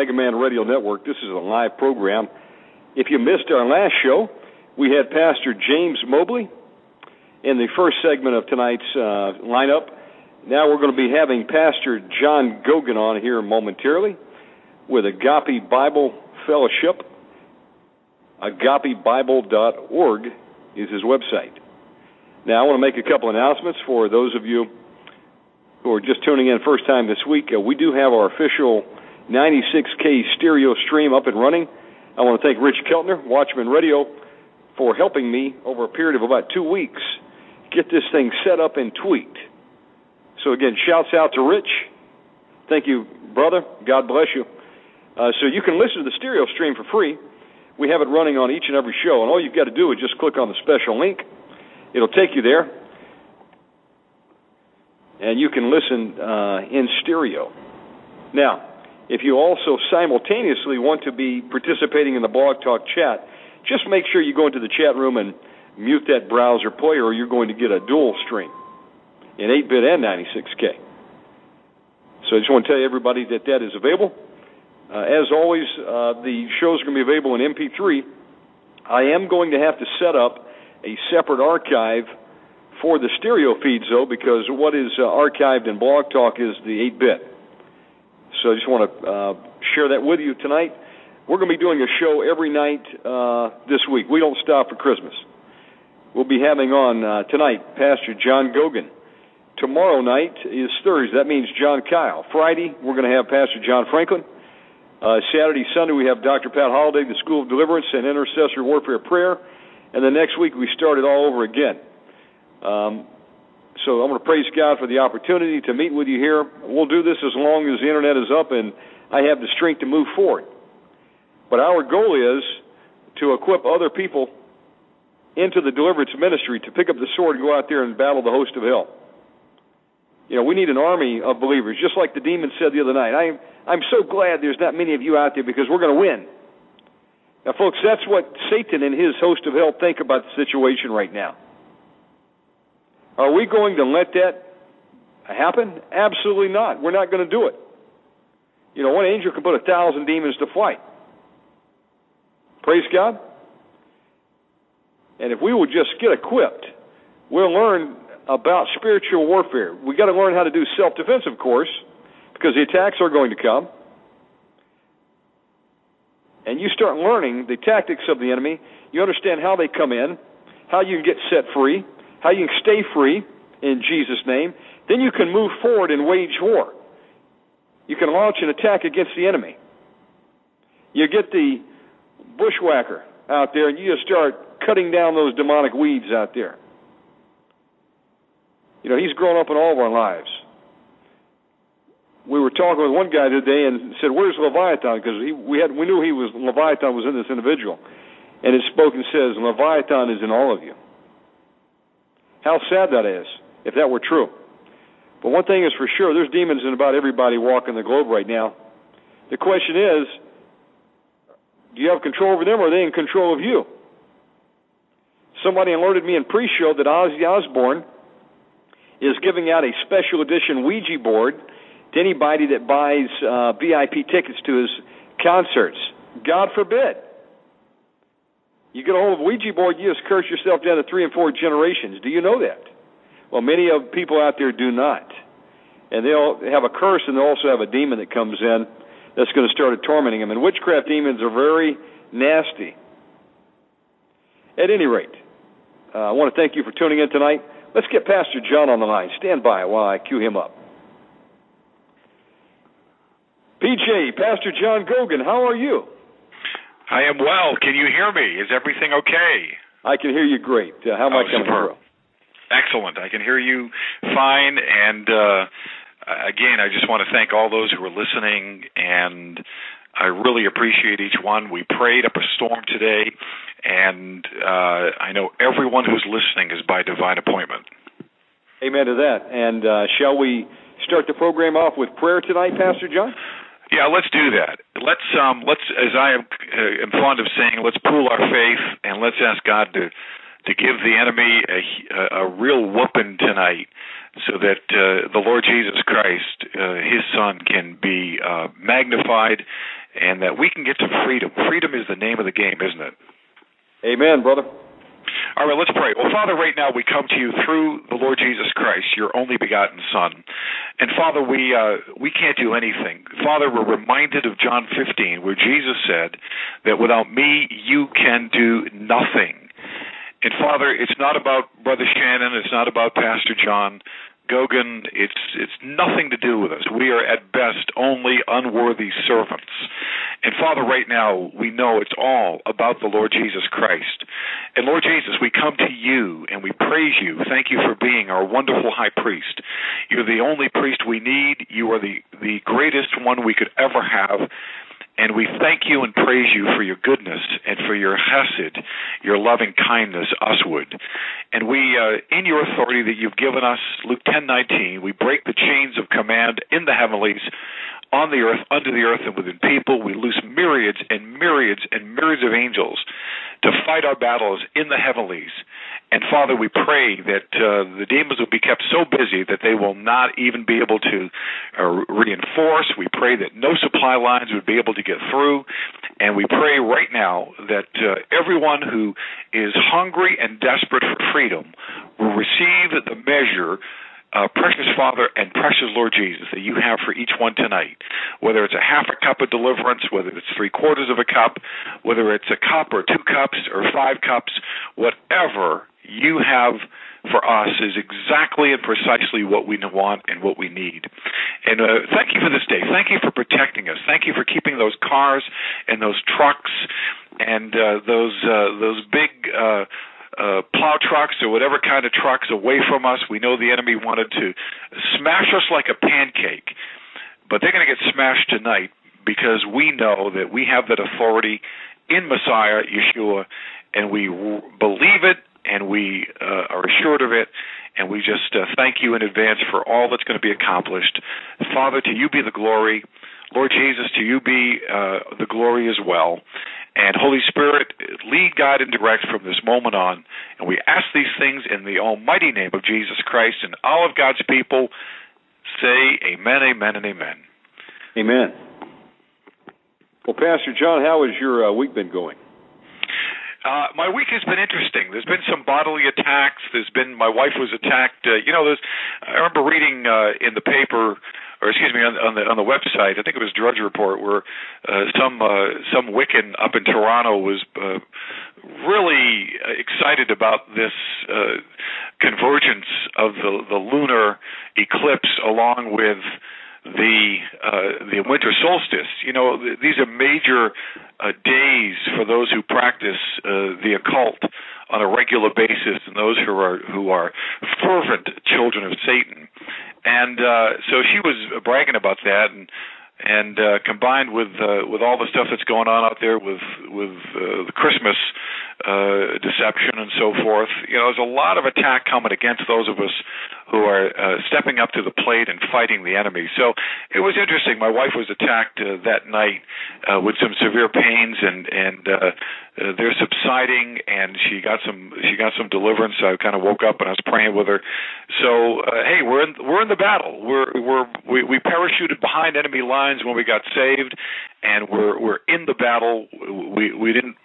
Mega Man Radio Network. This is a live program. If you missed our last show, we had Pastor James Mobley in the first segment of tonight's uh, lineup. Now we're going to be having Pastor John Goguen on here momentarily with Agape Bible Fellowship. AgapeBible.org is his website. Now I want to make a couple announcements for those of you who are just tuning in first time this week. Uh, we do have our official 96K stereo stream up and running. I want to thank Rich Keltner, Watchman Radio, for helping me over a period of about two weeks get this thing set up and tweaked. So again, shouts out to Rich. Thank you, brother. God bless you. Uh, so you can listen to the stereo stream for free. We have it running on each and every show, and all you've got to do is just click on the special link. It'll take you there, and you can listen uh, in stereo. Now, if you also simultaneously want to be participating in the Blog Talk chat, just make sure you go into the chat room and mute that browser player, or you're going to get a dual stream in 8-bit and 96K. So I just want to tell everybody that that is available. Uh, as always, uh, the shows are going to be available in MP3. I am going to have to set up a separate archive for the stereo feeds, though, because what is uh, archived in Blog Talk is the 8-bit. So I just want to uh, share that with you tonight. We're going to be doing a show every night uh, this week. We don't stop for Christmas. We'll be having on uh, tonight Pastor John Goguen. Tomorrow night is Thursday. That means John Kyle. Friday, we're going to have Pastor John Franklin. Uh, Saturday, Sunday, we have Dr. Pat Holliday, the School of Deliverance and Intercessory Warfare Prayer. And the next week, we start it all over again. Um, so I'm going to praise God for the opportunity to meet with you here. We'll do this as long as the internet is up and I have the strength to move forward. But our goal is to equip other people into the deliverance ministry to pick up the sword and go out there and battle the host of hell. You know, we need an army of believers, just like the demon said the other night. I'm, I'm so glad there's not many of you out there because we're going to win. Now, folks, that's what Satan and his host of hell think about the situation right now. Are we going to let that happen? Absolutely not. We're not going to do it. You know, one angel can put a thousand demons to flight. Praise God. And if we will just get equipped, we'll learn about spiritual warfare. We've got to learn how to do self defense, of course, because the attacks are going to come. And you start learning the tactics of the enemy. You understand how they come in, how you can get set free, how you can stay free in Jesus' name, then you can move forward and wage war. You can launch an attack against the enemy. You get the bushwhacker out there and you just start cutting down those demonic weeds out there. You know, he's grown up in all of our lives. We were talking with one guy today and said, "Where's Leviathan?" Because we had we knew he was Leviathan was in this individual, and it spoke and says, "Leviathan is in all of you." How sad that is, if that were true. But one thing is for sure, there's demons in about everybody walking the globe right now. The question is, do you have control over them or are they in control of you? Somebody alerted me in pre-show that Ozzy Osbourne is giving out a special edition Ouija board to anybody that buys uh, VIP tickets to his concerts. God forbid. You get a hold of Ouija board, you just curse yourself down to three and four generations. Do you know that? Well, many of people out there do not. And they'll have a curse and they'll also have a demon that comes in that's going to start tormenting them. And witchcraft demons are very nasty. At any rate, uh, I want to thank you for tuning in tonight. Let's get Pastor John on the line. Stand by while I cue him up. PJ, Pastor John Goguen, how are you? I am well. Can you hear me? Is everything okay? I can hear you great. Uh, how am oh, I coming through? Excellent. I can hear you fine. And uh, again, I just want to thank all those who are listening, and I really appreciate each one. We prayed up a storm today, and uh, I know everyone who's listening is by divine appointment. Amen to that. And uh, shall we start the program off with prayer tonight, Pastor John? Yeah, let's do that. Let's um let's as I am, uh, am fond of saying, let's pool our faith and let's ask God to to give the enemy a, a real whooping tonight so that uh, the Lord Jesus Christ, uh, his son, can be uh, magnified and that we can get to freedom. Freedom is the name of the game, isn't it? Amen, brother. All right, let's pray. Well, Father, right now we come to you through the Lord Jesus Christ, your only begotten Son. And Father, we uh, we can't do anything. Father, we're reminded of John 15, where Jesus said that without me you can do nothing. And Father, it's not about Brother Shannon, it's not about Pastor John. Goguen, it's it's nothing to do with us. We are at best only unworthy servants. And Father, right now we know it's all about the Lord Jesus Christ. And Lord Jesus, we come to you and we praise you. Thank you for being our wonderful high priest. You're the only priest we need. You are the the greatest one we could ever have. And we thank you and praise you for your goodness and for your hesed, your loving kindness usward. And we, uh, in your authority that you've given us, Luke 10:19, we break the chains of command in the heavenlies, on the earth, under the earth, and within people. We loose myriads and myriads and myriads of angels to fight our battles in the heavenlies. And Father, we pray that uh, the demons will be kept so busy that they will not even be able to uh, reinforce. We pray that no supply lines would be able to get through. And we pray right now that uh, everyone who is hungry and desperate for freedom will receive the measure uh, precious Father and precious Lord Jesus that you have for each one tonight. Whether it's a half a cup of deliverance, whether it's three quarters of a cup, whether it's a cup or two cups or five cups, whatever you have for us is exactly and precisely what we want and what we need. And uh, thank you for this day. Thank you for protecting us. Thank you for keeping those cars and those trucks and uh, those uh, those big uh, uh, plow trucks or whatever kind of trucks away from us. We know the enemy wanted to smash us like a pancake, but they're going to get smashed tonight because we know that we have that authority in Messiah, Yeshua, and we believe it and we uh, are assured of it. And we just uh, thank you in advance for all that's going to be accomplished. Father, to you be the glory. Lord Jesus, to you be uh, the glory as well. And Holy Spirit, lead, guide, and direct from this moment on. And we ask these things in the almighty name of Jesus Christ. And all of God's people say amen, amen, and amen. Amen. Well, Pastor John, how has your uh, week been going? Uh, my week has been interesting. There's been some bodily attacks. There's been my wife was attacked. Uh, you know, there's. I remember reading uh, in the paper or excuse me, on, on the on the website, I think it was Drudge Report, where uh, some uh, some Wiccan up in Toronto was uh, really excited about this uh, convergence of the the lunar eclipse along with the uh, the winter solstice. You know, th- these are major uh, days for those who practice uh, the occult on a regular basis, and those who are who are fervent children of Satan. And uh, so she was bragging about that, and and uh, combined with uh, with all the stuff that's going on out there with with uh, the Christmas uh, deception and so forth, you know, there's a lot of attack coming against those of us who are uh, stepping up to the plate and fighting the enemy. So it was interesting. My wife was attacked uh, that night uh, with some severe pains, and and uh, uh, they're subsiding, and she got some she got some deliverance. I kind of woke up and I was praying with her. So uh, hey, we're in we're in the battle. We're we're we, we parachuted behind enemy lines when we got saved, and we're we're in the battle. We we didn't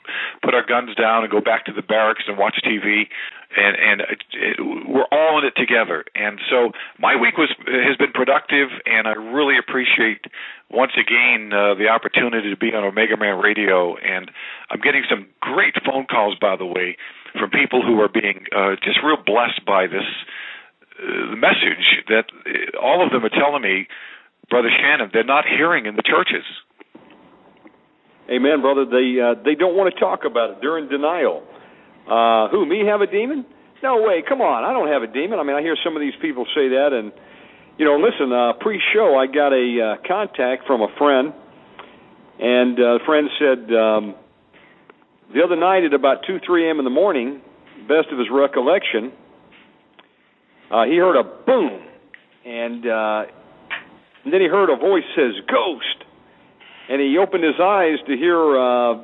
put our guns down and go back to the barracks and watch TV, and and it, it, we're all in it together. And so my week was has been productive, and I really appreciate once again uh, the opportunity to be on Omega Man Radio. And I'm getting some great phone calls, by the way, from people who are being uh, just real blessed by this uh, message. That all of them are telling me. Brother Shannon, they're not hearing in the churches. Amen, brother. They uh, they don't want to talk about it. They're in denial. Uh, who me have a demon? No way. Come on, I don't have a demon. I mean, I hear some of these people say that, and you know, listen. Uh, pre-show, I got a uh, contact from a friend, and uh, the friend said um, the other night at about two, three a.m. in the morning, best of his recollection, uh, he heard a boom, and, uh, and then he heard a voice says "ghost." and he opened his eyes to hear uh,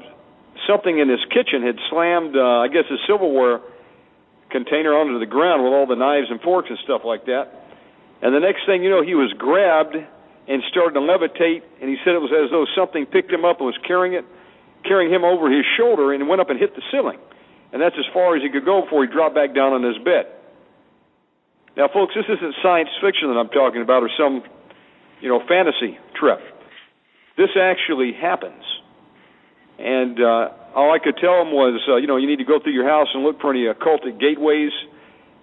something in his kitchen had slammed, uh, I guess, his silverware container onto the ground with all the knives and forks and stuff like that. And the next thing you know, he was grabbed and started to levitate, and he said it was as though something picked him up and was carrying it, carrying him over his shoulder, and went up and hit the ceiling. And that's as far as he could go before he dropped back down on his bed. Now, folks, this isn't science fiction that I'm talking about, or some, you know, fantasy trip. This actually happens. And uh, all I could tell him was, uh, you know, you need to go through your house and look for any occultic gateways,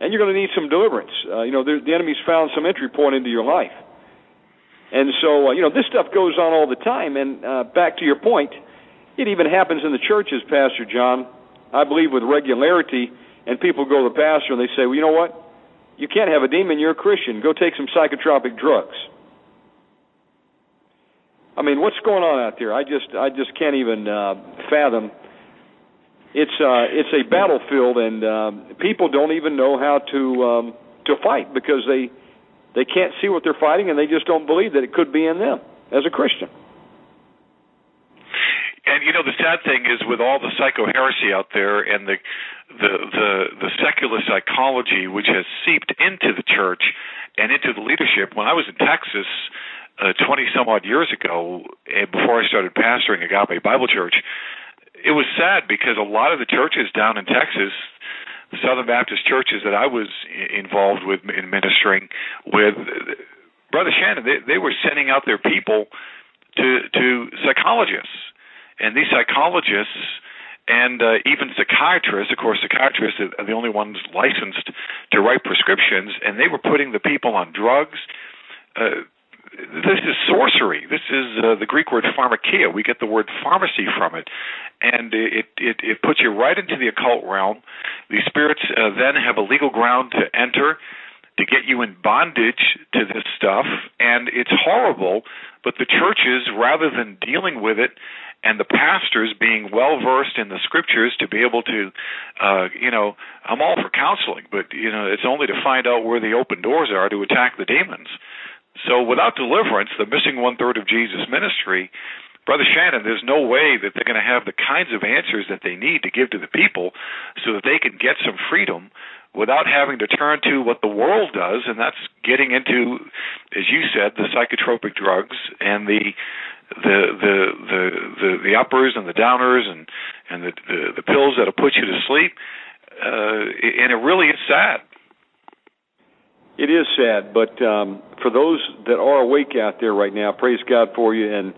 and you're going to need some deliverance. Uh, you know, the, the enemy's found some entry point into your life. And so, uh, you know, this stuff goes on all the time. And uh, back to your point, it even happens in the churches, Pastor John. I believe with regularity, and people go to the pastor and they say, well, you know what? You can't have a demon. You're a Christian. Go take some psychotropic drugs. I mean, what's going on out there? I just I just can't even uh, fathom. It's uh, it's a battlefield, and uh, people don't even know how to um, to fight because they they can't see what they're fighting, and they just don't believe that it could be in them as a Christian. And you know the sad thing is with all the psycho heresy out there and the the the the secular psychology which has seeped into the church and into the leadership. When I was in Texas, uh, 20 some odd years ago, eh, before I started pastoring Agape Bible Church, it was sad because a lot of the churches down in Texas, the Southern Baptist churches that I was involved with in ministering with, Brother Shannon, they, they were sending out their people to to psychologists, and these psychologists and uh, even psychiatrists, of course, psychiatrists are the only ones licensed to write prescriptions, and they were putting the people on drugs. Uh, this is sorcery. This is uh, the Greek word pharmakia. We get the word pharmacy from it, and it it, it puts you right into the occult realm. These spirits uh, then have a legal ground to enter to get you in bondage to this stuff, and it's horrible. But the churches, rather than dealing with it, and the pastors being well versed in the scriptures to be able to, uh, you know, I'm all for counseling, but you know, it's only to find out where the open doors are to attack the demons. So without deliverance, the missing one third of Jesus' ministry, Brother Shannon, there's no way that they're going to have the kinds of answers that they need to give to the people so that they can get some freedom without having to turn to what the world does, and that's getting into, as you said, the psychotropic drugs and the the the the the, the uppers and the downers and and the, the the pills that'll put you to sleep. Uh, and it really is sad it is sad, but um, for those that are awake out there right now, praise God for you. And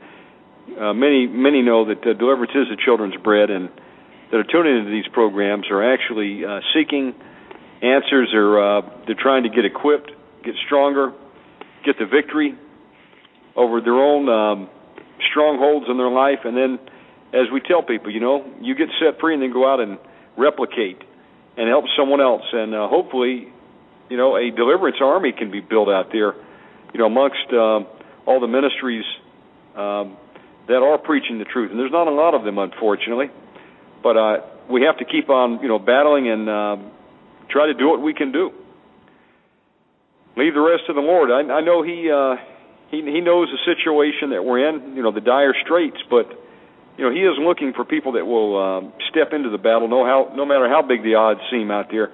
uh, many many know that uh, deliverance is the children's bread, and that are tuning into these programs are actually uh, seeking answers. Or uh, they're trying to get equipped, get stronger, get the victory over their own um, strongholds in their life, and then, as we tell people, you know, you get set free and then go out and replicate and help someone else, and uh, hopefully you know, a deliverance army can be built out there, you know, amongst uh, all the ministries um, that are preaching the truth. And there's not a lot of them, unfortunately. But uh, we have to keep on, you know, battling and uh, try to do what we can do. Leave the rest to the Lord. I, I know He uh, He He knows the situation that we're in, you know, the dire straits. But you know, He is looking for people that will uh, step into the battle, no how no matter how big the odds seem out there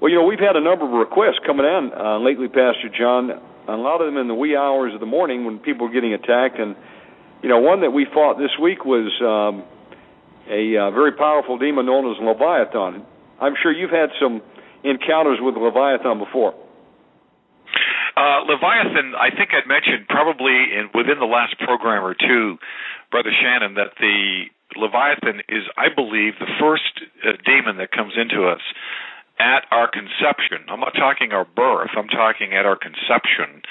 well, you know, we've had a number of requests coming in uh, lately, Pastor John. A lot of them in the wee hours of the morning when people are getting attacked, and You know, one that we fought this week was um, a uh, very powerful demon known as Leviathan. I'm sure you've had some encounters with Leviathan before. Uh, Leviathan, I think I'd mentioned probably in within the last program or two, Brother Shannon, that the Leviathan is, I believe, the first uh, demon that comes into us at our conception. I'm not talking our birth. I'm talking at our conception,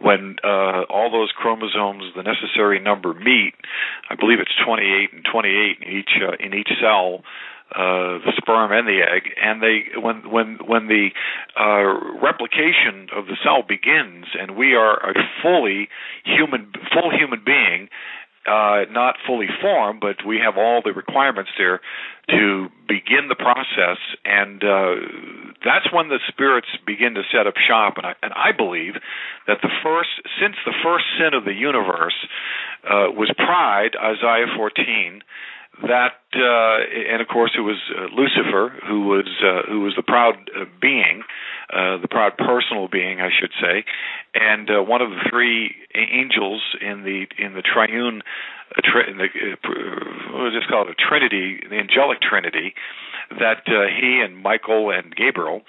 when uh, all those chromosomes, the necessary number, meet. I believe it's 28 and 28 in each uh, in each cell. Uh, the sperm and the egg, and they when when when the uh, replication of the cell begins, and we are a fully human full human being, uh, not fully formed, but we have all the requirements there to begin the process, and uh, that's when the spirits begin to set up shop. And I, and I believe that the first, since the first sin of the universe uh, was pride, Isaiah 14 that uh, and of course it was uh, Lucifer who was uh, who was the proud uh, being, uh, the proud personal being, I should say, and uh, one of the three angels in the in the triune, tri- in the what is this called? A trinity, the angelic trinity, that he and Michael and Gabriel,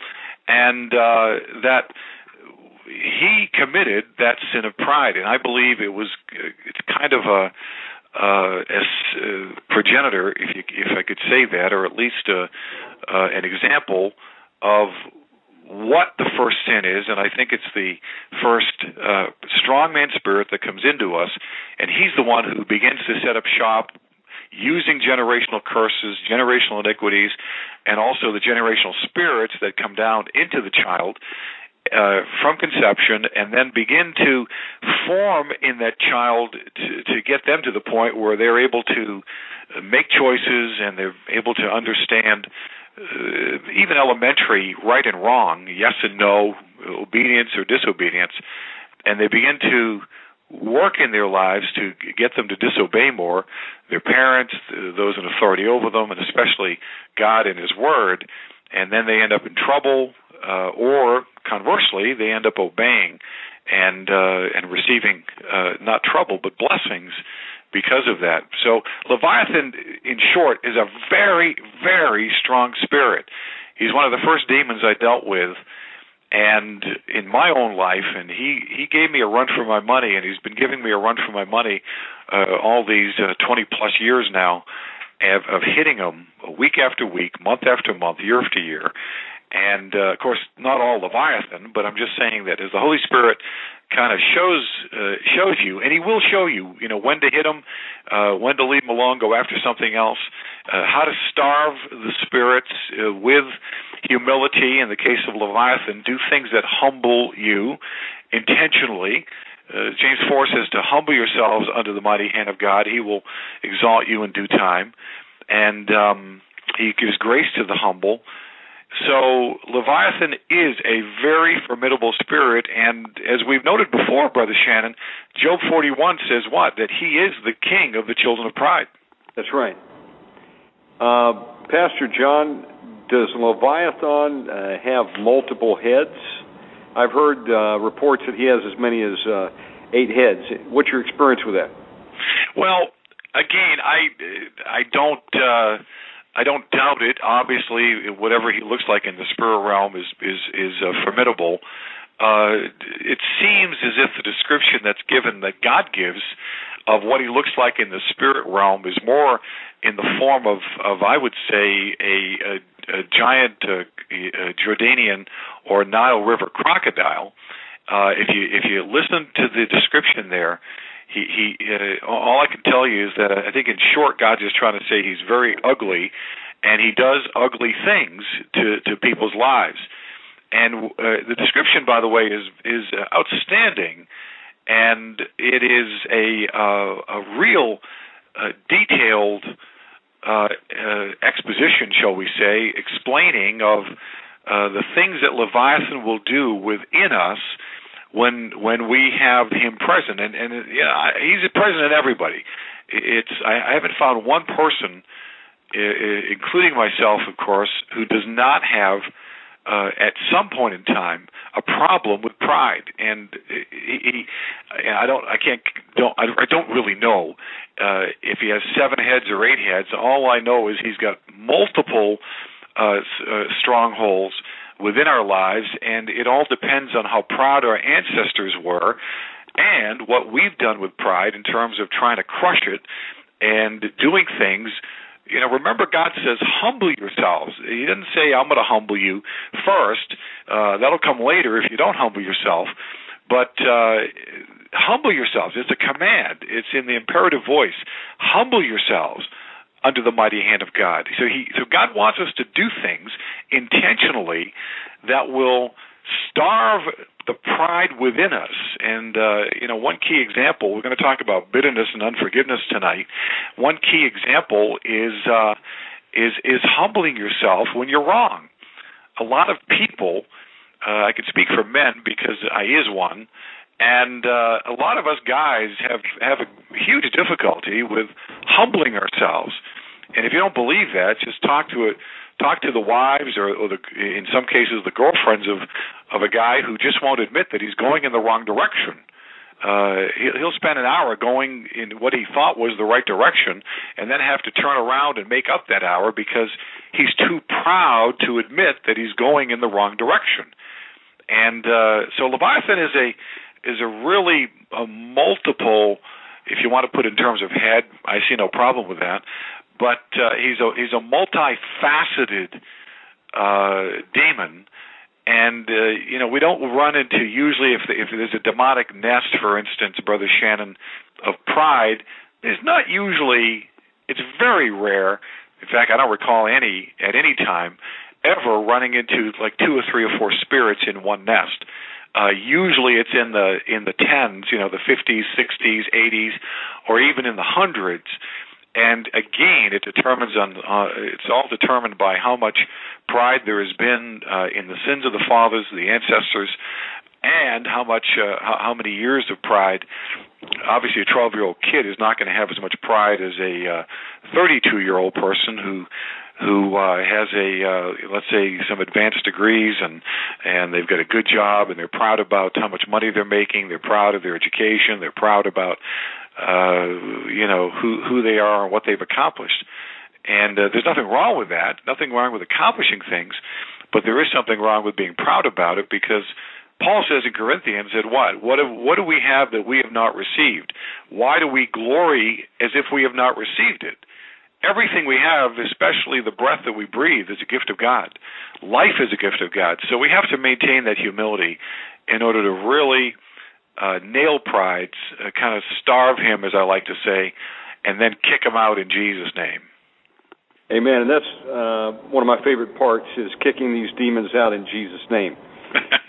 and that he committed that sin of pride, and I believe it was it's kind of a uh, as uh, progenitor, if you, if I could say that, or at least uh, uh, an example of what the first sin is, and I think it's the first uh, strongman spirit that comes into us, and he's the one who begins to set up shop using generational curses, generational iniquities, and also the generational spirits that come down into the child uh, from conception and then begin to form in that child to, to get them to the point where they're able to make choices and they're able to understand uh, even elementary right and wrong, yes and no, obedience or disobedience, and they begin to work in their lives to get them to disobey more their parents, those in authority over them, and especially God and His Word, and then they end up in trouble uh, or conversely, they end up obeying and uh, and receiving uh, not trouble but blessings because of that. So Leviathan, in short, is a very very strong spirit. He's one of the first demons I dealt with. And in my own life, and he he gave me a run for my money, and he's been giving me a run for my money uh, all these uh, 20 plus years now, of, of hitting him week after week, month after month, year after year, and uh, of course not all Leviathan, but I'm just saying that as the Holy Spirit kind of shows uh, shows you, and He will show you, you know, when to hit them, uh, when to leave them alone, go after something else, uh, how to starve the spirits uh, with humility. In the case of Leviathan, do things that humble you intentionally. Uh, James 4 says to humble yourselves under the mighty hand of God. He will exalt you in due time. And um, he gives grace to the humble. So Leviathan is a very formidable spirit, and as we've noted before, Brother Shannon, Job 41 says what? That he is the king of the children of pride. That's right. Uh, Pastor John, does Leviathan uh, have multiple heads? I've heard uh, reports that he has as many as uh, eight heads. What's your experience with that? Well, again, I I don't. I don't doubt it. Obviously, whatever he looks like in the spirit realm is is is uh, formidable. Uh, it seems as if the description that's given that God gives of what he looks like in the spirit realm is more in the form of, of I would say, a, a, a giant uh, a Jordanian or Nile River crocodile. Uh, if you if you listen to the description there, he he uh, all I can tell you is that I think in short God's just trying to say he's very ugly and he does ugly things to to people's lives. And uh, the description by the way is is outstanding and it is a uh, a real uh, detailed uh, uh, exposition shall we say explaining of uh, the things that Leviathan will do within us when when we have him present and and yeah he's present in everybody it's I, I haven't found one person including myself of course who does not have uh, at some point in time a problem with pride, and he, he I don't, I can't, don't, I don't really know uh, if he has seven heads or eight heads. All I know is he's got multiple uh, uh, strongholds within our lives, and it all depends on how proud our ancestors were and what we've done with pride in terms of trying to crush it and doing things you know, remember God says, humble yourselves. He doesn't say, I'm going to humble you first. Uh, that'll come later if you don't humble yourself. But uh, humble yourselves. It's a command. It's in the imperative voice. Humble yourselves under the mighty hand of God. So he, so God wants us to do things intentionally that will starve the pride within us. And uh, you know, one key example. We're going to talk about bitterness and unforgiveness tonight. One key example is uh, is is humbling yourself when you're wrong. A lot of people, uh, I can speak for men because I is one, and uh, a lot of us guys have have a huge difficulty with humbling ourselves. And if you don't believe that, just talk to it talk to the wives or, or the, in some cases the girlfriends of of a guy who just won't admit that he's going in the wrong direction. Uh, he'll spend an hour going in what he thought was the right direction, and then have to turn around and make up that hour because he's too proud to admit that he's going in the wrong direction. And uh, so Leviathan is a is a really a multiple. If you want to put in terms of head, I see no problem with that but uh, he's a he's a multifaceted uh, demon, and uh, you know we don't run into usually if the, if there's a demonic nest, for instance, Brother Shannon, of pride. There's not usually. It's very rare. In fact, I don't recall any at any time ever running into like two or three or four spirits in one nest. Uh, usually, it's in the in the tens, you know, the 50s, 60s, 80s, or even in the hundreds and again, it determines on uh, it's all determined by how much pride there has been uh, in the sins of the fathers, the ancestors, and how much uh, how, many years of pride. Obviously, a 12 year old kid is not going to have as much pride as a 32 uh, year old person who who uh, has a uh, let's say some advanced degrees and and they've got a good job and they're proud about how much money they're making they're proud of their education they're proud about uh, you know who who they are and what they've accomplished. And uh, there's nothing wrong with that. Nothing wrong with accomplishing things, but there is something wrong with being proud about it because Paul says in Corinthians that what what have, what do we have that we have not received? Why do we glory as if we have not received it? Everything we have, especially the breath that we breathe, is a gift of God. Life is a gift of God. So we have to maintain that humility in order to really uh, nail prides, uh, kind of starve him, as I like to say, and then kick him out in Jesus' name. Amen. And that's uh, one of my favorite parts is kicking these demons out in Jesus' name.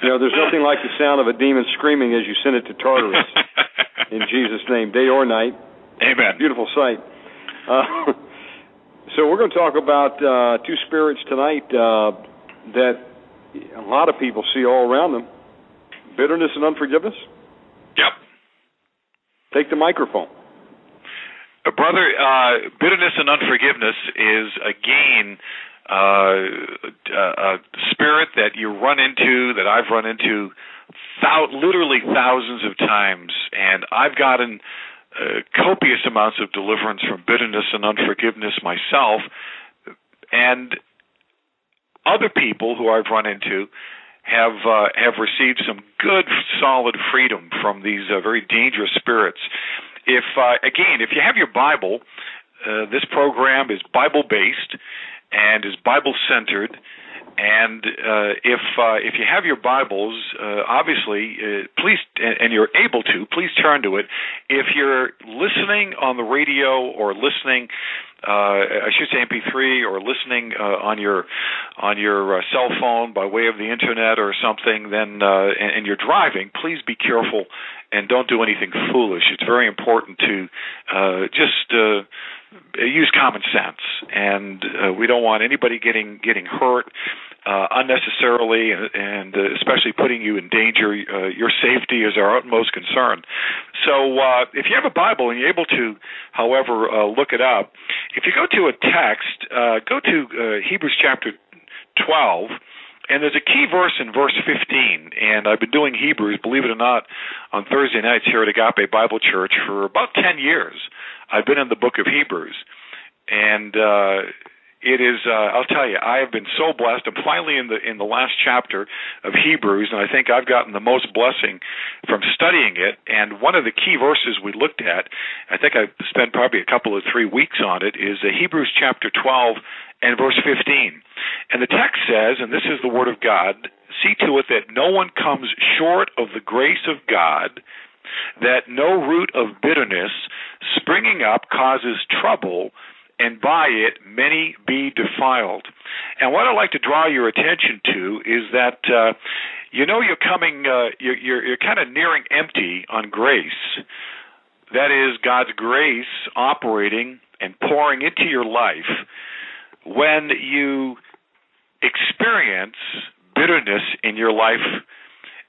you know, there's nothing like the sound of a demon screaming as you send it to Tartarus in Jesus' name, day or night. Amen. Beautiful sight. Uh, so we're going to talk about uh, two spirits tonight uh, that a lot of people see all around them: bitterness and unforgiveness. Yep. Take the microphone. Uh, brother, uh, bitterness and unforgiveness is again uh, a spirit that you run into, that I've run into, thou- literally thousands of times, and I've gotten uh, copious amounts of deliverance from bitterness and unforgiveness myself, and other people who I've run into have uh, have received some good solid freedom from these uh, very dangerous spirits. If uh, again, if you have your Bible, uh, this program is Bible based and is Bible centered. And uh, if uh, if you have your Bibles, uh, obviously, uh, please and you're able to, please turn to it. If you're listening on the radio or listening uh, I should say MP3 or listening uh, on your on your uh, cell phone by way of the internet or something, then uh, and, and you're driving, please be careful and don't do anything foolish. It's very important to uh, just uh, use common sense, and uh, we don't want anybody getting getting hurt uh, unnecessarily, and, and uh, especially putting you in danger. Uh, your safety is our utmost concern. So, uh, if you have a Bible and you're able to, however, uh, look it up, if you go to a text, uh, go to uh, Hebrews chapter 12 And there's a key verse in verse 15, and I've been doing Hebrews, believe it or not, on Thursday nights here at Agape Bible Church for about 10 years. I've been in the book of Hebrews. And uh, it is uh, I'll tell you I have been so blessed. I'm finally in the in the last chapter of Hebrews and I think I've gotten the most blessing from studying it and one of the key verses we looked at I think I spent probably a couple of 3 weeks on it is uh, Hebrews chapter 12 and verse 15. And the text says and this is the word of God see to it that no one comes short of the grace of God that no root of bitterness springing up causes trouble and by it many be defiled. And what I'd like to draw your attention to is that uh, you know you're coming, uh, you're, you're, you're kind of nearing empty on grace. That is God's grace operating and pouring into your life when you experience bitterness in your life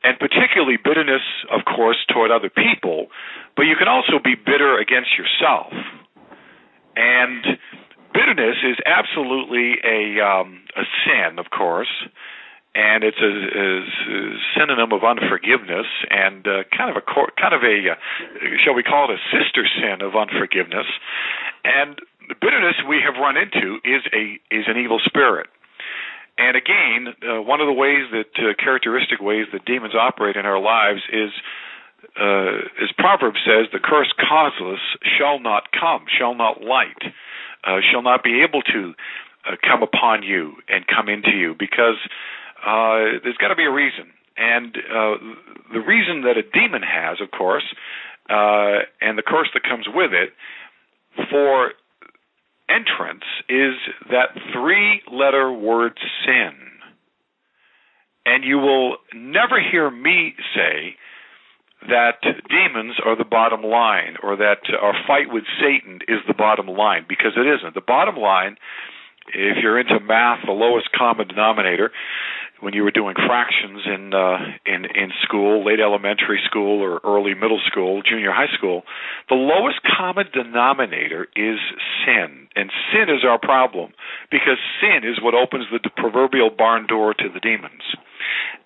and particularly bitterness, of course, toward other people, but you can also be bitter against yourself. And bitterness is absolutely a um, a sin, of course, and it's a, a, a synonym of unforgiveness and uh, kind of a kind of a uh, shall we call it a sister sin of unforgiveness. And the bitterness we have run into is a is an evil spirit. And again, uh, one of the ways that uh, characteristic ways that demons operate in our lives is uh, as Proverbs says, the curse causeless shall not come, shall not light, uh, shall not be able to uh, come upon you and come into you, because uh, there's got to be a reason. And uh, the reason that a demon has, of course, uh, and the curse that comes with it, for entrance is that three letter word sin. And you will never hear me say, that demons are the bottom line or that our fight with Satan is the bottom line because it isn't. The bottom line, if you're into math, the lowest common denominator, when you were doing fractions in uh, in in school, late elementary school or early middle school, junior high school, the lowest common denominator is sin, and sin is our problem because sin is what opens the proverbial barn door to the demons.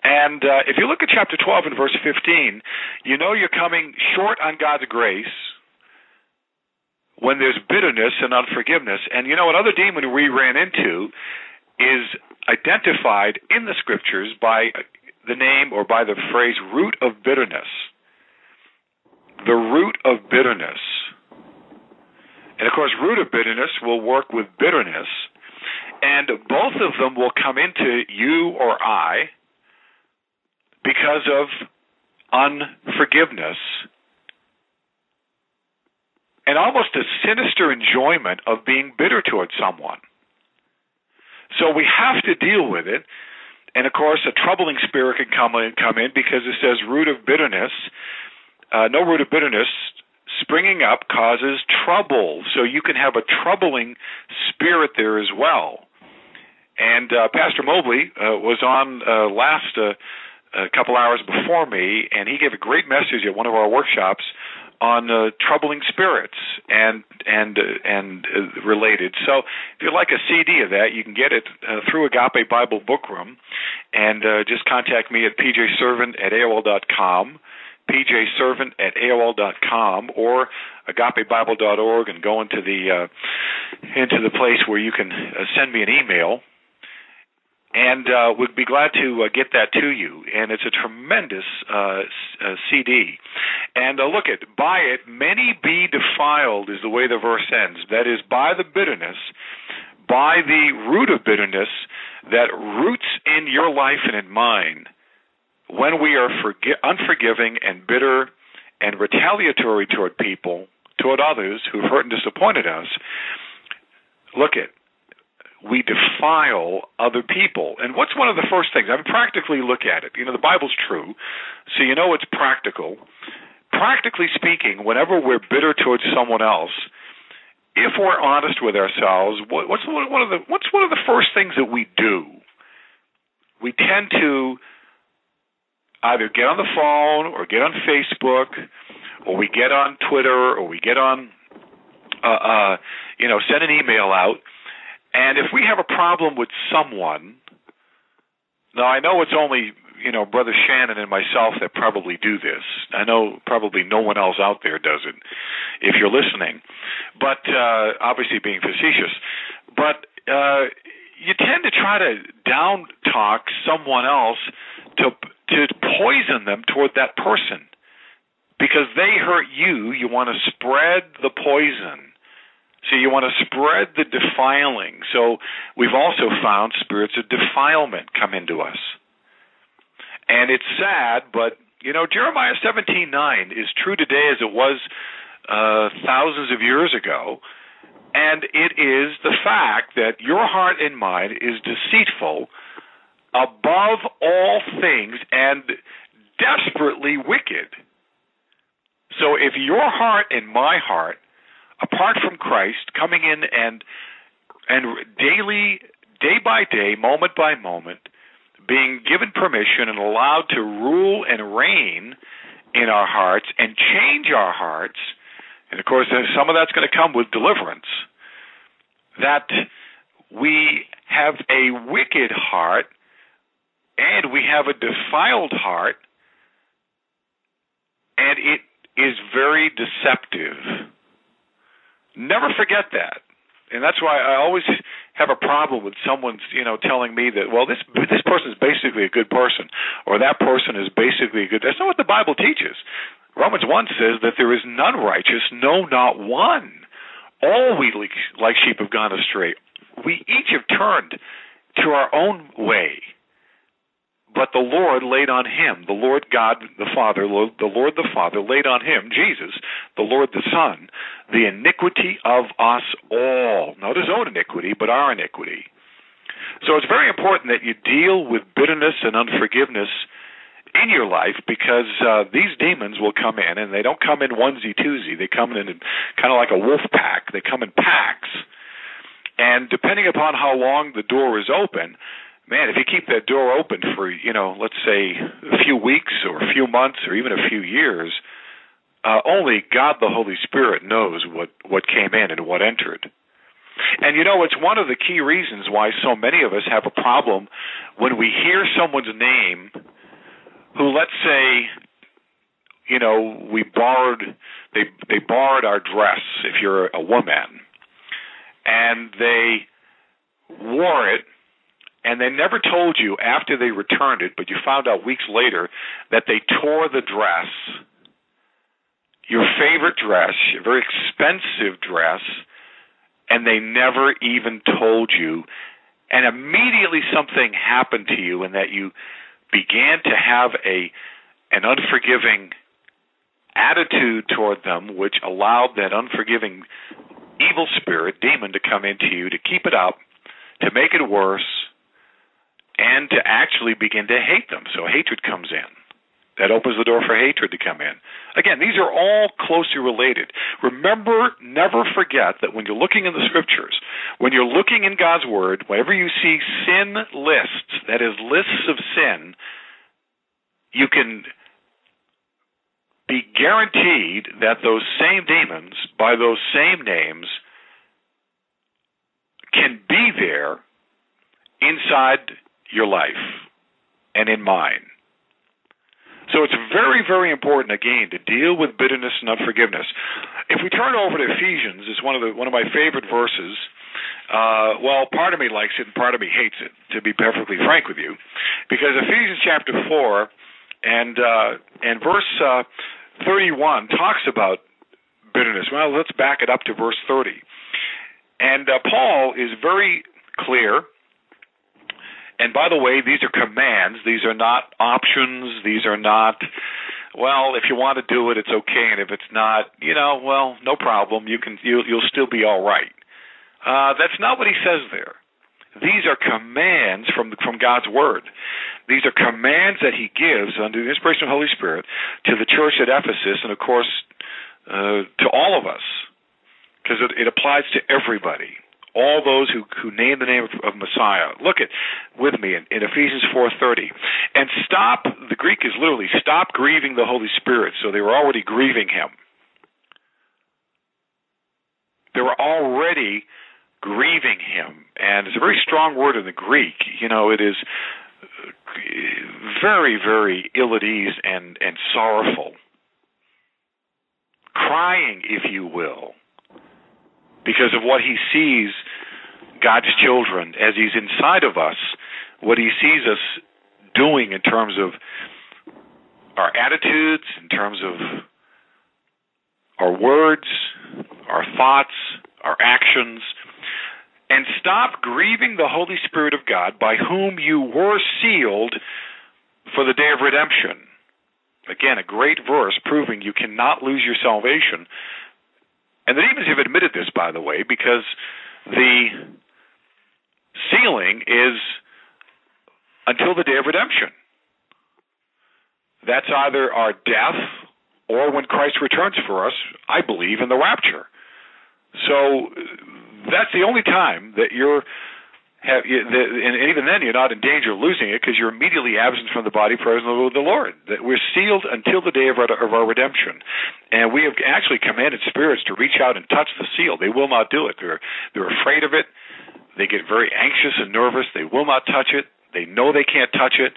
And uh, if you look at chapter 12 and verse 15, you know you're coming short on God's grace when there's bitterness and unforgiveness. And you know, another demon we ran into is identified in the scriptures by the name or by the phrase root of bitterness. The root of bitterness. And of course, root of bitterness will work with bitterness, and both of them will come into you or I because of unforgiveness and almost a sinister enjoyment of being bitter towards someone. So we have to deal with it. And of course, a troubling spirit can come in, come in because it says root of bitterness. Uh, no root of bitterness springing up causes trouble. So you can have a troubling spirit there as well. And uh, Pastor Mobley uh, was on uh, last uh, a couple hours before me, and he gave a great message at one of our workshops on uh, troubling spirits and and uh, and uh, related. So if you'd like a CD of that, you can get it uh, through Agape Bible Book Room, and uh, just contact me at pjservant at aol dot com, pjservant at aol dot com, or agapebible.org, and go into the uh, into the place where you can uh, send me an email and uh, we'd be glad to uh, get that to you. And it's a tremendous uh, uh CD. And uh, look at by it, many be defiled is the way the verse ends. That is by the bitterness, by the root of bitterness that roots in your life and in mine. When we are forgi- unforgiving and bitter and retaliatory toward people, toward others who've hurt and disappointed us, look at we defile other people. And what's one of the first things? I mean, practically look at it. You know, the Bible's true, so you know it's practical. Practically speaking, whenever we're bitter towards someone else, if we're honest with ourselves, what's one of the what's one of the first things that we do? We tend to either get on the phone or get on Facebook or we get on Twitter or we get on uh, uh, you know send an email out and if we have a problem with someone, Now I know it's only you know brother Shannon and myself that probably do this. I know probably no one else out there does it. If you're listening, but uh, obviously being facetious, but uh, you tend to try to down talk someone else to to poison them toward that person because they hurt you. You want to spread the poison. So you want to spread the defiling. So we've also found spirits of defilement come into us. And it's sad, but you know Jeremiah 17:9 is true today as it was uh, thousands of years ago. And it is the fact that your heart and mind is deceitful above all things and desperately wicked. So if your heart and my heart, apart from Christ, coming in and and daily, day by day, moment by moment, being given permission and allowed to rule and reign in our hearts and change our hearts, and of course, some of that's going to come with deliverance. That we have a wicked heart and we have a defiled heart, and it is very deceptive. Never forget that. And that's why I always have a problem with someone's, you know, telling me that, well, this this person is basically a good person, or that person is basically a good. That's not what the Bible teaches. Romans one says that there is none righteous, no, not one. All we like sheep have gone astray. We each have turned to our own way but the Lord laid on him, the Lord God the Father, the Lord the Father laid on him, Jesus, the Lord the Son, the iniquity of us all. Not his own iniquity, but our iniquity. So it's very important that you deal with bitterness and unforgiveness in your life because uh, these demons will come in and they don't come in onesie twosie. They come in kind of like a wolf pack. They come in packs. And depending upon how long the door is open, man, if you keep that door open for, you know, let's say a few weeks or a few months or even a few years, uh, only God the Holy Spirit knows what, what came in and what entered. And you know, it's one of the key reasons why so many of us have a problem when we hear someone's name who, let's say, you know, we borrowed, they, they borrowed our dress if you're a woman, and they wore it and they never told you after they returned it, but you found out weeks later that they tore the dress, your favorite dress, your very expensive dress, and they never even told you. And immediately something happened to you, and that you began to have a an unforgiving attitude toward them, which allowed that unforgiving evil spirit, demon, to come into you to keep it up, to make it worse, and to actually begin to hate them. So hatred comes in. That opens the door for hatred to come in. Again, these are all closely related. Remember, never forget that when you're looking in the scriptures, when you're looking in God's Word, whenever you see sin lists, that is, lists of sin, you can be guaranteed that those same demons, by those same names, can be there inside your life and in mine. So it's very, very important again to deal with bitterness and unforgiveness. If we turn over to Ephesians, it's one of the one of my favorite verses. Uh, well, part of me likes it and part of me hates it. To be perfectly frank with you, because Ephesians chapter four and uh, and verse uh, thirty one talks about bitterness. Well, let's back it up to verse thirty, and uh, Paul is very clear and by the way, these are commands. These are not options. These are not, well, if you want to do it, it's okay, and if it's not, you know, well, no problem. You can, you, you'll still be all right. Uh, that's not what he says there. These are commands from from God's word. These are commands that He gives under the inspiration of the Holy Spirit to the church at Ephesus, and of course uh, to all of us, because it, it applies to everybody all those who, who name the name of, of Messiah. Look at with me in, in Ephesians 4:30, and stop. The Greek is literally stop grieving the Holy Spirit. So they were already grieving him. They were already grieving him, and it's a very strong word in the Greek. You know, it is uh, very, very ill at ease and, and sorrowful, crying, if you will, because of what he sees God's children as he's inside of us, what he sees us doing in terms of our attitudes, in terms of our words, our thoughts, our actions, and stop grieving the Holy Spirit of God by whom you were sealed for the day of redemption. Again, a great verse proving you cannot lose your salvation. And the demons have admitted this, by the way, because the sealing is until the day of redemption. That's either our death or when Christ returns for us, I believe, in the rapture. So that's the only time that you're have, and even then you're not in danger of losing it because you're immediately absent from the body present with the Lord. That we're sealed until the day of our, of our redemption, and we have actually commanded spirits to reach out and touch the seal. They will not do it. They're they're afraid of it. They get very anxious and nervous. They will not touch it. They know they can't touch it.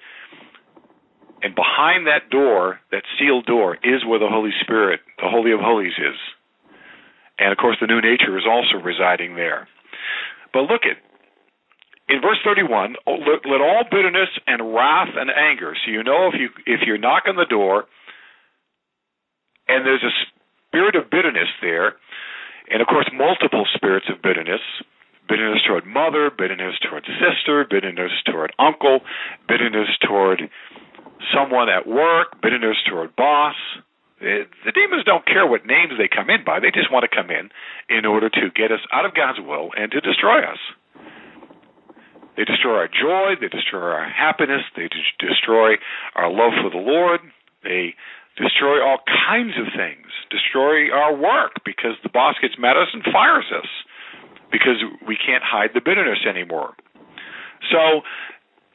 And behind that door, that sealed door, is where the Holy Spirit, the Holy of Holies, is. And of course, the new nature is also residing there. But look at in verse 31, let all bitterness and wrath and anger. So you know if you if you knock on the door and there's a spirit of bitterness there, and of course multiple spirits of bitterness, bitterness toward mother, bitterness toward sister, bitterness toward uncle, bitterness toward someone at work, bitterness toward boss. The demons don't care what names they come in by. They just want to come in in order to get us out of God's will and to destroy us. They destroy our joy. They destroy our happiness. They destroy our love for the Lord. They destroy all kinds of things. Destroy our work because the boss gets mad at us and fires us because we can't hide the bitterness anymore. So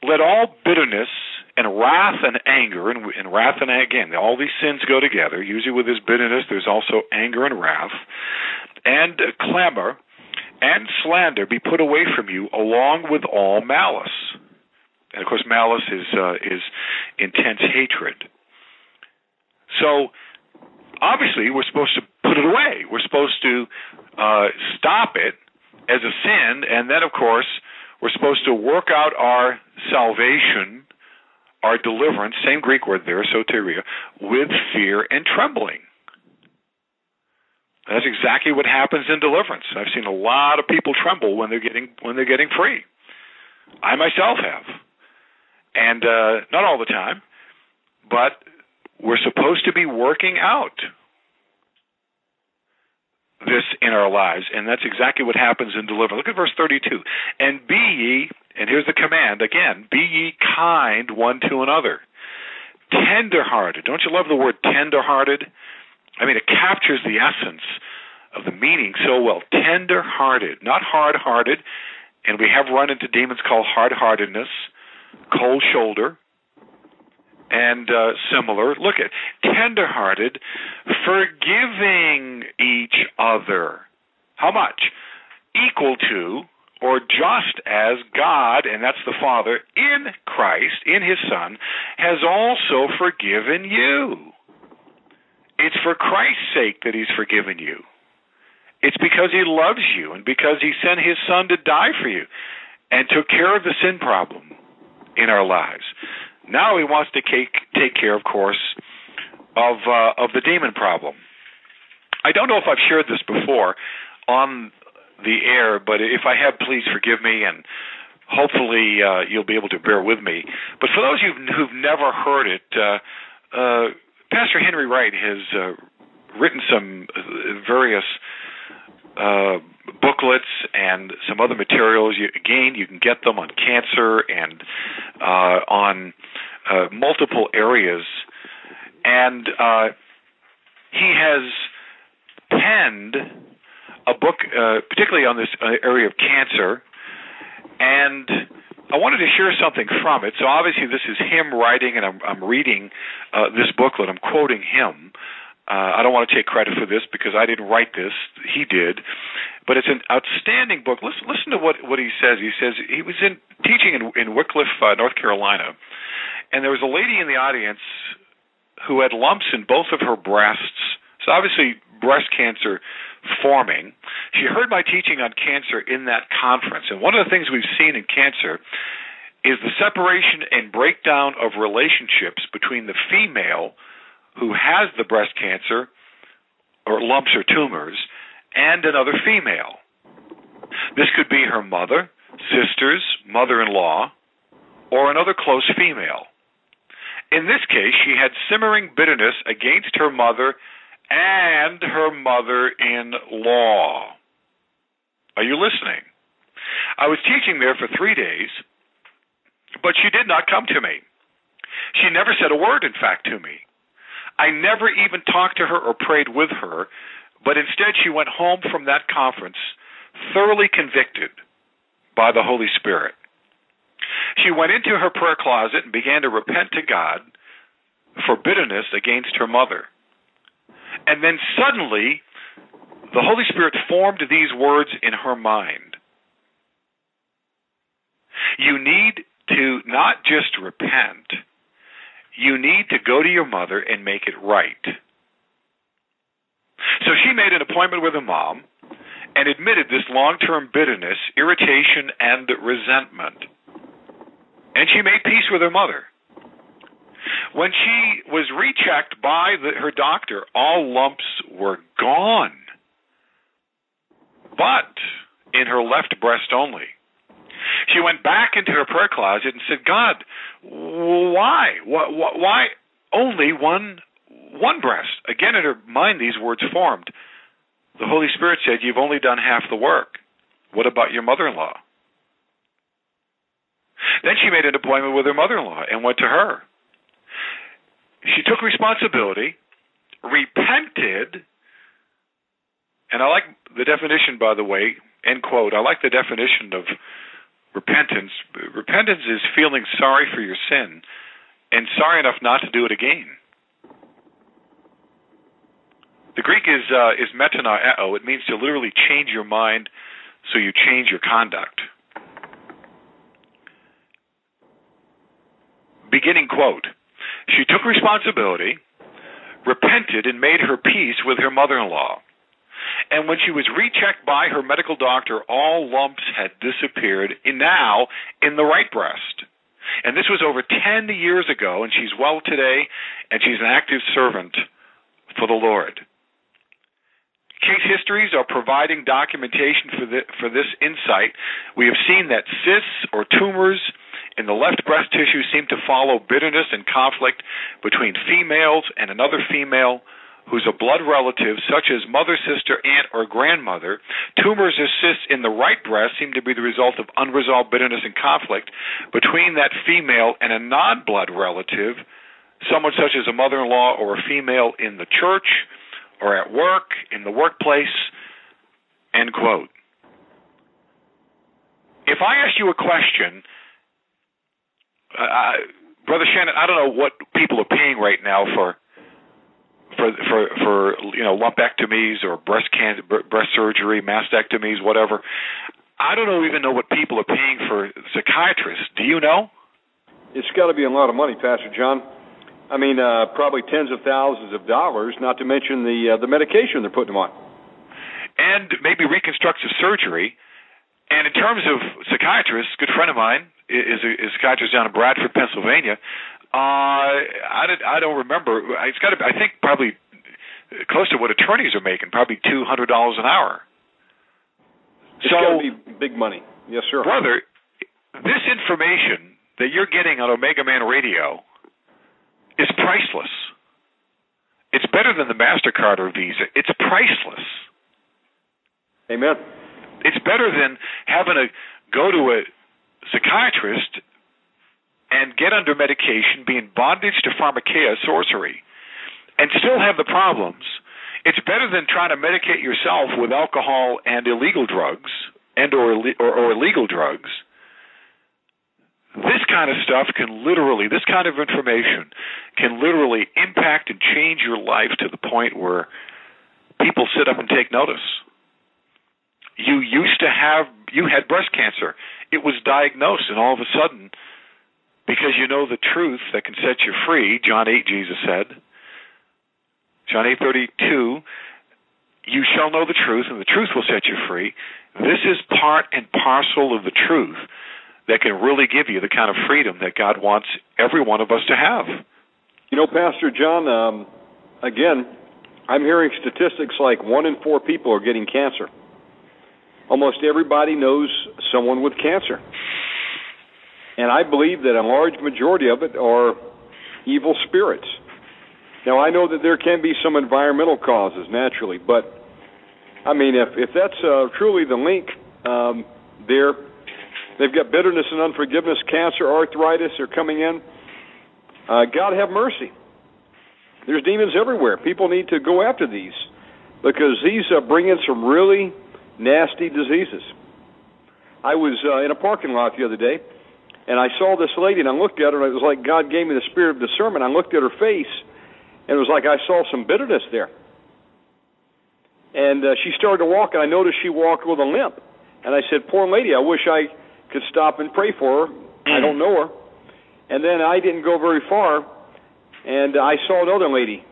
let all bitterness and wrath and anger, and, and wrath and again, all these sins go together. Usually with this bitterness, there's also anger and wrath, and clamor and slander be put away from you, along with all malice. And of course, malice is uh, is intense hatred. So obviously, we're supposed to put it away. We're supposed to uh, stop it as a sin, and then, of course, we're supposed to work out our salvation our deliverance, same Greek word there, soteria, with fear and trembling. That's exactly what happens in deliverance. I've seen a lot of people tremble when they're getting when they're getting free. I myself have, and uh, not all the time, but we're supposed to be working out this in our lives, and that's exactly what happens in deliverance. Look at verse 32. And be ye and here's the command again be ye kind one to another, tender hearted. Don't you love the word tender hearted? I mean, it captures the essence of the meaning so well. Tender hearted, not hard hearted. And we have run into demons called hard heartedness, cold shoulder, and uh, similar. Look at tender hearted, forgiving each other. How much? Equal to or just as God, and that's the Father, in Christ, in His Son, has also forgiven you. It's for Christ's sake that He's forgiven you. It's because He loves you and because He sent His Son to die for you and took care of the sin problem in our lives. Now He wants to take, take care, of course, of, uh, of the demon problem. I don't know if I've shared this before on the air, but if I have, please forgive me and hopefully uh, you'll be able to bear with me. But for those you who've never heard it, uh, uh, Pastor Henry Wright has uh, written some uh, various uh, booklets and some other materials. You, again, you can get them on cancer and uh, on uh, multiple areas. And uh, he has penned a book, uh, particularly on this uh, area of cancer, and I wanted to share something from it. So obviously, this is him writing, and I'm, I'm reading uh, this booklet. I'm quoting him, Uh, I don't want to take credit for this because I didn't write this. He did. But it's an outstanding book. Listen, listen to what, what he says. He says he was in teaching in, in Wickliffe, uh, North Carolina, and there was a lady in the audience who had lumps in both of her breasts. So obviously, breast cancer forming. She heard my teaching on cancer in that conference. And one of the things we've seen in cancer is the separation and breakdown of relationships between the female who has the breast cancer or lumps or tumors and another female. This could be her mother, sisters, mother in law, or another close female. In this case, she had simmering bitterness against her mother and her mother in law. Are you listening? I was teaching there for three days, but she did not come to me. She never said a word, in fact, to me. I never even talked to her or prayed with her, but instead she went home from that conference thoroughly convicted by the Holy Spirit. She went into her prayer closet and began to repent to God for bitterness against her mother. And then suddenly, the Holy Spirit formed these words in her mind. You need to not just repent, you need to go to your mother and make it right. So she made an appointment with her mom and admitted this long term bitterness, irritation, and resentment. And she made peace with her mother. When she was rechecked by the, her doctor, all lumps were gone, but in her left breast only. She went back into her prayer closet and said, "God, why? Why, why only one one breast?" Again, in her mind, these words formed. The Holy Spirit said, "You've only done half the work. What about your mother-in-law?" Then she made an appointment with her mother-in-law and went to her. She took responsibility, repented, and I like the definition, by the way, end quote. I like the definition of repentance. Repentance is feeling sorry for your sin and sorry enough not to do it again. The Greek is uh, is metanoeo. It means to literally change your mind, so you change your conduct. Beginning quote. She took responsibility, repented, and made her peace with her mother in law. And when she was rechecked by her medical doctor, all lumps had disappeared in now in the right breast. And this was over 10 years ago, and she's well today, and she's an active servant for the Lord. Case histories are providing documentation for, the, for this insight. We have seen that cysts or tumors in the left breast tissue seem to follow bitterness and conflict between females and another female who's a blood relative, such as mother, sister, aunt, or grandmother. Tumors or cysts in the right breast seem to be the result of unresolved bitterness and conflict between that female and a non blood relative, someone such as a mother in law or a female in the church or at work, in the workplace. End quote. If I ask you a question, uh, Brother Shannon, I don't know what people are paying right now for for for for you know lumpectomies or breast cancer, breast surgery, mastectomies, whatever. I don't know even know what people are paying for psychiatrists. Do you know? It's got to be a lot of money, Pastor John. I mean, uh, probably tens of thousands of dollars. Not to mention the uh, the medication they're putting them on, and maybe reconstructive surgery. And in terms of psychiatrists, good friend of mine is a, is a psychiatrist down in Bradford, Pennsylvania. Uh, I, did, I don't remember. It's got to. I think probably close to what attorneys are making, probably two hundred dollars an hour. It's so, got to be big money. Yes, sir. Brother, this information that you're getting on Omega Man Radio is priceless. It's better than the Mastercard or Visa. It's priceless. Amen. It's better than having to go to a psychiatrist and get under medication, be in bondage to pharmakeia, sorcery, and still have the problems. It's better than trying to medicate yourself with alcohol and illegal drugs and or or, or illegal drugs. this kind of stuff can literally, this kind of information can literally impact and change your life to the point where people sit up and take notice. You used to have, you had breast cancer. It was diagnosed, and all of a sudden, because you know the truth that can set you free, John 8, Jesus said, John 8, 32, you shall know the truth, and the truth will set you free. This is part and parcel of the truth that can really give you the kind of freedom that God wants every one of us to have. You know, Pastor John, um, again, I'm hearing statistics like one in four people are getting cancer. Almost everybody knows someone with cancer. And I believe that a large majority of it are evil spirits. Now, I know that there can be some environmental causes, naturally, but I mean, if, if that's uh, truly the link um, there, They've got bitterness and unforgiveness, cancer, arthritis they're coming in. Uh, God have mercy. There's demons everywhere. People need to go after these because these uh, bring in some really nasty diseases. I was uh, in a parking lot the other day, and I saw this lady, and I looked at her, and it was like God gave me the spirit of discernment. I looked at her face, and it was like I saw some bitterness there. And uh, she started to walk, and I noticed she walked with a limp. And I said, "Poor lady, I wish I could stop and pray for her. I don't know her. And then I didn't go very far, and I saw another lady.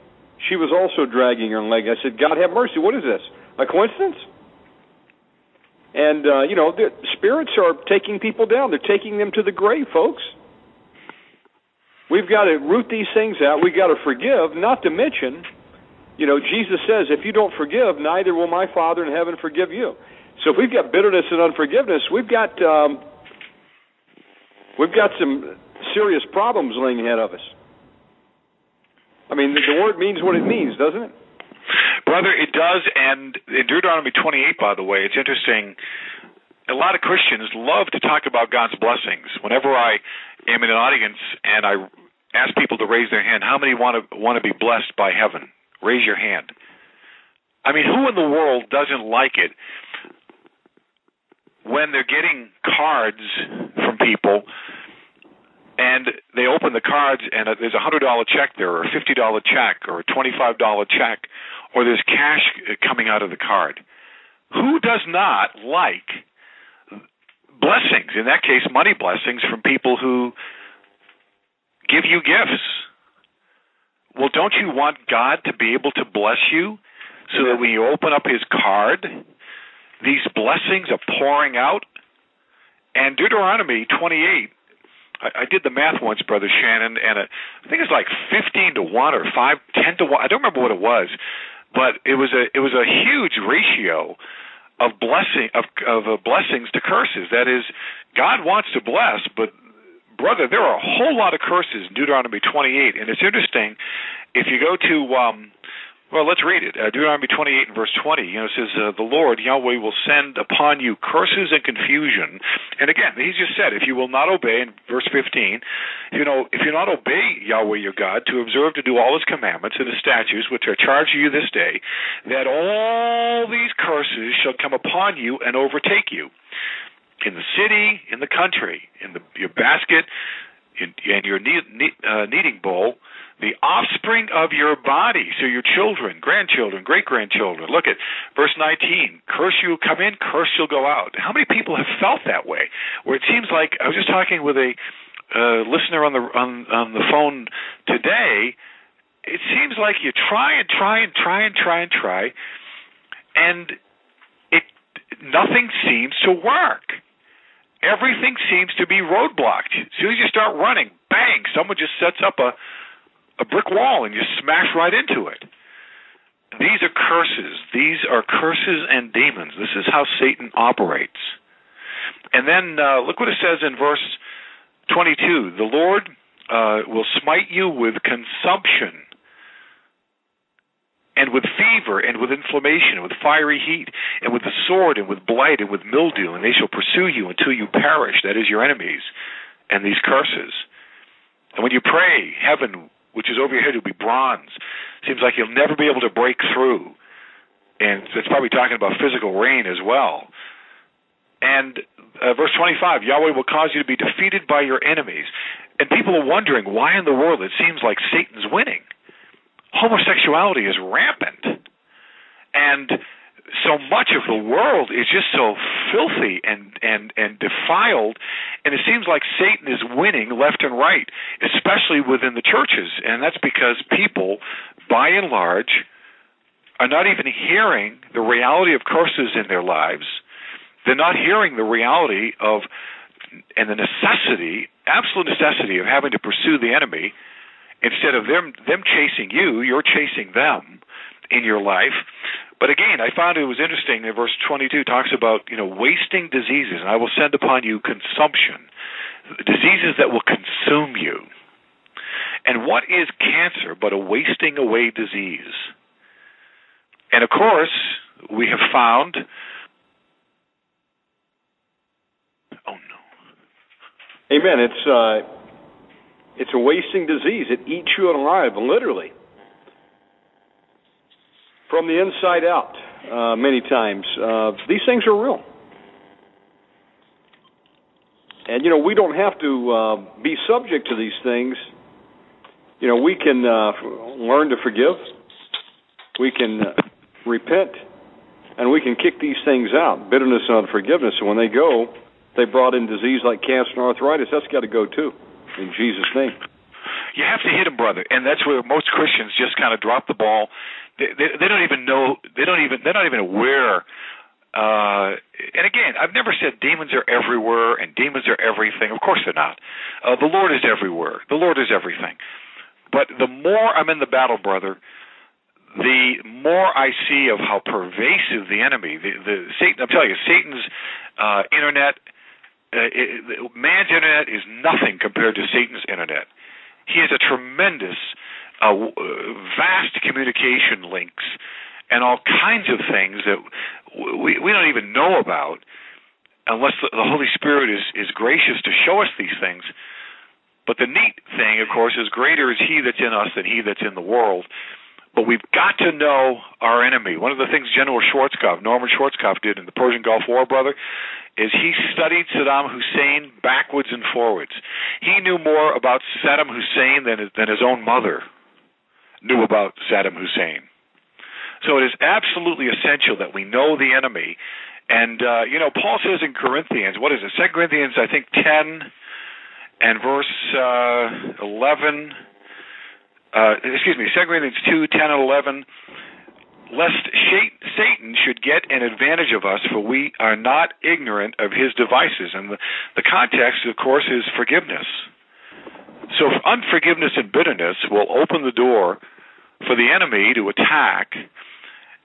She was also dragging her leg. I said, God have mercy. What is this? A coincidence? And, uh, you know, the spirits are taking people down. They're taking them to the grave, folks. We've got to root these things out. We've got to forgive, not to mention, you know, Jesus says, if you don't forgive, neither will my Father in heaven forgive you. So if we've got bitterness and unforgiveness, we've got um, we've got some serious problems laying ahead of us. I mean, the, the word means what it means, doesn't it? Brother, it does. And in Deuteronomy 28, by the way, it's interesting. A lot of Christians love to talk about God's blessings. Whenever I am in an audience and I ask people to raise their hand, how many want to want to be blessed by heaven? Raise your hand. I mean, who in the world doesn't like it when they're getting cards from people and they open the cards and there's a hundred dollar check there or a fifty dollar check or a twenty five dollar check or there's cash uh, coming out of the card who does not like blessings in that case money blessings from people who give you gifts well don't you want god to be able to bless you so that when you open up his card these blessings are pouring out. And Deuteronomy 28, I, did the math once, Brother Shannon, and it, I think it's like 15 to 1 or 5, 10 to 1. I don't remember what it was, but it was a it was a huge ratio of blessing of of uh, blessings to curses. That is, God wants to bless, but brother, there are a whole lot of curses in Deuteronomy 28, and it's interesting if you go to um, well, let's read it. Uh, Deuteronomy 28 and verse 20. You know, it says, uh, "The Lord Yahweh will send upon you curses and confusion." And again, He just said, "If you will not obey," in verse 15, you know, if you not obey Yahweh your God to observe to do all His commandments and His statutes, which are charged to you this day, that all these curses shall come upon you and overtake you in the city, in the country, in the, your basket, in, and your uh, kneading bowl." The offspring of your body, so your children, grandchildren, great grandchildren. Look at verse 19. Curse you come in, curse you'll go out. How many people have felt that way? Where it seems like I was just talking with a uh, listener on the on on the phone today. It seems like you try and try and try and try and try, and it nothing seems to work. Everything seems to be roadblocked. As soon as you start running, bang! Someone just sets up a a brick wall and you smash right into it. These are curses. These are curses and demons. This is how Satan operates. And then uh, look what it says in verse 22 The Lord uh, will smite you with consumption and with fever and with inflammation and with fiery heat and with the sword and with blight and with mildew, and they shall pursue you until you perish. That is your enemies and these curses. And when you pray, heaven which is over your head will be bronze. Seems like you'll never be able to break through. And it's probably talking about physical rain as well. And uh, verse 25, Yahweh will cause you to be defeated by your enemies. And people are wondering why in the world it seems like Satan's winning. Homosexuality is rampant. And so much of the world is just so filthy and and and defiled and it seems like satan is winning left and right especially within the churches. And that's because people by and large are not even hearing the reality of curses in their lives. They're not hearing the reality of and the necessity absolute necessity of having to pursue the enemy. Instead of them them chasing you you're chasing them in your life but again, I found it was interesting that verse 22 talks about, you know, wasting diseases, and I will send upon you consumption, diseases that will consume you. And what is cancer but a wasting away disease? And of course, we have found. Oh no. Amen. It's uh, it's a wasting disease. It eats you alive, literally from the inside out uh, many times. Uh, these things are real. And, you know, we don't have to uh, be subject to these things. You know, we can uh, learn to forgive, we can uh, repent, and we can kick these things out bitterness and unforgiveness. And when they go, they brought in disease like cancer and arthritis. That's got to go too, in Jesus' name. You have to hit them, brother, and that's where most Christians just kind of drop the ball they, they, they don't even know they don't even they're not even aware uh, and again, I've never said demons are everywhere and demons are everything. Of course they're not. Uh, the Lord is everywhere. The Lord is everything. But the more I'm in the battle, brother, the more I see of how pervasive the enemy, the, the Satan. I'm telling you, Satan's uh, internet, uh, it, man's internet is nothing compared to Satan's internet. He has a tremendous uh, vast communication links and all kinds of things that we, we don't even know about unless the, the Holy Spirit is, is gracious to show us these things. But the neat thing, of course, is greater is He that's in us than He that's in the world. But we've got to know our enemy. One of the things General Schwarzkopf, Norman Schwarzkopf, did in the Persian Gulf War, brother, is he studied Saddam Hussein backwards and forwards. He knew more about Saddam Hussein than than his own mother knew about Saddam Hussein. So it is absolutely essential that we know the enemy. And uh, you know, Paul says in Corinthians, what is it? Second Corinthians, I think ten and verse uh, eleven. Uh, excuse me, Second Corinthians two, ten and eleven. Lest Satan should get an advantage of us, for we are not ignorant of his devices. And the, the context, of course, is forgiveness. So unforgiveness and bitterness will open the door for the enemy to attack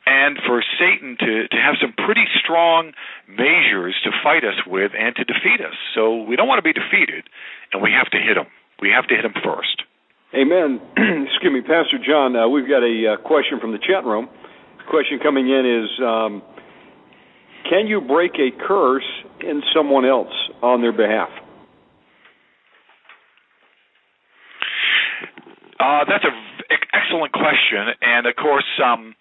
and for Satan to, to have some pretty strong measures to fight us with and to defeat us. So we don't want to be defeated, and we have to hit him. We have to hit him first. Amen. Excuse me, Pastor John. Uh, we've got a uh, question from the chat room. The question coming in is um, Can you break a curse in someone else on their behalf? Uh, that's a excellent question, and of course, um,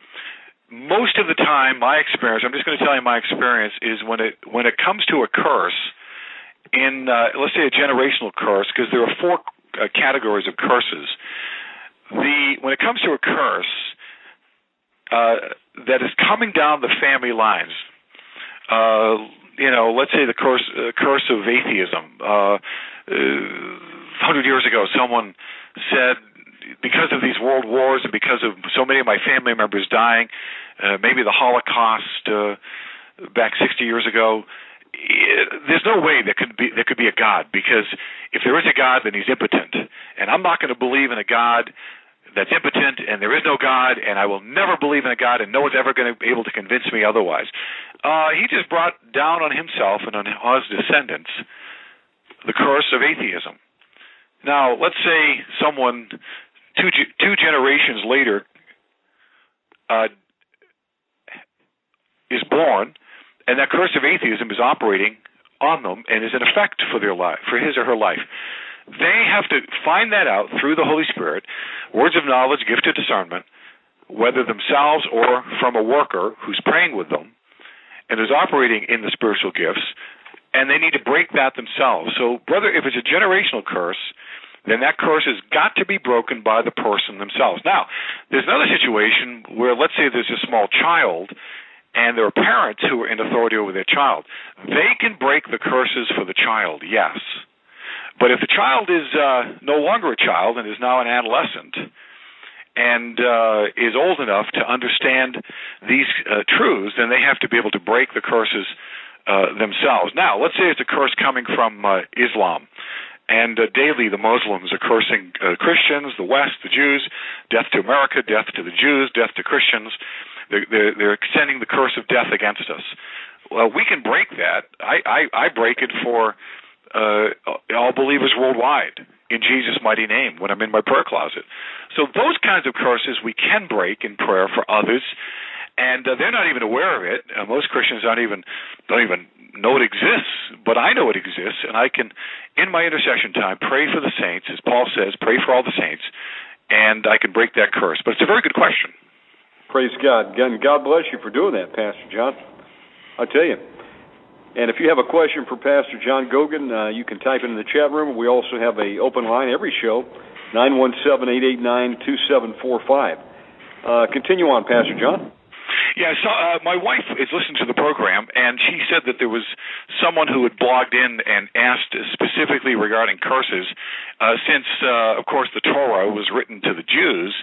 most of the time, my experience. I'm just going to tell you my experience is when it when it comes to a curse, in uh, let's say a generational curse, because there are four uh, categories of curses. The when it comes to a curse uh, that is coming down the family lines, uh, you know, let's say the curse uh, curse of atheism. Uh, uh, hundred years ago, someone said because of these world wars and because of so many of my family members dying, uh, maybe the Holocaust uh, back 60 years ago, it, there's no way there could be there could be a God because if there is a God, then He's impotent, and I'm not going to believe in a God that's impotent and there is no God, and I will never believe in a God, and no one's ever going to be able to convince me otherwise. Uh, he just brought down on himself and on his descendants the curse of atheism. Now, let's say someone two two generations later uh, is born, and that curse of atheism is operating on them and is in effect for their life, for his or her life. They have to find that out through the Holy Spirit, words of knowledge, gift of discernment, whether themselves or from a worker who's praying with them and is operating in the spiritual gifts, and they need to break that themselves. So, brother, if it's a generational curse, then that curse has got to be broken by the person themselves. Now, there's another situation where, let's say, there's a small child and there are parents who are in authority over their child. They can break the curses for the child, yes. But if the child is uh, no longer a child and is now an adolescent, and uh, is old enough to understand these uh, truths, then they have to be able to break the curses uh, themselves. Now, let's say it's a curse coming from uh, Islam. And uh, daily, the Muslims are cursing uh, Christians, the West, the Jews, death to America, death to the Jews, death to Christians. They're, they're, they're extending the curse of death against us. Well, we can break that. I, I, I break it for uh, all believers worldwide in Jesus' mighty name when I'm in my prayer closet. So those kinds of curses we can break in prayer for others, and uh, they're not even aware of it. Uh, most Christians don't even don't even know it exists, but I know it exists, and I can, in my intercession time, pray for the saints, as Paul says, pray for all the saints, and I can break that curse. But it's a very good question. Praise God. And God bless you for doing that, Pastor John. I tell you. And if you have a question for Pastor John Goguen, uh, you can type it in the chat room. We also have a open line every show, nine one seven eight eight nine two seven four five. Uh, continue on, Pastor John. Yeah, so uh, my wife is listening to the program, and she said that there was someone who had blogged in and asked specifically regarding curses, uh, since, uh, of course, the Torah was written to the Jews.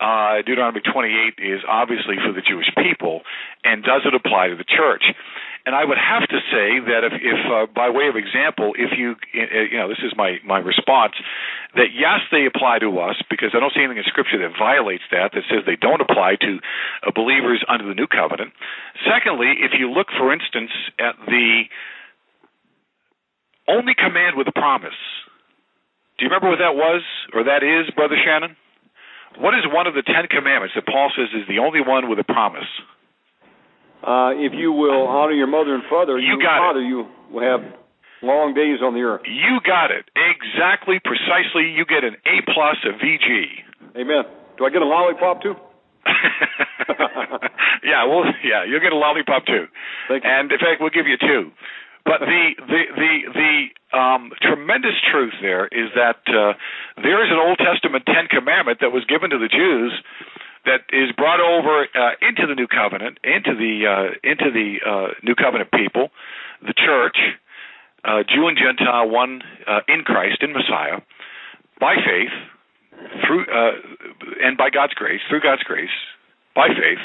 Uh, Deuteronomy 28 is obviously for the Jewish people, and does it apply to the church? And I would have to say that if, if uh, by way of example, if you, uh, you know, this is my my response, that yes, they apply to us because I don't see anything in Scripture that violates that that says they don't apply to uh, believers under the new covenant. Secondly, if you look, for instance, at the only command with a promise. Do you remember what that was, or that is, Brother Shannon? What is one of the Ten Commandments that Paul says is the only one with a promise? Uh, if you will honor your mother and father, you, got father, it. you will have long days on the earth. You got it exactly, precisely. You get an A plus, a VG. Amen. Do I get a lollipop too? yeah, well, yeah, you'll get a lollipop too. Thank you. And in fact, we'll give you two. But the the the the um, tremendous truth there is that uh, there is an Old Testament Ten Commandment that was given to the Jews that is brought over uh, into the new covenant, into the uh, into the uh, new covenant people, the church, uh, Jew and Gentile, one uh, in Christ, in Messiah, by faith, through uh, and by God's grace, through God's grace, by faith,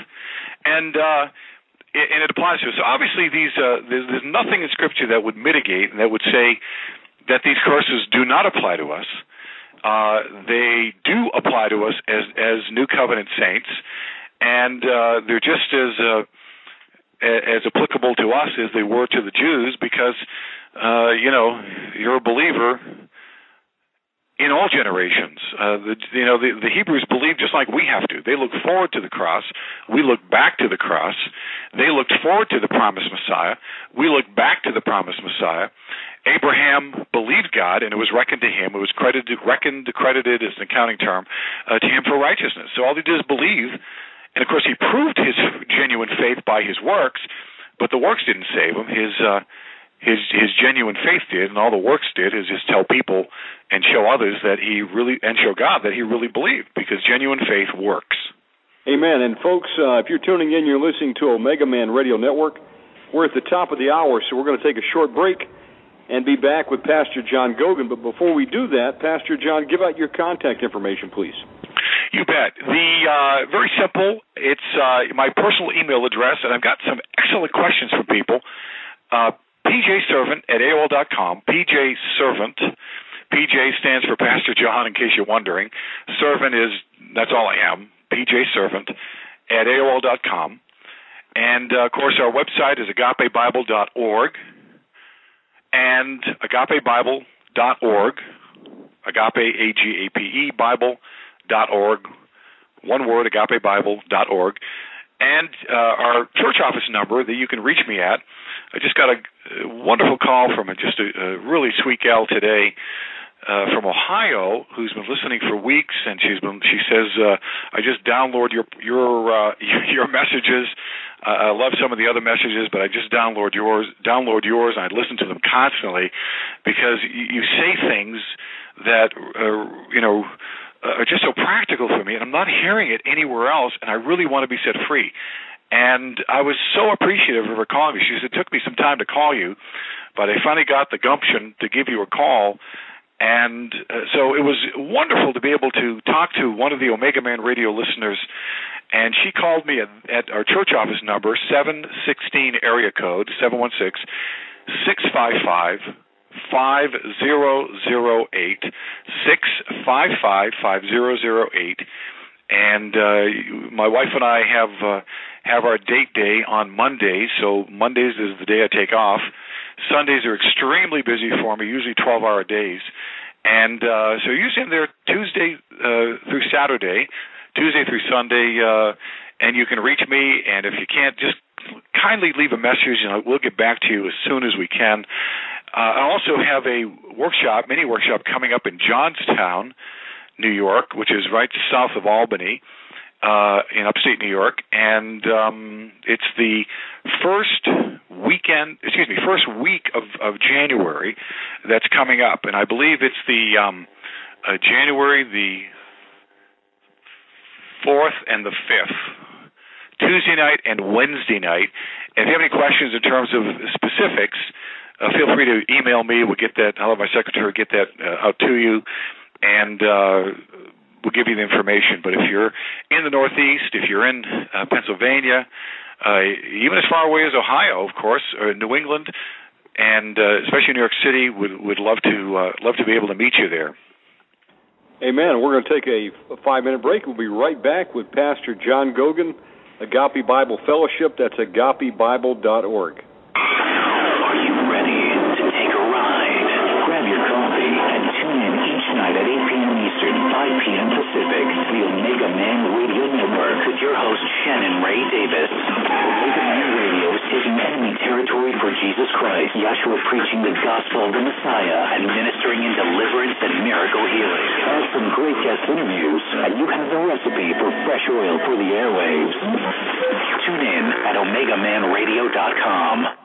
and uh, and it applies to us. So obviously, these uh, there's, there's nothing in Scripture that would mitigate and that would say that these curses do not apply to us uh, they do apply to us as as new covenant saints, and uh, they're just as uh, as applicable to us as they were to the Jews because uh, you know you're a believer in all generations. Uh, the, you know, the, the Hebrews believe just like we have to. They look forward to the cross. We look back to the cross. They looked forward to the promised Messiah. We look back to the promised Messiah. Abraham believed God, and it was reckoned to him. It was credited, reckoned, credited as an accounting term uh, to him for righteousness. So all he did is believe, and of course he proved his genuine faith by his works. But the works didn't save him. His uh, his his genuine faith did, and all the works did is just tell people and show others that he really and show God that he really believed, because genuine faith works. Amen. And folks, uh, if you're tuning in, you're listening to Omega Man Radio Network. We're at the top of the hour, so we're going to take a short break and be back with Pastor John Goguen. But before we do that, Pastor John, give out your contact information, please. You bet. The uh, very simple. It's uh, my personal email address, and I've got some excellent questions for people. Uh, pjservant at AOL.com. PJ Servant. PJ stands for Pastor John, in case you're wondering. Servant is that's all I am. PJ Servant at AOL dot com. And uh, of course, our website is agapebible.org and agapebible.org, agape, A-G-A-P-E, Bible.org, one word, agapebible.org, and uh, our church office number that you can reach me at. I just got a, a wonderful call from a, just a, a really sweet gal today uh, from Ohio who's been listening for weeks, and she's been. She says, uh, "I just download your your uh, your messages. Uh, I love some of the other messages, but I just download yours. Download yours, and I listen to them constantly because you, you say things that uh, you know uh, are just so practical for me, and I'm not hearing it anywhere else. And I really want to be set free. And I was so appreciative of her calling me. She said it took me some time to call you, but I finally got the gumption to give you a call. And uh, so it was wonderful to be able to talk to one of the Omega Man radio listeners. And she called me at, at our church office number, 716 area code, 716 655 5008 655 5008 and uh, my wife and I have uh, have our date day on Mondays. So Mondays is the day I take off. Sundays are extremely busy for me, usually 12-hour days, and uh, so usually I'm there Tuesday uh, through Saturday, Tuesday through Sunday, uh, and you can reach me. And if you can't, just kindly leave a message, and we'll get back to you as soon as we can. Uh, I also have a workshop, mini workshop, coming up in Johnstown New York, which is right south of Albany, in upstate New York, and um, it's the first weekend, excuse me, first week of, of January that's coming up, and I believe it's the um, uh, January the fourth and the fifth. Tuesday night and Wednesday night. If you have any questions in terms of specifics, uh, feel free to email me. We'll get that. I'll have my secretary get that uh, out to you and uh, we'll give you the information. But if you're in the Northeast, if you're in uh, Pennsylvania, uh, even as far away as Ohio, of course, or New England, and uh, especially New York City, would would love to uh, love to be able to meet you there. Amen. We're going to take a five minute break. We'll be right back with Pastor John Goguen, Agape Bible Fellowship. That's agapebible.org. your host Shannon Ray Davis. Omega Man Radio is taking enemy territory for Jesus Christ. Yahshua preaching the gospel of the Messiah and ministering in deliverance and miracle healing. Add some great guest interviews, and you have the recipe for fresh oil for the airwaves. Tune in at OmegaManRadio.com.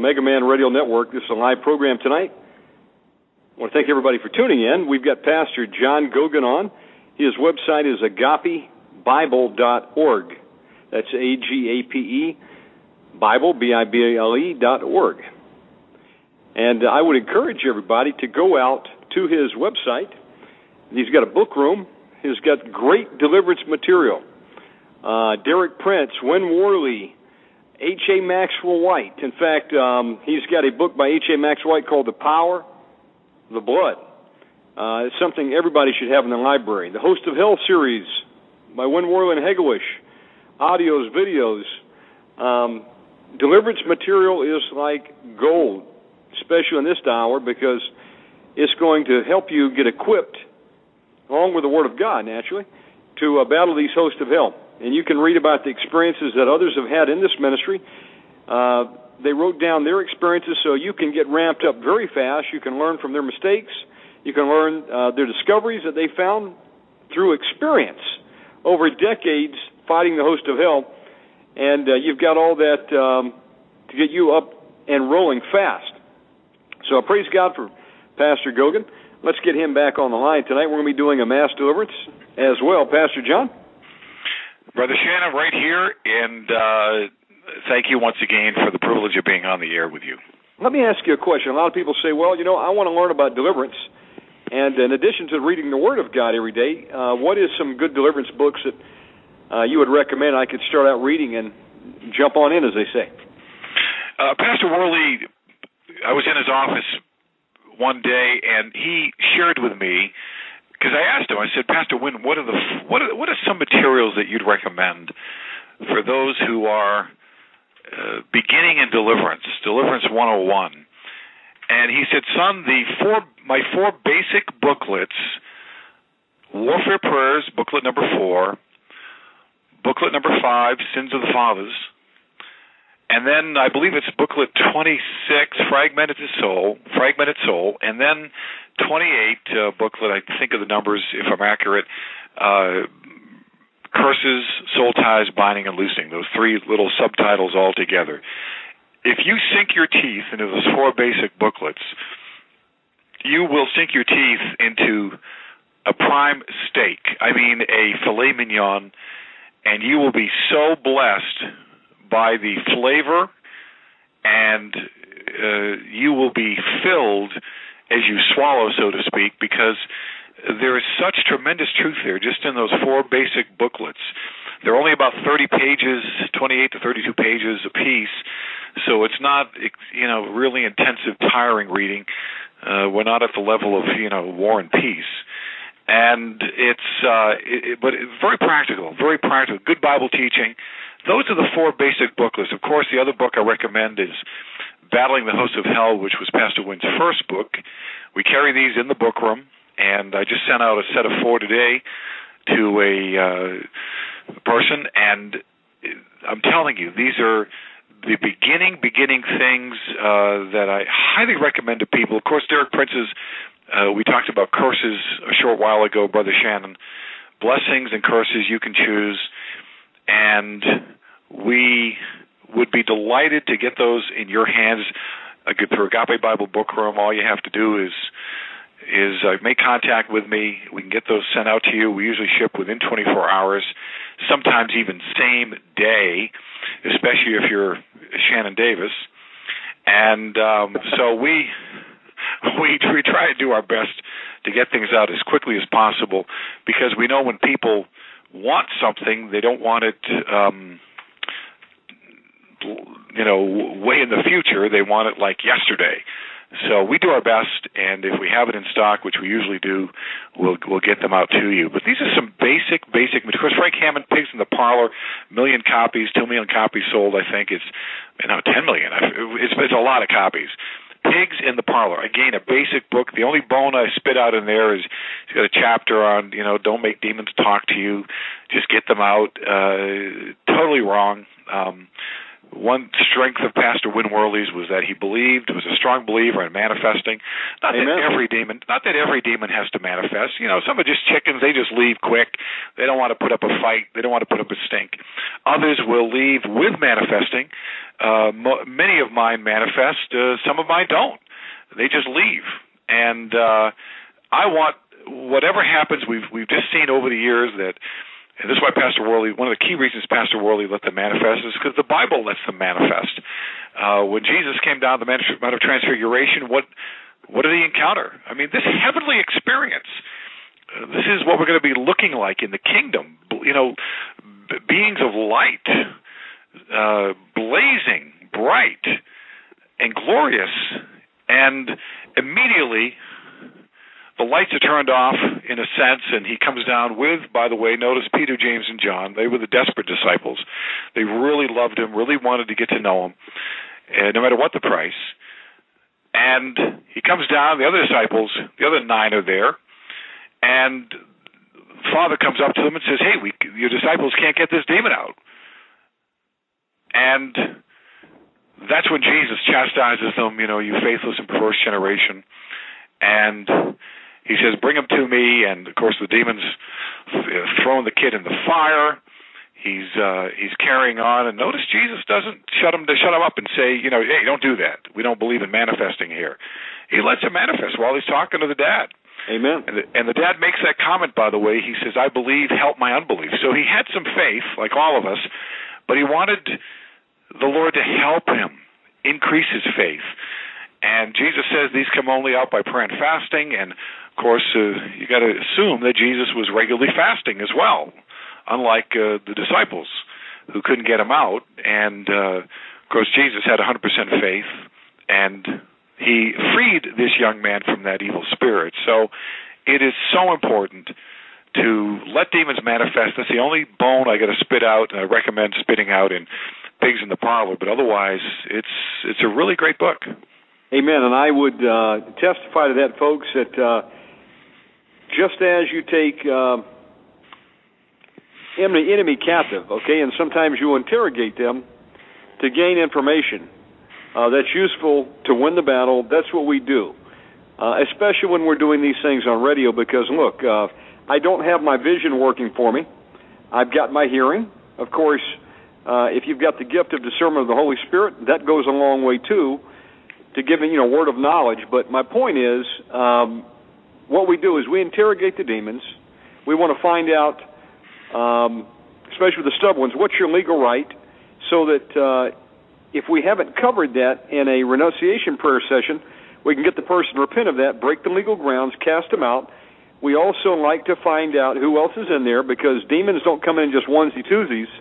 Omega Man Radio Network. This is a live program tonight. I want to thank everybody for tuning in. We've got Pastor John Goguen on. His website is agapebible.org. That's A G A P E, Bible, B I B L E, dot org. And I would encourage everybody to go out to his website. He's got a book room. He's got great deliverance material. Uh, Derek Prince, Win Worley, H.A. Maxwell Whyte. In fact, um, he's got a book by H.A. Maxwell Whyte called The Power, the Blood. Uh, it's something everybody should have in their library. The Host of Hell series by Win Worley and Hegewisch. Audios, videos. Um, deliverance material is like gold, especially in this hour, because it's going to help you get equipped, along with the Word of God, naturally, to uh, battle these hosts of hell and you can read about the experiences that others have had in this ministry. Uh, they wrote down their experiences so you can get ramped up very fast. You can learn from their mistakes. You can learn uh, their discoveries that they found through experience over decades fighting the host of hell. And uh, you've got all that um, to get you up and rolling fast. So I praise God for Pastor Goguen. Let's get him back on the line tonight. We're going to be doing a mass deliverance as well. Pastor John? Brother Shannon, right here, and uh, thank you once again for the privilege of being on the air with you. Let me ask you a question. A lot of people say, well, you know, I want to learn about deliverance. And in addition to reading the Word of God every day, uh, what is some good deliverance books that uh, you would recommend I could start out reading and jump on in, as they say? Uh, Pastor Worley, I was in his office one day, and he shared with me because I asked him, I said, Pastor Win, what are the what are what are some materials that you'd recommend for those who are uh, beginning in deliverance, deliverance 101? And he said, son, the four my four basic booklets, Warfare Prayers, booklet number four, booklet number five, Sins of the Fathers, and then I believe it's booklet 26, Fragmented Soul, Fragmented Soul, and then 28 uh, booklet. I think of the numbers if I'm accurate. Uh, curses, soul ties, binding, and loosing. Those three little subtitles all together. If you sink your teeth into those four basic booklets, you will sink your teeth into a prime steak. I mean, a filet mignon, and you will be so blessed by the flavor, and uh, you will be filled as you swallow, so to speak, because there is such tremendous truth there just in those four basic booklets. They're only about 30 pages, 28 to 32 pages a piece, so it's not you know really intensive, tiring reading. Uh, we're not at the level of you know War and Peace and it's uh, it, but it's very practical, very practical, good Bible teaching. Those are the four basic booklets. Of course, the other book I recommend is Battling the Hosts of Hell, which was Pastor Win's first book. We carry these in the book room, and I just sent out a set of four today to a uh, person, and I'm telling you, these are the beginning, beginning things uh, that I highly recommend to people. Of course, Derek Prince's uh, we talked about curses a short while ago, Brother Shannon. Blessings and curses you can choose, and we would be delighted to get those in your hands through Agape Bible Book Room. All you have to do is is uh, make contact with me. We can get those sent out to you. We usually ship within 24 hours, sometimes even same day, especially if you're Shannon Davis. And um, so we we we try to do our best to get things out as quickly as possible because we know when people want something, they don't want it. Um, you know, way in the future. They want it like yesterday. So we do our best, and if we have it in stock, which we usually do, we'll we'll get them out to you. But these are some basic, basic. Course, Frank Hammond, Pigs in the Parlor, million copies, two million copies sold. I think it's, know, ten million. It's it's a lot of copies. Pigs in the Parlor. Again, a basic book. The only bone I spit out in there is it's got a chapter on, you know, don't make demons talk to you. Just get them out. Uh, totally wrong. Um, one strength of Pastor Win Worley's was that he believed, was a strong believer in manifesting. Not Amen. that every demon, not that every demon has to manifest. You know, some are just chickens; they just leave quick. They don't want to put up a fight. They don't want to put up a stink. Others will leave with manifesting. Uh, mo- many of mine manifest. Uh, some of mine don't. They just leave. And uh, I want whatever happens. We've we've just seen over the years that and this is why Pastor Worley, one of the key reasons Pastor Worley let them manifest is because the Bible lets them manifest. Uh, when Jesus came down the Mount of Transfiguration, what what did he encounter? I mean, this heavenly experience. Uh, this is what we're going to be looking like in the kingdom. You know, b- beings of light, uh, blazing, bright, and glorious, and immediately the lights are turned off in a sense, and he comes down with, by the way, notice Peter, James, and John. They were the desperate disciples. They really loved him, really wanted to get to know him, and no matter what the price. And he comes down. The other disciples, the other nine, are there, and Father comes up to them and says, "Hey, we, your disciples can't get this demon out." And that's when Jesus chastises them. You know, you faithless and perverse generation. And he says, "Bring him to me." And of course, the demons throwing the kid in the fire. He's uh, he's carrying on, and notice Jesus doesn't shut him to shut him up and say, you know, hey, don't do that. We don't believe in manifesting here. He lets him manifest while he's talking to the dad. Amen. And the, and the dad makes that comment, by the way. He says, "I believe, help my unbelief." So he had some faith, like all of us, but he wanted the Lord to help him increase his faith. And Jesus says these come only out by prayer and fasting, and of course, uh, you got to assume that Jesus was regularly fasting as well, unlike uh, the disciples who couldn't get him out. And uh, of course, Jesus had 100% faith, and he freed this young man from that evil spirit. So it is so important to let demons manifest. That's the only bone I got to spit out, and I recommend spitting out in Pigs in the Parlor. But otherwise, it's it's a really great book. Amen. And I would uh, testify to that, folks, that uh, just as you take uh, enemy, captive, okay, and sometimes you interrogate them to gain information uh, that's useful to win the battle. That's what we do, uh, especially when we're doing these things on radio. Because look, uh, I don't have my vision working for me. I've got my hearing. Of course, uh, if you've got the gift of discernment of the Holy Spirit, that goes a long way too to giving you know word of knowledge. But my point is, um, what we do is we interrogate the demons. We want to find out, um, especially with the stubborn ones, what's your legal right, so that uh, if we haven't covered that in a renunciation prayer session, we can get the person to repent of that, break the legal grounds, cast them out. We also like to find out who else is in there because demons don't come in just onesie twosies.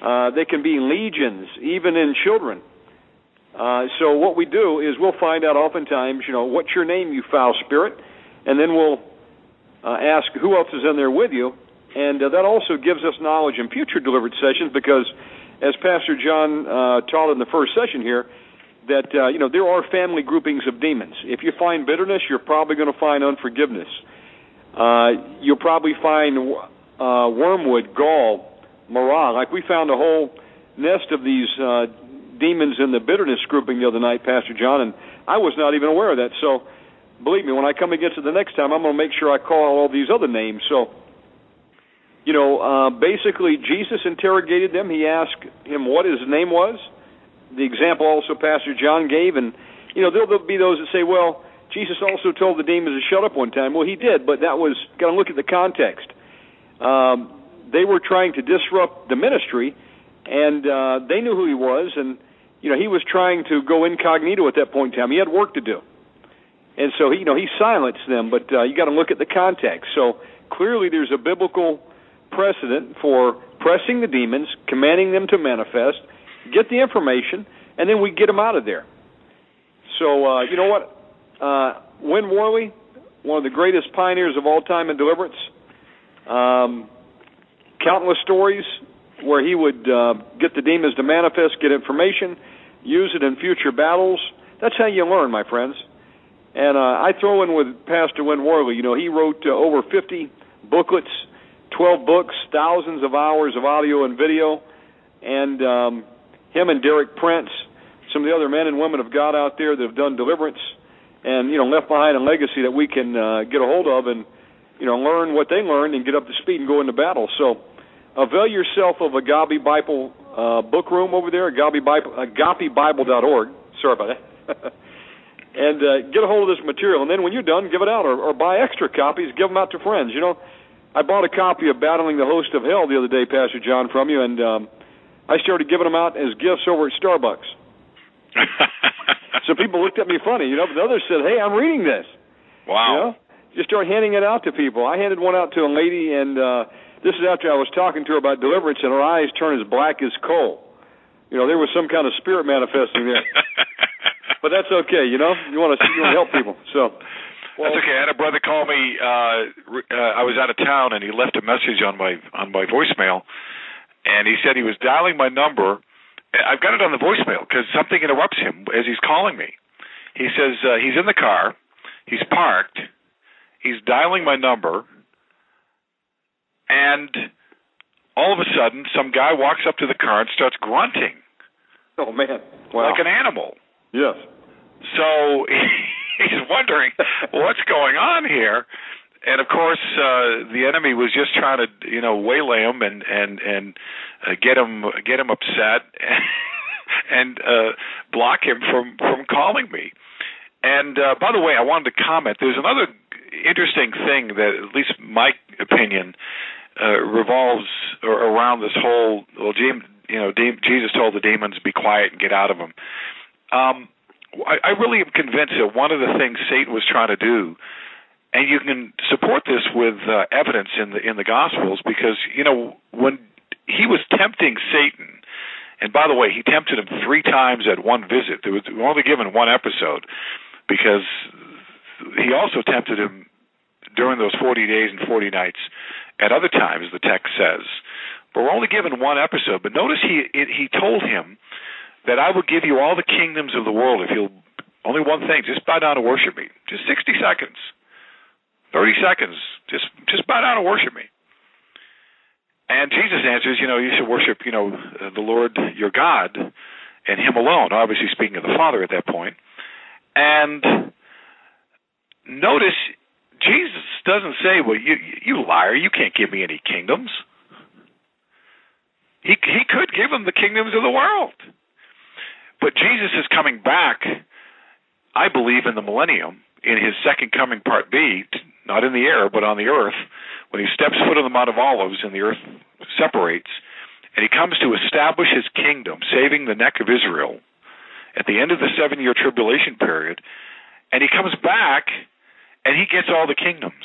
Uh, they can be legions, even in children. Uh, so what we do is we'll find out oftentimes, you know, what's your name, you foul spirit, and then we'll uh, ask who else is in there with you, and uh, that also gives us knowledge in future delivered sessions because, as Pastor John uh, taught in the first session here, that uh, you know there are family groupings of demons. If you find bitterness, you're probably going to find unforgiveness. You'll probably find wormwood, gall, marah. Like we found a whole nest of these demons in the bitterness grouping the other night, Pastor John, and I was not even aware of that. So believe me, when I come against it the next time, I'm going to make sure I call all these other names. So, you know, uh, basically, Jesus interrogated them. He asked him what his name was. The example also Pastor John gave, and you know, there'll, be those that say, well, Jesus also told the demons to shut up one time. Well, he did, but that was got to look at the context. Um, they were trying to disrupt the ministry, and uh, they knew who he was, and you know, he was trying to go incognito at that point in time. He had work to do. and so he, you know he silenced them. But uh, you got to look at the context. So clearly, there's a biblical precedent for pressing the demons, commanding them to manifest, get the information, and then we get them out of there. So uh, you know what, uh, Win Worley, one of the greatest pioneers of all time in deliverance. Um, countless stories where he would uh, get the demons to manifest, get information, use it in future battles. That's how you learn, my friends. And uh, I throw in with Pastor Win Worley. You know, he wrote uh, over 50 booklets, 12 books, thousands of hours of audio and video, and um, him and Derek Prince, some of the other men and women of God out there that have done deliverance, and you know, left behind a legacy that we can uh, get a hold of and you know learn what they learned and get up to speed and go into battle. So, avail yourself of Agape Bible uh, book room over there, Bible, AgapeBible.org. Sorry about that. and uh, get a hold of this material. And then when you're done, give it out or, or buy extra copies. Give them out to friends. You know, I bought a copy of Battling the Host of Hell the other day, Pastor John, from you, and um, I started giving them out as gifts over at Starbucks. so people looked at me funny, you know. But the others said, "Hey, I'm reading this." Wow. You know, just start handing it out to people. I handed one out to a lady, and uh, this is after I was talking to her about deliverance, and her eyes turned as black as coal. You know, there was some kind of spirit manifesting there. but that's okay. You know, you want to you want to help people. So. Well, That's okay. I had a brother call me. Uh, uh, I was out of town, and he left a message on my on my voicemail, and he said he was dialing my number. I've got it on the voicemail because something interrupts him as he's calling me. He says uh, he's in the car, he's parked, he's dialing my number, and all of a sudden, some guy walks up to the car and starts grunting. Oh man! Wow. Like an animal. Yes. So he's wondering what's going on here. And of course, uh, the enemy was just trying to, you know, waylay him and and and uh, get him get him upset and uh, block him from from calling me. And uh, by the way, I wanted to comment. There's another interesting thing that, at least my opinion, uh, revolves around this whole. Well, you know, Jesus told the demons, "Be quiet and get out of them." Um, I, I really am convinced that one of the things Satan was trying to do, and you can support this with uh, evidence in the in the Gospels, because you know when he was tempting Satan, and by the way, he tempted him three times at one visit. There was only given one episode, because he also tempted him during those 40 days and 40 nights at other times, the text says. But we're only given one episode. But notice he it, he told him that I will give you all the kingdoms of the world if you'll only one thing, just bow down and worship me. Just 60 seconds. 30 seconds. Just just bow down and worship me. And Jesus answers, you know, you should worship, you know, the Lord your God and him alone, obviously speaking of the Father at that point. And notice Jesus doesn't say, "Well, you you liar, you can't give me any kingdoms." He he could give them the kingdoms of the world. But Jesus is coming back, I believe, in the millennium, in his second coming, part B, not in the air, but on the earth, when he steps foot on the Mount of Olives and the earth separates, and he comes to establish his kingdom, saving the neck of Israel at the end of the seven year tribulation period, and he comes back and he gets all the kingdoms.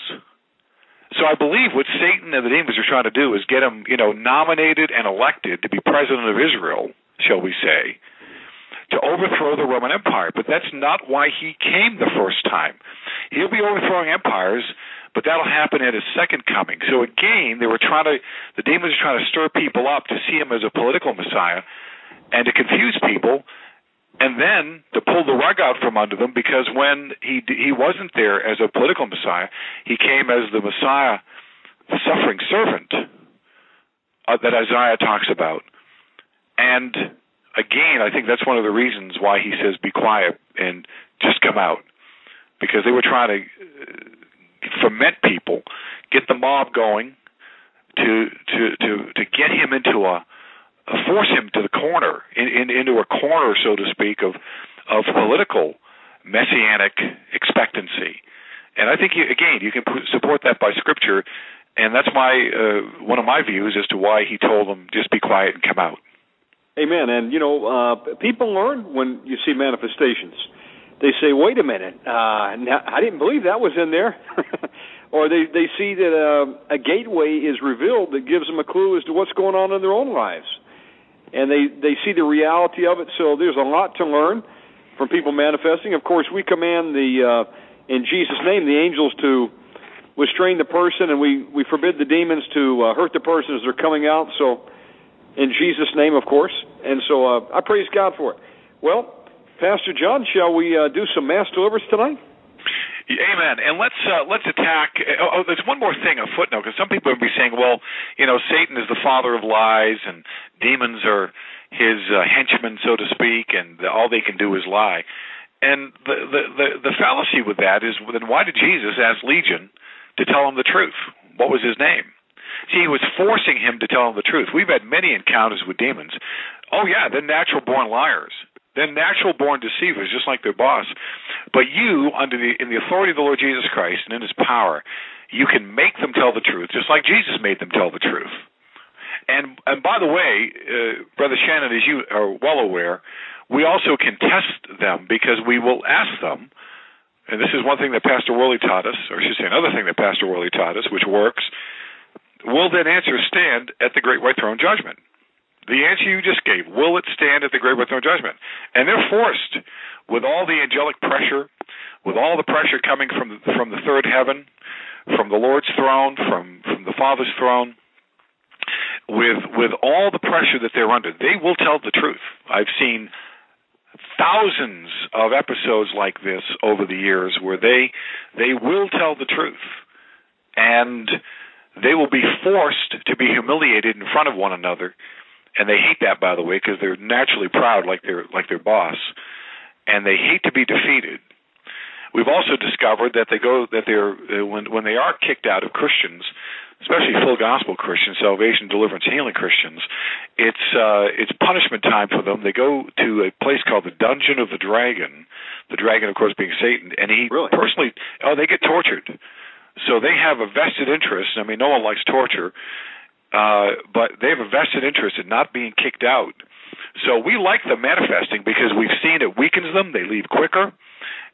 So I believe what Satan and the demons are trying to do is get him, you know, nominated and elected to be president of Israel, shall we say, to overthrow the Roman Empire. But that's not why he came the first time. He'll be overthrowing empires, but that'll happen at his second coming. So again, they were trying to, the demons are trying to stir people up to see him as a political messiah and to confuse people and then to pull the rug out from under them because when he he wasn't there as a political messiah, he came as the messiah, the suffering servant uh, that Isaiah talks about. And again, I think that's one of the reasons why he says, "Be quiet and just come out," because they were trying to uh, ferment people, get the mob going, to to to to get him into a, a force him to the corner, in, in, into a corner, so to speak, of of political messianic expectancy. And I think you, again, you can support that by scripture, and that's my uh, one of my views as to why he told them just be quiet and come out. Amen. And you know, uh, people learn when you see manifestations. they say, "Wait a minute, uh, now, I didn't believe that was in there," or they they see that uh, a gateway is revealed that gives them a clue as to what's going on in their own lives, and they they see the reality of it. So there's a lot to learn from people manifesting. Of course, we command the uh, in Jesus' name the angels to restrain the person, and we we forbid the demons to uh, hurt the person as they're coming out. So in Jesus' name, of course. And so uh, I praise God for it. Well, Pastor John, shall we uh, do some mass deliverance tonight? Amen. And let's uh, let's attack. Oh, oh, there's one more thing, a footnote, because some people would be saying, well, you know, Satan is the father of lies, and demons are his uh, henchmen, so to speak, and all they can do is lie. And the, the the the fallacy with that is, then why did Jesus ask Legion to tell him the truth? What was his name? See, he was forcing him to tell him the truth. We've had many encounters with demons. Oh yeah, they're natural born liars. They're natural born deceivers, just like their boss. But you, under the in the authority of the Lord Jesus Christ and in His power, you can make them tell the truth, just like Jesus made them tell the truth. And and by the way, uh, Brother Shannon, as you are well aware, we also can test them because we will ask them. And this is one thing that Pastor Worley taught us, or I should say another thing that Pastor Worley taught us, which works. Will that answer stand at the great white throne judgment? The answer you just gave, will it stand at the great white throne judgment? And they're forced with all the angelic pressure, with all the pressure coming from the, from the third heaven, from the Lord's throne, from from the Father's throne, with with all the pressure that they're under, they will tell the truth. I've seen thousands of episodes like this over the years where they they will tell the truth and they will be forced to be humiliated in front of one another and they hate that by the way because they're naturally proud like their like their boss. And they hate to be defeated. We've also discovered that they go that they're uh, when when they are kicked out of Christians especially full gospel Christians salvation deliverance healing Christians it's uh it's punishment time for them. They go to a place called the dungeon of the dragon the dragon of course being Satan and he really? personally oh they get tortured. So they have a vested interest. I mean no one likes torture uh, but they have a vested interest in not being kicked out. So we like the manifesting because we've seen it weakens them. They leave quicker,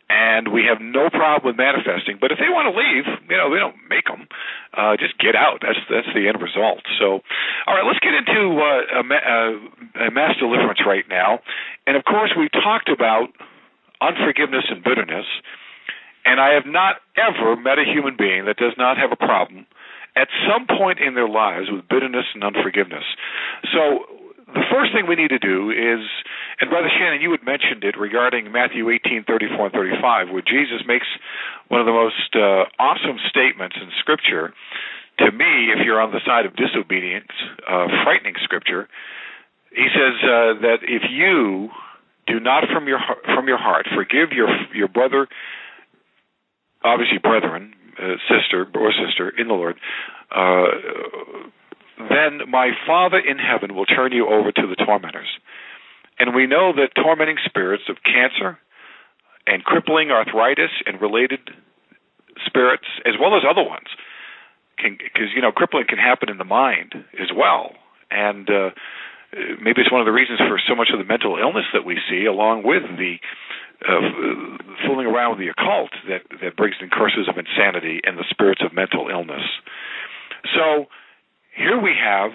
and we have no problem with manifesting. But if they want to leave, you know, we don't make them. Uh, just get out. That's that's the end result. So, all right, let's get into uh, a, a, a mass deliverance right now. And of course, we talked about unforgiveness and bitterness. And I have not ever met a human being that does not have a problem at some point in their lives with bitterness and unforgiveness. So the first thing we need to do is, and Brother Shannon, you had mentioned it regarding Matthew 18, 34 and 35, where Jesus makes one of the most uh, awesome statements in Scripture. To me, if you're on the side of disobedience, uh, frightening Scripture, he says uh, that if you do not from your from your heart forgive your your brother, obviously brethren, uh, sister or sister in the Lord, uh, then my Father in heaven will turn you over to the tormentors. And we know that tormenting spirits of cancer and crippling arthritis and related spirits, as well as other ones, because you know crippling can happen in the mind as well, and uh, maybe it's one of the reasons for so much of the mental illness that we see, along with the uh, fooling around with the occult that that brings in curses of insanity and the spirits of mental illness. So here we have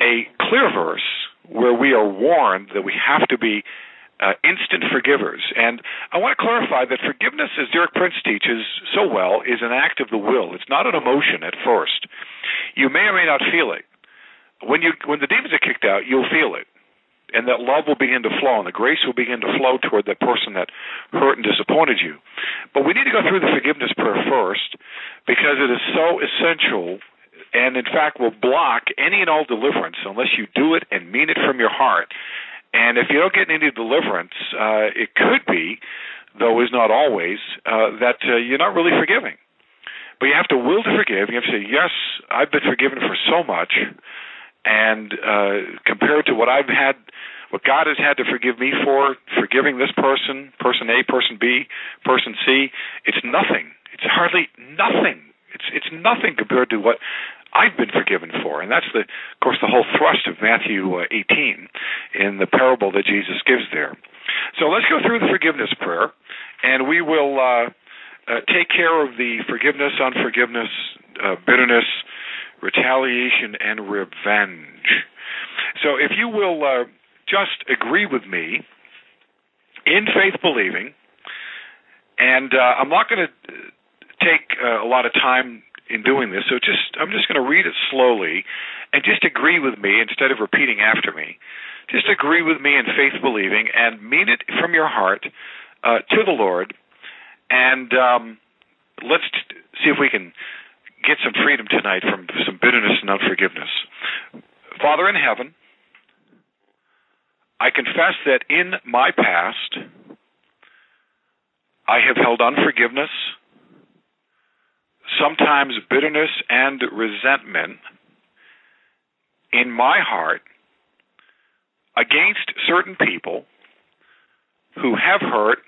a clear verse where we are warned that we have to be uh, instant forgivers. And I want to clarify that forgiveness, as Derek Prince teaches so well, is an act of the will. It's not an emotion at first. You may or may not feel it. When you when the demons are kicked out, you'll feel it and that love will begin to flow and the grace will begin to flow toward that person that hurt and disappointed you. But we need to go through the forgiveness prayer first because it is so essential and in fact will block any and all deliverance unless you do it and mean it from your heart. And if you don't get any deliverance, uh, it could be, though is not always, uh, that uh, you're not really forgiving. But you have to will to forgive. You have to say, yes, I've been forgiven for so much and uh, compared to what I've had, what God has had to forgive me for, forgiving this person, person A, person B, person C, it's nothing. It's hardly nothing. It's it's nothing compared to what I've been forgiven for, and that's the, of course, the whole thrust of Matthew uh, 18 in the parable that Jesus gives there. So let's go through the forgiveness prayer, and we will uh, uh, take care of the forgiveness, unforgiveness, uh, bitterness, retaliation, and revenge. So if you will uh, just agree with me in faith believing, and uh, I'm not going to take uh, a lot of time in doing this, so just I'm just going to read it slowly, and just agree with me instead of repeating after me. Just agree with me in faith believing and mean it from your heart uh, to the Lord, and um, let's t- see if we can get some freedom tonight from some bitterness and unforgiveness. Father in heaven, I confess that in my past I have held unforgiveness, sometimes bitterness and resentment in my heart against certain people who have hurt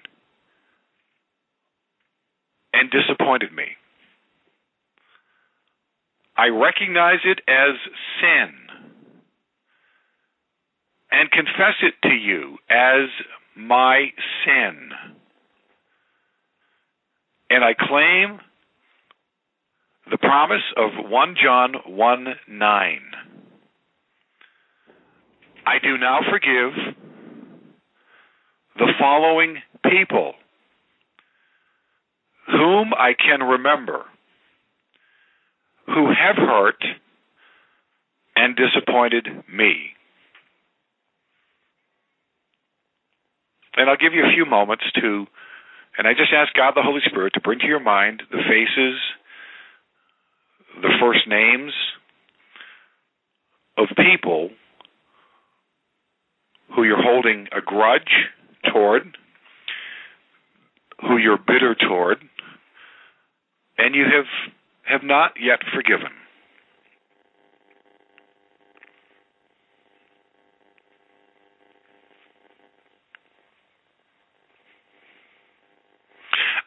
and disappointed me. I recognize it as sin and confess it to you as my sin. And I claim the promise of 1 John 1 9. I do now forgive the following people whom I can remember who have hurt and disappointed me. And I'll give you a few moments to, and I just ask God the Holy Spirit to bring to your mind the faces, the first names of people who you're holding a grudge toward, who you're bitter toward, and you have have not yet forgiven.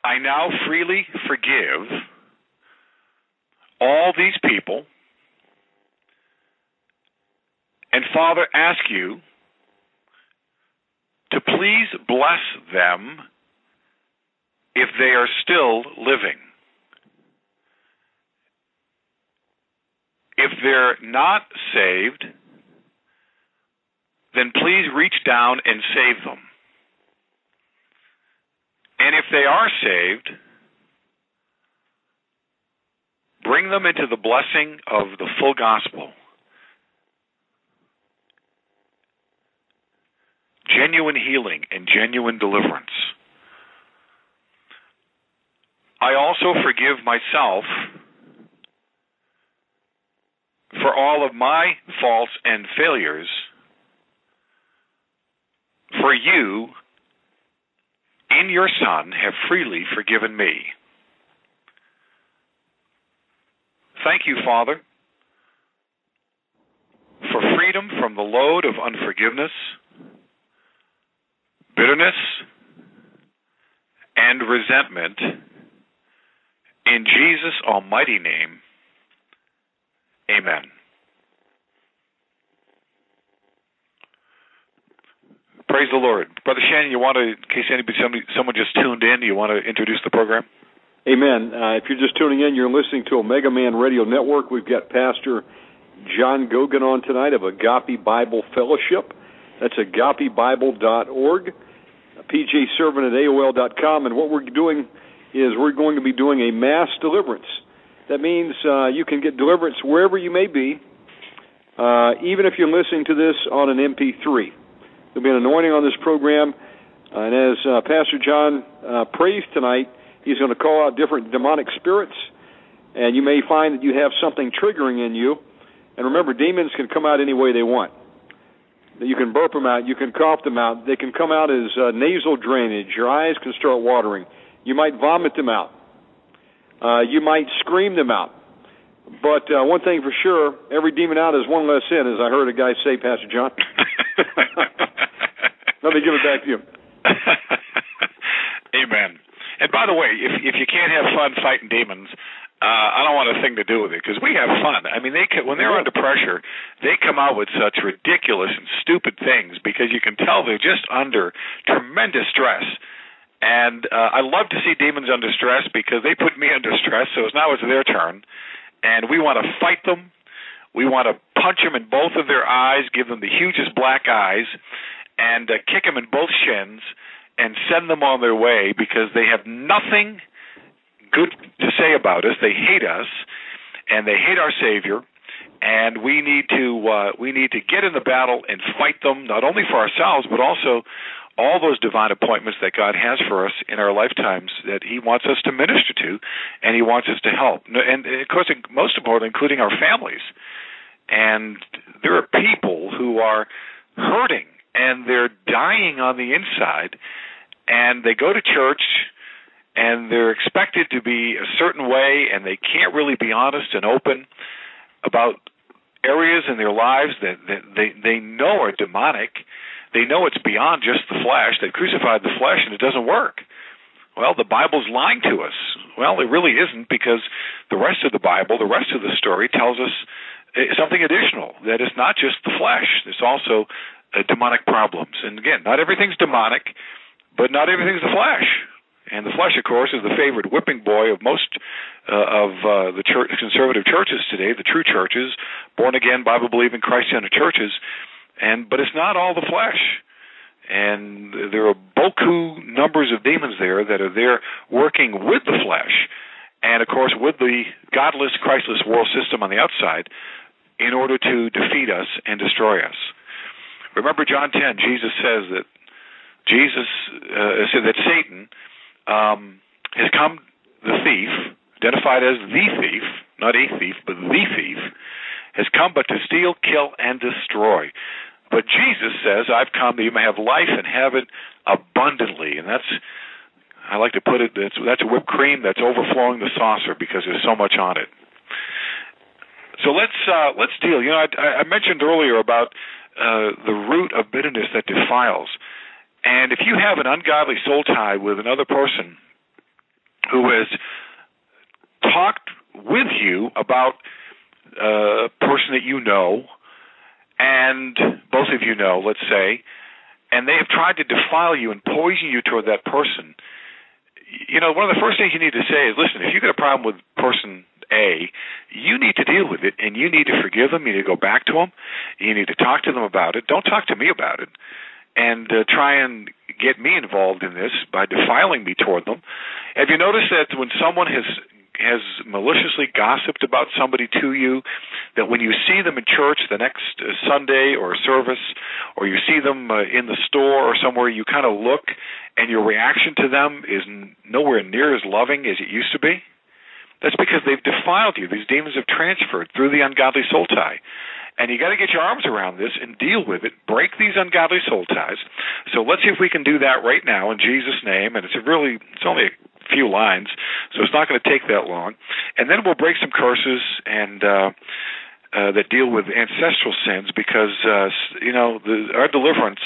I now freely forgive all these people. And Father, ask you to please bless them if they are still living. If they're not saved, then please reach down and save them. And if they are saved, bring them into the blessing of the full gospel. Genuine healing and genuine deliverance. I also forgive myself for all of my faults and failures. For you in your Son have freely forgiven me. Thank you, Father, for freedom from the load of unforgiveness, bitterness, and resentment. In Jesus' almighty name, amen. Praise the Lord, brother Shannon. You want to, in case anybody, somebody, someone just tuned in, do you want to introduce the program? Amen. Uh, if you're just tuning in, you're listening to Omega Man Radio Network. We've got Pastor John Goguen on tonight of Agape Bible Fellowship. That's agapebible.org, pjservant at AOL.com. And what we're doing is we're going to be doing a mass deliverance. That means uh, you can get deliverance wherever you may be, uh, even if you're listening to this on an MP3. There'll be an anointing on this program. And as uh, Pastor John uh, prays tonight, he's going to call out different demonic spirits. And you may find that you have something triggering in you. And remember, demons can come out any way they want. You can burp them out. You can cough them out. They can come out as uh, nasal drainage. Your eyes can start watering. You might vomit them out. Uh, you might scream them out. But uh, one thing for sure, every demon out is one less in, as I heard a guy say, Pastor John. Let me give it back to you. Amen. And by the way, if if you can't have fun fighting demons, uh, I don't want a thing to do with it because we have fun. I mean, they can, when they're under pressure, they come out with such ridiculous and stupid things because you can tell they're just under tremendous stress. And uh, I love to see demons under stress because they put me under stress. So now it's their turn, and we want to fight them. We want to punch them in both of their eyes, give them the hugest black eyes, and uh, kick them in both shins, and send them on their way because they have nothing good to say about us. They hate us, and they hate our Savior. And we need to uh, we need to get in the battle and fight them not only for ourselves but also all those divine appointments that God has for us in our lifetimes that He wants us to minister to, and He wants us to help, and of course, most importantly, including our families. And there are people who are hurting and they're dying on the inside, and they go to church and they're expected to be a certain way and they can't really be honest and open about areas in their lives that, that they they know are demonic they know it's beyond just the flesh. They crucified the flesh and it doesn't work. Well the bible's lying to us. Well it really isn't because the rest of the bible the rest of the story tells us eh, something additional that it's not just the flesh. It's also uh, demonic problems. And again not everything's demonic but not everything's the flesh. And the flesh, of course, is the favorite whipping boy of most uh, of uh, the church, conservative churches today, the true churches, born again, Bible believing, Christ centered churches. And but it's not all the flesh. And there are boku numbers of demons there that are there working with the flesh, and of course with the godless, Christless world system on the outside, in order to defeat us and destroy us. Remember John 10. Jesus says that Jesus uh, said that Satan um, has come, the thief, identified as the thief, not a thief, but the thief, has come but to steal, kill, and destroy. But Jesus says, I've come that you may have life and have it abundantly. And that's, I like to put it, that's, that's whipped cream that's overflowing the saucer because there's so much on it. So let's uh, let's deal. You know, I, I mentioned earlier about uh, the root of bitterness that defiles. And if you have an ungodly soul tie with another person who has talked with you about a person that you know, and both of you know, let's say, and they have tried to defile you and poison you toward that person, you know, one of the first things you need to say is, listen, if you've got a problem with person A, you need to deal with it, and you need to forgive them. You need to go back to them. You need to talk to them about it. Don't talk to me about it and uh, try and get me involved in this by defiling me toward them. Have you noticed that when someone has has maliciously gossiped about somebody to you, that when you see them in church the next uh, Sunday or service, or you see them uh, in the store or somewhere, you kind of look, and your reaction to them is nowhere near as loving as it used to be? That's because they've defiled you. These demons have transferred through the ungodly soul tie. And you got to get your arms around this and deal with it. Break these ungodly soul ties. So let's see if we can do that right now in Jesus' name. And it's really, it's only a few lines, so it's not going to take that long. And then we'll break some curses and. uh uh, that deal with ancestral sins because uh, you know the, our deliverance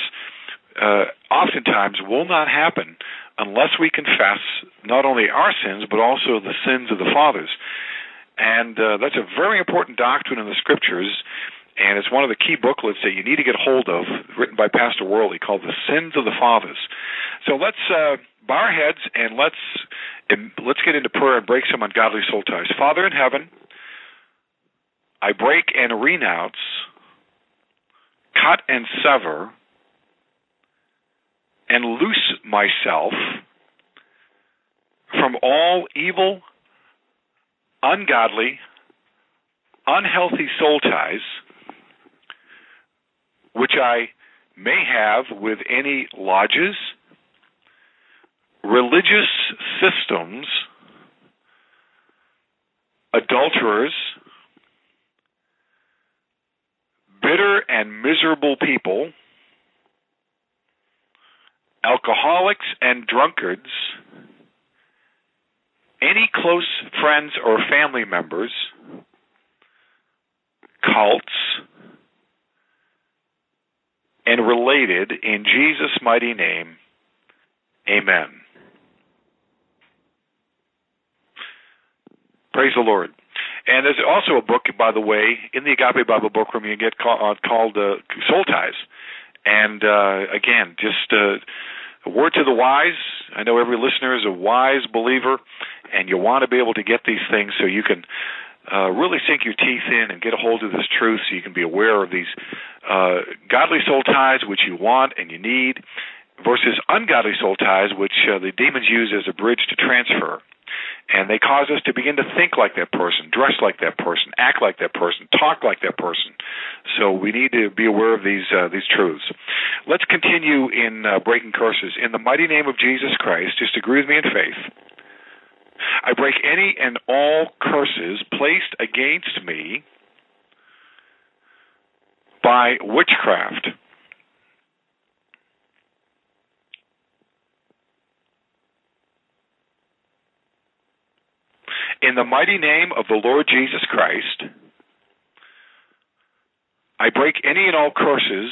uh, oftentimes will not happen unless we confess not only our sins but also the sins of the fathers. And uh, that's a very important doctrine in the scriptures and it's one of the key booklets that you need to get hold of, written by Pastor Worley, called "The Sins of the Fathers." So let's uh, our heads and let's and let's get into prayer and break some ungodly soul ties. Father in heaven, I break and renounce, cut and sever, and loose myself from all evil, ungodly, unhealthy soul ties which I may have with any lodges, religious systems, adulterers, bitter and miserable people, alcoholics and drunkards, any close friends or family members, cults, and related in Jesus' mighty name. Amen. Praise the Lord. And there's also a book, by the way, in the Agape Bible book room you get call, uh, called uh, Soul Ties. And uh, again, just uh, a word to the wise. I know every listener is a wise believer, and you want to be able to get these things so you can uh, really sink your teeth in and get a hold of this truth so you can be aware of these uh, godly soul ties which you want and you need versus ungodly soul ties which uh, the demons use as a bridge to transfer and they cause us to begin to think like that person, dress like that person, act like that person, talk like that person. So we need to be aware of these uh, these truths. Let's continue in uh, breaking curses in the mighty name of Jesus Christ. Just agree with me in faith. I break any and all curses placed against me by witchcraft. In the mighty name of the Lord Jesus Christ, I break any and all curses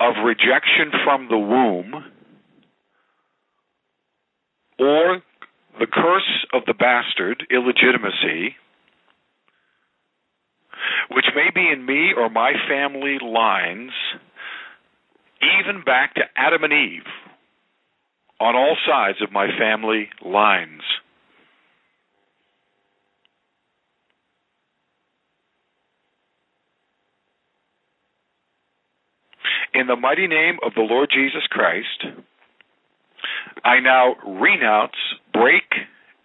of rejection from the womb or the curse of the bastard, illegitimacy, which may be in me or my family lines, even back to Adam and Eve, on all sides of my family lines. In the mighty name of the Lord Jesus Christ, I now renounce, break,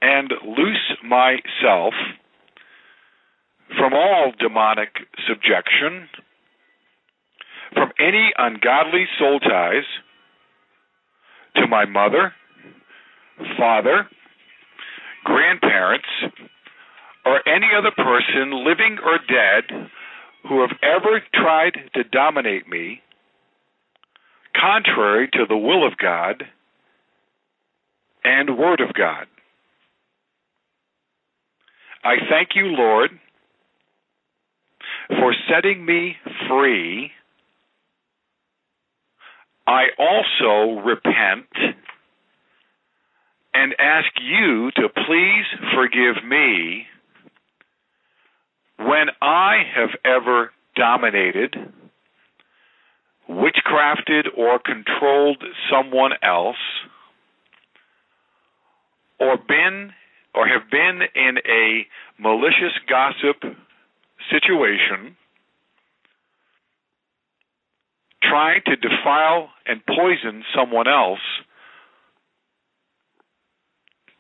and loose myself from all demonic subjection, from any ungodly soul ties to my mother, father, grandparents, or any other person, living or dead, who have ever tried to dominate me contrary to the will of God and Word of God. I thank you, Lord, for setting me free. I also repent and ask you to please forgive me when I have ever dominated, witchcrafted, or controlled someone else or been or have been in a malicious gossip situation trying to defile and poison someone else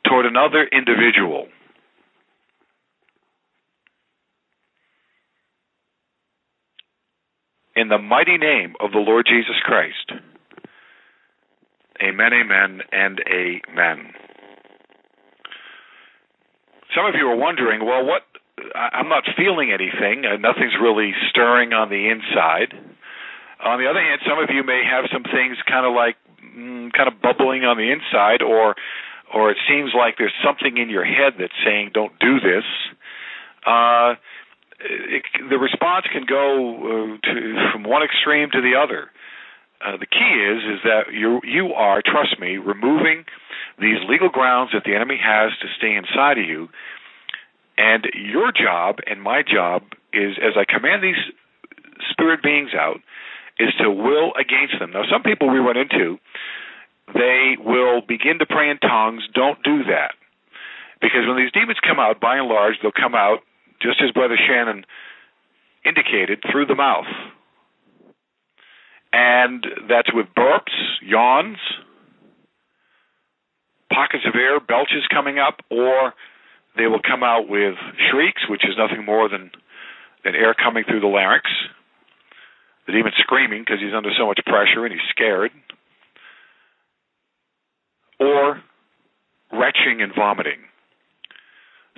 toward another individual. In the mighty name of the Lord Jesus Christ. Amen, amen, and amen some of you are wondering, well, what? I'm not feeling anything. Uh, nothing's really stirring on the inside. On the other hand, some of you may have some things kind of like mm, kind of bubbling on the inside, or or it seems like there's something in your head that's saying, "Don't do this." Uh, it, the response can go uh, to, from one extreme to the other. Uh, the key is is that you you are, trust me, removing these legal grounds that the enemy has to stay inside of you. And your job and my job is, as I command these spirit beings out, is to will against them. Now, some people we run into, they will begin to pray in tongues. Don't do that. Because when these demons come out, by and large, they'll come out, just as Brother Shannon indicated, through the mouth. And that's with burps, yawns, pockets of air, belches coming up, or they will come out with shrieks, which is nothing more than, than air coming through the larynx. The demon's screaming because he's under so much pressure and he's scared. Or retching and vomiting.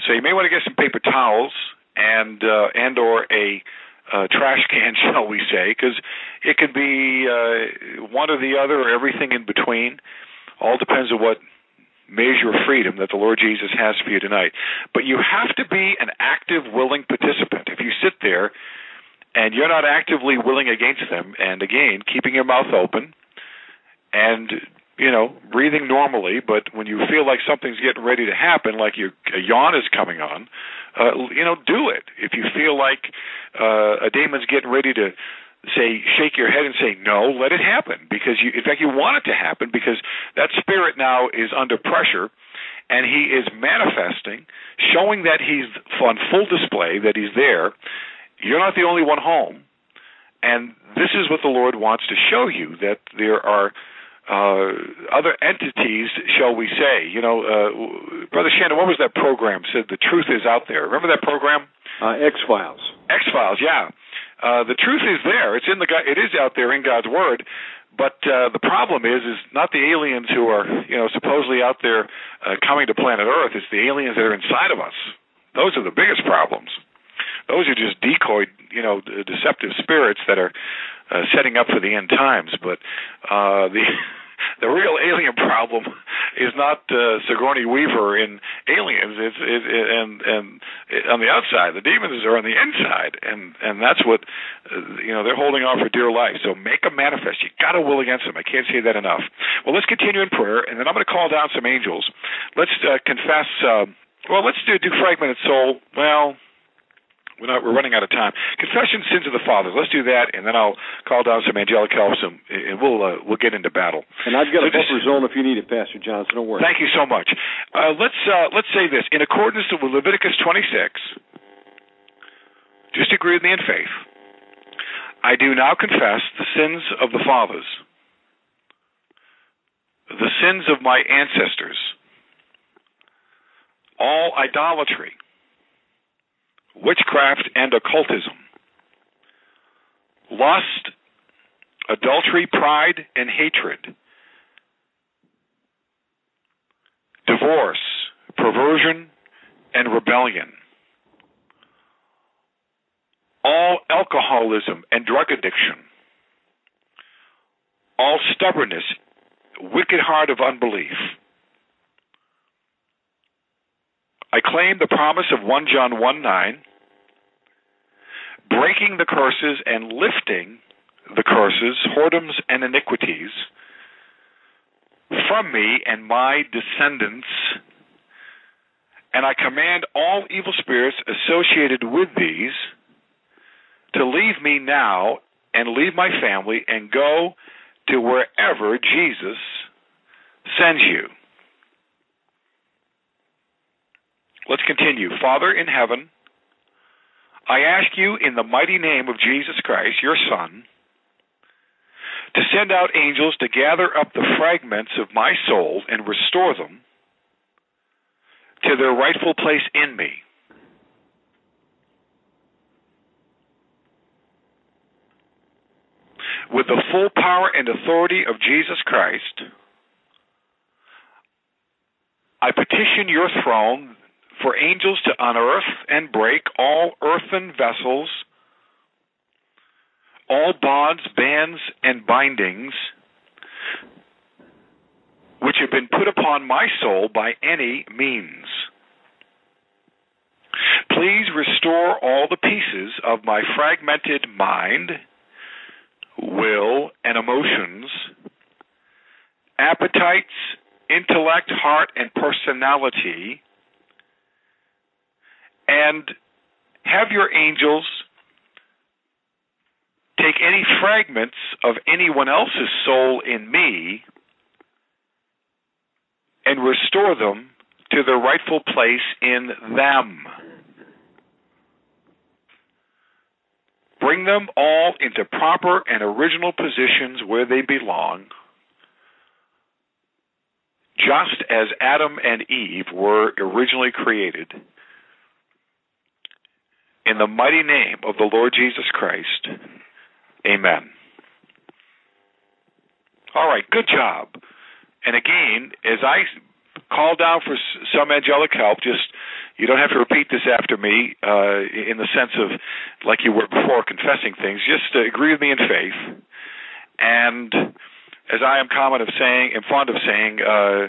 So you may want to get some paper towels and uh, and or a uh, trash can, shall we say, because it could be uh, one or the other or everything in between. All depends on what measure of freedom that the Lord Jesus has for you tonight. But you have to be an active, willing participant. If you sit there and you're not actively willing against them, and again, keeping your mouth open and you know, breathing normally, but when you feel like something's getting ready to happen, like you, a yawn is coming on, uh, you know, do it. If you feel like uh, a demon's getting ready to say, shake your head and say no, let it happen because you, in fact, you want it to happen because that spirit now is under pressure and he is manifesting, showing that he's on full display, that he's there. You're not the only one home. And this is what the Lord wants to show you that there are uh, other entities, shall we say. You know, uh, Brother Shannon, what was that program? Said the truth is out there. Remember that program? Uh, X Files. X Files, yeah. Uh, the truth is there. It's in the. It is out there in God's Word. But uh, the problem is, is not the aliens who are, you know, supposedly out there uh, coming to planet Earth. It's the aliens that are inside of us. Those are the biggest problems. Those are just decoy, you know, deceptive spirits that are uh, setting up for the end times. But uh, the the real alien problem is not uh, Sigourney Weaver in Aliens. It's it, it, and and it, on the outside, the demons are on the inside, and and that's what uh, you know they're holding on for dear life. So make them manifest. You got to will against them. I can't say that enough. Well, let's continue in prayer, and then I'm going to call down some angels. Let's uh, confess. Uh, well, let's do do fragmented soul. Well, we're not. We're running out of time. Confession, sins of the fathers. Let's do that, and then I'll call down some angelic helps, and, and we'll uh, we'll get into battle. And I've got so a buffer zone if you need it, Pastor Johnson. Don't worry. Thank you so much. Uh, let's uh, let's say this in accordance with Leviticus 26. Just agree with me in faith. I do now confess the sins of the fathers, the sins of my ancestors, all idolatry witchcraft and occultism, lust, adultery, pride, and hatred, divorce, perversion, and rebellion, all alcoholism and drug addiction, all stubbornness, wicked heart of unbelief. I claim the promise of 1 John 1 9, breaking the curses and lifting the curses, whoredoms, and iniquities from me and my descendants. And I command all evil spirits associated with these to leave me now and leave my family and go to wherever Jesus sends you. Let's continue. Father in heaven, I ask you in the mighty name of Jesus Christ, your Son, to send out angels to gather up the fragments of my soul and restore them to their rightful place in me. With the full power and authority of Jesus Christ, I petition your throne for angels to unearth and break all earthen vessels, all bonds, bands, and bindings which have been put upon my soul by any means. Please restore all the pieces of my fragmented mind, will, and emotions, appetites, intellect, heart, and personality and have your angels take any fragments of anyone else's soul in me and restore them to their rightful place in them. Bring them all into proper and original positions where they belong, just as Adam and Eve were originally created in the mighty name of the Lord Jesus Christ. Amen. All right, good job. And again, as I call down for some angelic help, just you don't have to repeat this after me uh, in the sense of like you were before confessing things. Just uh, agree with me in faith. And as I am common of saying, fond of saying, uh,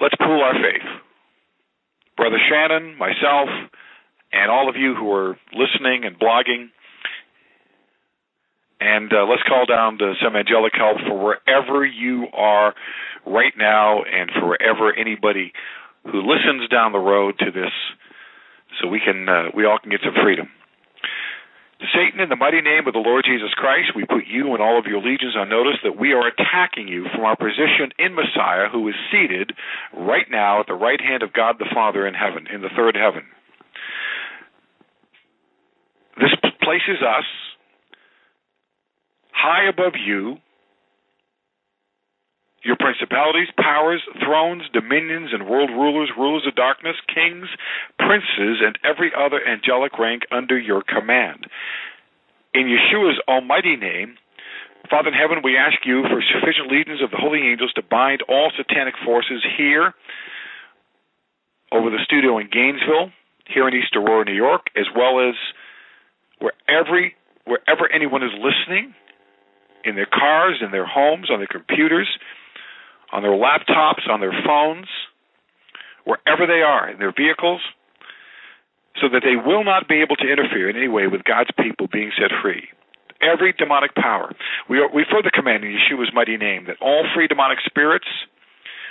let's pool our faith. Brother Shannon, myself, and all of you who are listening and blogging And uh, let's call down to some angelic help for wherever you are right now and for wherever anybody who listens down the road to this so we can uh, we all can get some freedom. Satan, in the mighty name of the Lord Jesus Christ, we put you and all of your legions on notice that we are attacking you from our position in Messiah, who is seated right now at the right hand of God the Father in heaven, in the third heaven. This places us high above you, your principalities, powers, thrones, dominions, and world rulers, rulers of darkness, kings, princes, and every other angelic rank under your command. In Yeshua's almighty name, Father in heaven, we ask you for sufficient legions of the holy angels to bind all satanic forces here over the studio in Gainesville, here in East Aurora, New York, as well as wherever wherever anyone is listening, in their cars, in their homes, on their computers, on their laptops, on their phones, wherever they are, in their vehicles, so that they will not be able to interfere in any way with God's people being set free. Every demonic power. We, are, we further command in Yeshua's mighty name that all free demonic spirits,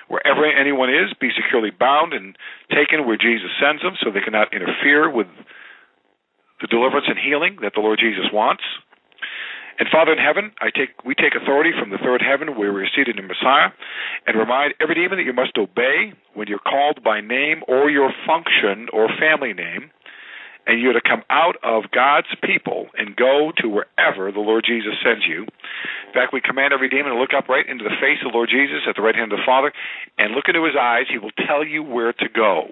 wherever anyone is, be securely bound and taken where Jesus sends them so they cannot interfere with the deliverance and healing that the Lord Jesus wants. And Father in heaven, I take we take authority from the third heaven where we are seated in Messiah, and remind every demon that you must obey when you're called by name or your function or family name, and you're to come out of God's people and go to wherever the Lord Jesus sends you. In fact, we command every demon to look up right into the face of the Lord Jesus at the right hand of the Father and look into his eyes. He will tell you where to go.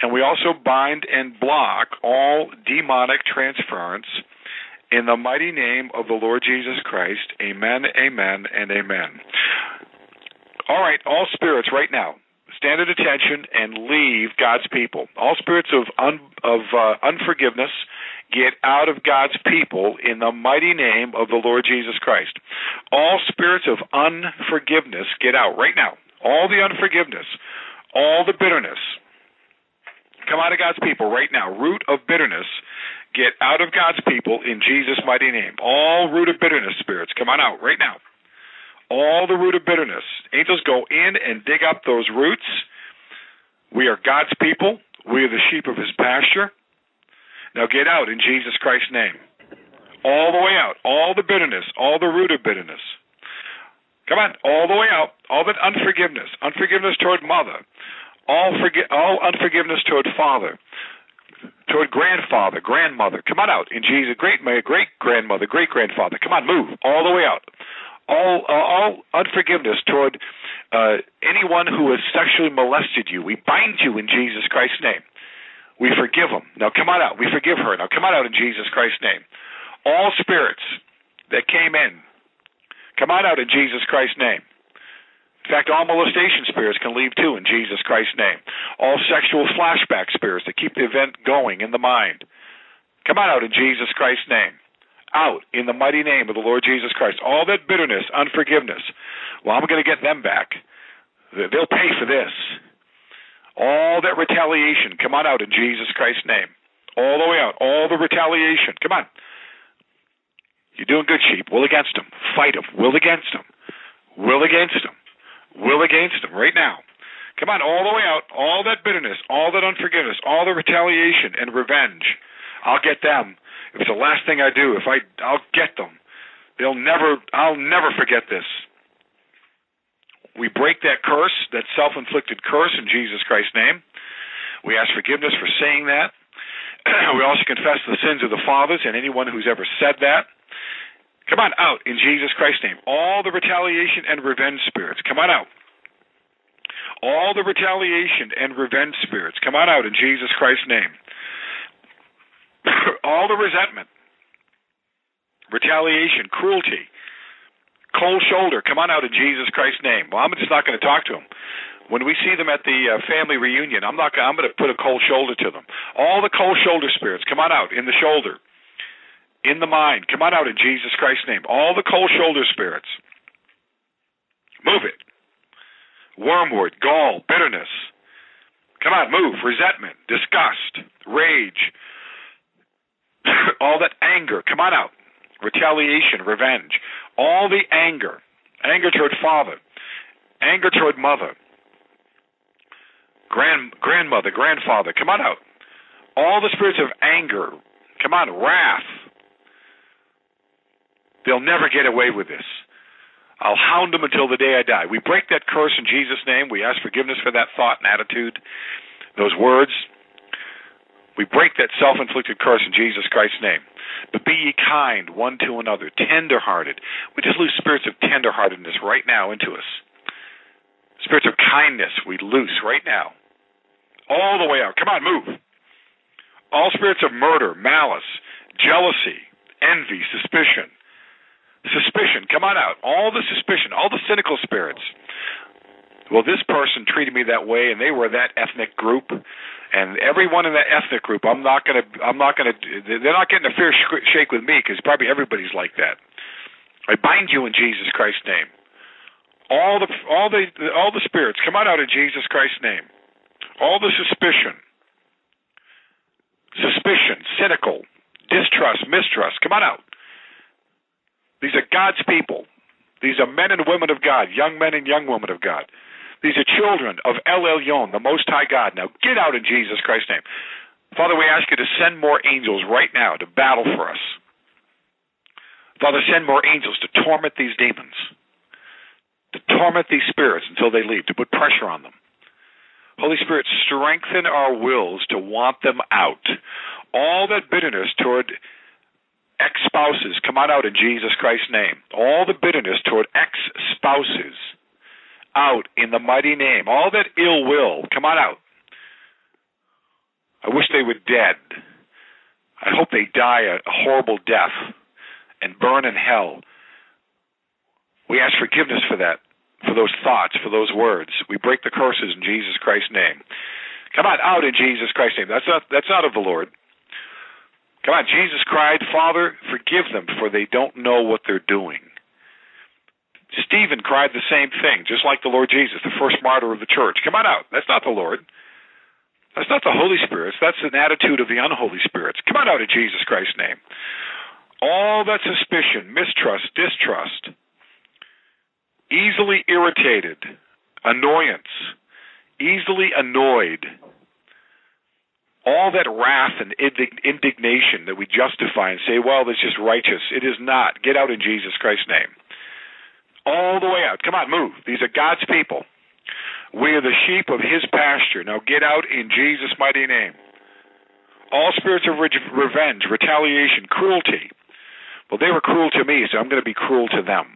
And we also bind and block all demonic transference in the mighty name of the Lord Jesus Christ, amen, amen, and amen. All right, all spirits right now, stand at attention and leave God's people. All spirits of un, of uh, unforgiveness, get out of God's people in the mighty name of the Lord Jesus Christ. All spirits of unforgiveness, get out right now. All the unforgiveness, all the bitterness, come out of God's people right now. Root of bitterness, Get out of God's people in Jesus' mighty name. All root of bitterness spirits, come on out right now. All the root of bitterness. Angels go in and dig up those roots. We are God's people. We are the sheep of his pasture. Now get out in Jesus Christ's name. All the way out. All the bitterness. All the root of bitterness. Come on, all the way out. All that unforgiveness. Unforgiveness toward mother. All, forgi- all unforgiveness toward father toward grandfather, grandmother. Come on out in Jesus. Great, great grandmother, great grandfather. Come on, move all the way out. All, all unforgiveness toward uh, anyone who has sexually molested you. We bind you in Jesus Christ's name. We forgive them. Now come on out. We forgive her. Now come on out in Jesus Christ's name. All spirits that came in, come on out in Jesus Christ's name. In fact, all molestation spirits can leave too in Jesus Christ's name. All sexual flashback spirits that keep the event going in the mind. Come on out in Jesus Christ's name. Out in the mighty name of the Lord Jesus Christ. All that bitterness, unforgiveness. Well, I'm going to get them back. They'll pay for this. All that retaliation, come on out in Jesus Christ's name. All the way out. All the retaliation. Come on. You're doing good, sheep. Will against them. Fight them. Will against them. Will against them will against them right now. Come on, all the way out, all that bitterness, all that unforgiveness, all the retaliation and revenge. I'll get them. If it's the last thing I do, if I I'll get them. They'll never I'll never forget this. We break that curse, that self-inflicted curse in Jesus Christ's name. We ask forgiveness for saying that. we also confess the sins of the fathers and anyone who's ever said that. Come on out in Jesus Christ's name. All the retaliation and revenge spirits, come on out. All the retaliation and revenge spirits, come on out in Jesus Christ's name. All the resentment, retaliation, cruelty, cold shoulder, come on out in Jesus Christ's name. Well, I'm just not going to talk to them. When we see them at the uh, family reunion, I'm not. I'm going to put a cold shoulder to them. All the cold shoulder spirits, come on out in the shoulder in the mind. Come on out in Jesus Christ's name. All the cold shoulder spirits. Move it. Wormwood, gall, bitterness. Come on, move. Resentment, disgust, rage, all that anger. Come on out. retaliation, revenge, all the anger, anger toward father, anger toward mother, grand grandmother, grandfather, come on out. All the spirits of anger, come on, wrath. They'll never get away with this. I'll hound them until the day I die. We break that curse in Jesus' name. We ask forgiveness for that thought and attitude, those words. We break that self inflicted curse in Jesus Christ's name. But be ye kind one to another, tender hearted. We just lose spirits of tender heartedness right now into us. Spirits of kindness we loose right now. All the way out. Come on, move. All spirits of murder, malice, jealousy, envy, suspicion. Suspicion, come on out. All the suspicion, all the cynical spirits. Well, this person treated me that way, and they were that ethnic group and everyone in that ethnic group, I'm not gonna, I'm not gonna, they're not getting a fair shake with me because probably everybody's like that. I bind you in Jesus Christ's name. All the, all the, all the spirits come on out in Jesus Christ's name. All the suspicion, suspicion, cynical, distrust, mistrust, come on out. These are God's people. These are men and women of God, young men and young women of God. These are children of El Elyon, the Most High God. Now get out in Jesus Christ's name. Father, we ask you to send more angels right now to battle for us. Father, send more angels to torment these demons, to torment these spirits until they leave, to put pressure on them. Holy Spirit, strengthen our wills to want them out. All that bitterness toward ex spouses, come on out in Jesus Christ's name. All the bitterness toward ex spouses out in the mighty name. All that ill will, come on out. I wish they were dead. I hope they die a horrible death and burn in hell. We ask forgiveness for that, for those thoughts, for those words. We break the curses in Jesus Christ's name. Come on, out in Jesus Christ's name. That's not that's not of the Lord. Come on, Jesus cried, Father, forgive them, for they don't know what they're doing. Stephen cried the same thing, just like the Lord Jesus, the first martyr of the church. Come on out. That's not the Lord. That's not the Holy Spirit. That's an attitude of the unholy spirits. Come on out in Jesus Christ's name. All that suspicion, mistrust, distrust, easily irritated, annoyance, easily annoyed, all that wrath and indignation that we justify and say, well, that's just righteous. It is not. Get out in Jesus Christ's name all the way out. Come on, move. These are God's people. We are the sheep of his pasture. Now get out in Jesus' mighty name. All spirits of re- revenge, retaliation, cruelty. Well, they were cruel to me, so I'm going to be cruel to them.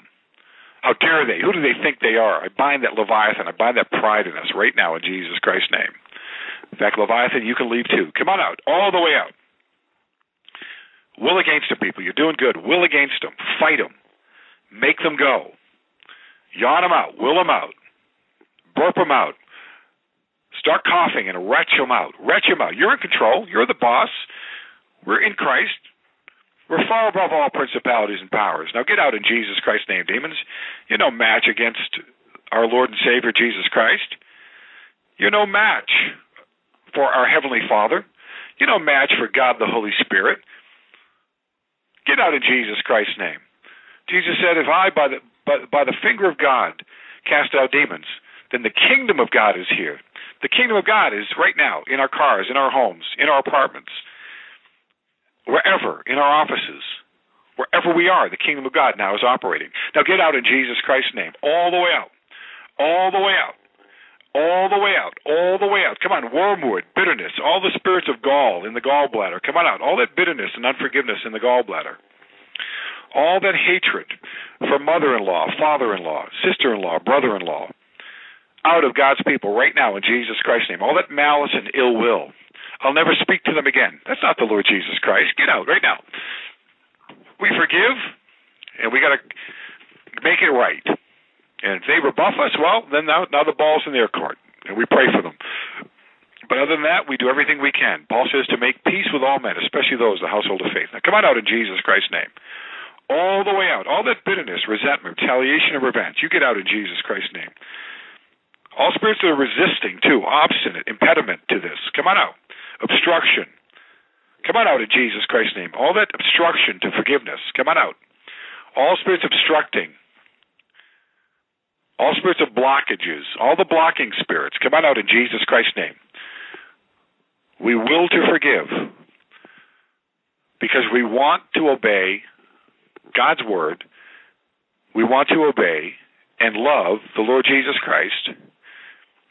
How dare they? Who do they think they are? I bind that Leviathan. I bind that pride in us right now in Jesus Christ's name. In fact, Leviathan, you can leave too. Come on out, all the way out. Will against them, people. You're doing good. Will against them. Fight them. Make them go. Yawn them out, will them out, burp them out, start coughing and retch them out. Retch them out. You're in control. You're the boss. We're in Christ. We're far above all principalities and powers. Now get out in Jesus Christ's name, demons. You're no match against our Lord and Savior Jesus Christ. You're no match for our Heavenly Father. You're no match for God the Holy Spirit. Get out in Jesus Christ's name. Jesus said, If I, by the by, by the finger of God cast out demons, then the kingdom of God is here. The kingdom of God is right now in our cars, in our homes, in our apartments, wherever, in our offices, wherever we are, the kingdom of God now is operating. Now get out in Jesus Christ's name, all the way out, all the way out, all the way out, all the way out. Come on, wormwood, bitterness, all the spirits of gall in the gallbladder. Come on out, all that bitterness and unforgiveness in the gallbladder all that hatred for mother in law, father in law, sister in law, brother in law out of God's people right now in Jesus Christ's name. All that malice and ill will. I'll never speak to them again. That's not the Lord Jesus Christ. Get out right now. We forgive, and we got to make it right. And if they rebuff us, well, then now, now the ball's in their court, and we pray for them. But other than that, we do everything we can. Paul says to make peace with all men, especially those the household of faith. Now, come on out in Jesus Christ's name all the way out. All that bitterness, resentment, retaliation, and revenge, you get out in Jesus Christ's name. All spirits that are resisting, too, obstinate, impediment to this, come on out. Obstruction, Come on out in Jesus Christ's name. All that obstruction to forgiveness, come on out. All spirits obstructing. All spirits of blockages, all the blocking spirits, come on out in Jesus Christ's name. We will to forgive because we want to obey God's word. We want to obey and love the Lord Jesus Christ.